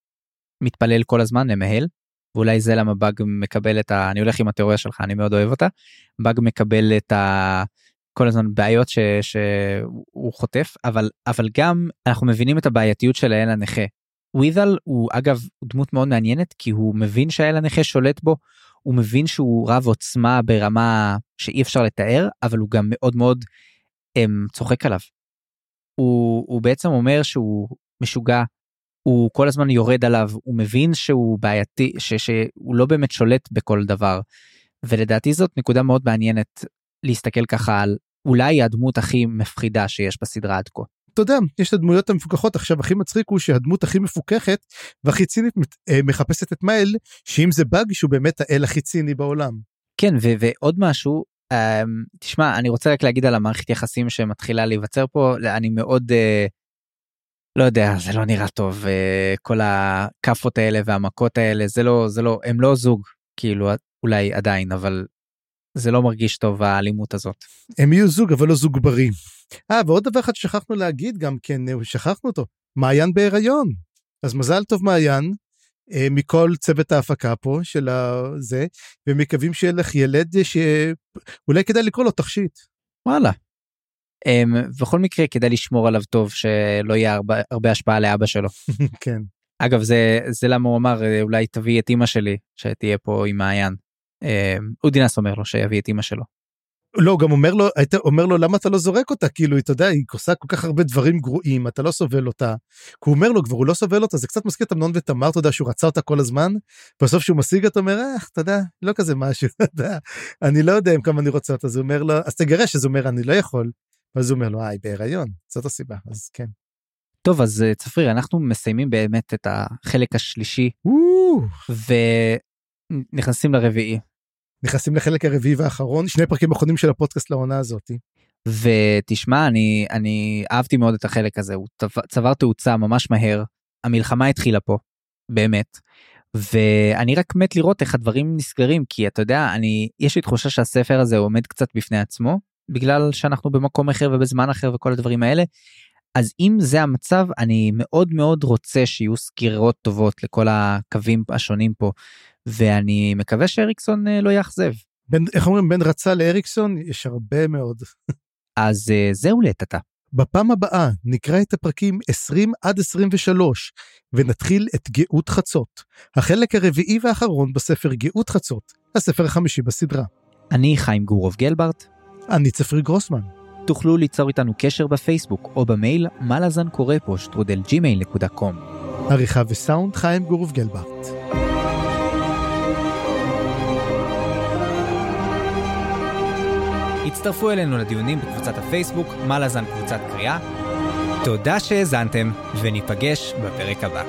Speaker 1: מתפלל כל הזמן למהל, ואולי זה למה באג מקבל את ה... אני הולך עם התיאוריה שלך, אני מאוד אוהב אותה. באג מקבל את ה... כל הזמן בעיות ש... שהוא חוטף, אבל, אבל גם אנחנו מבינים את הבעייתיות של האל הנכה. וויזל הוא אגב דמות מאוד מעניינת כי הוא מבין שהאל הנכה שולט בו, הוא מבין שהוא רב עוצמה ברמה שאי אפשר לתאר, אבל הוא גם מאוד מאוד הם, צוחק עליו. הוא, הוא בעצם אומר שהוא משוגע, הוא כל הזמן יורד עליו, הוא מבין שהוא בעייתי, ש, שהוא לא באמת שולט בכל דבר. ולדעתי זאת נקודה מאוד מעניינת להסתכל ככה על אולי הדמות הכי מפחידה שיש בסדרה עד כה.
Speaker 2: אתה יודע, יש את הדמויות המפוקחות, עכשיו הכי מצחיק הוא שהדמות הכי מפוכחת והכי צינית אה, מחפשת את מייל, שאם זה באג שהוא באמת האל הכי ציני בעולם.
Speaker 1: כן ו- ועוד משהו um, תשמע אני רוצה רק להגיד על המערכת יחסים שמתחילה להיווצר פה אני מאוד uh, לא יודע זה לא נראה טוב uh, כל הכאפות האלה והמכות האלה זה לא זה לא הם לא זוג כאילו אולי עדיין אבל זה לא מרגיש טוב האלימות הזאת.
Speaker 2: הם יהיו זוג אבל לא זוג בריא. אה ועוד דבר אחד שכחנו להגיד גם כן אה, שכחנו אותו מעיין בהיריון אז מזל טוב מעיין אה, מכל צוות ההפקה פה של הזה ומקווים שיהיה לך ילד אה, שאולי כדאי לקרוא לו תכשיט.
Speaker 1: וואלה. Um, בכל מקרה כדאי לשמור עליו טוב שלא יהיה הרבה, הרבה השפעה לאבא שלו. [laughs]
Speaker 2: כן.
Speaker 1: אגב זה זה למה הוא אמר אולי תביא את אמא שלי שתהיה פה עם מעיין. אודינס אומר לו שיביא את אמא שלו.
Speaker 2: לא הוא גם אומר לו היית אומר לו למה אתה לא זורק אותה כאילו אתה יודע היא עושה כל כך הרבה דברים גרועים אתה לא סובל אותה. כי הוא אומר לו כבר הוא לא סובל אותה זה קצת מזכיר את אמנון ותמר אתה יודע שהוא רצה אותה כל הזמן בסוף שהוא משיג אותה אומר איך אתה יודע לא כזה משהו [laughs] אתה יודע אני לא יודע אם כמה אני רוצה אותה אז הוא אומר לו אז תגרש אז הוא אומר אני לא יכול. אז הוא אומר לו אה היא בהיריון זאת הסיבה אז כן.
Speaker 1: טוב אז אה, צפריר אנחנו מסיימים באמת את החלק השלישי ונכנסים לרביעי
Speaker 2: נכנסים לחלק הרביעי והאחרון שני פרקים אחרונים של הפודקאסט לעונה הזאתי.
Speaker 1: ותשמע אני אני אהבתי מאוד את החלק הזה הוא צבר- תאוצה ממש מהר המלחמה התחילה פה באמת ואני רק מת לראות איך הדברים נסגרים כי אתה יודע אני יש לי תחושה שהספר הזה עומד קצת בפני עצמו בגלל שאנחנו במקום אחר ובזמן אחר וכל הדברים האלה. אז אם זה המצב אני מאוד מאוד רוצה שיהיו סקירות טובות לכל הקווים השונים פה ואני מקווה שאריקסון אה, לא יאכזב.
Speaker 2: בין איך אומרים בין רצה לאריקסון יש הרבה מאוד.
Speaker 1: אז אה, זהו עתה.
Speaker 2: בפעם הבאה נקרא את הפרקים 20 עד 23 ונתחיל את גאות חצות, החלק הרביעי והאחרון בספר גאות חצות, הספר החמישי בסדרה.
Speaker 1: אני חיים גורוב גלברט.
Speaker 2: אני צפרי גרוסמן.
Speaker 1: תוכלו ליצור איתנו קשר בפייסבוק או במייל מה לזן קורא פה שטרודל קום.
Speaker 2: עריכה וסאונד חיים גורוב גלברט.
Speaker 1: הצטרפו אלינו לדיונים בקבוצת הפייסבוק מה לזן קבוצת קריאה. תודה שהאזנתם וניפגש בפרק הבא.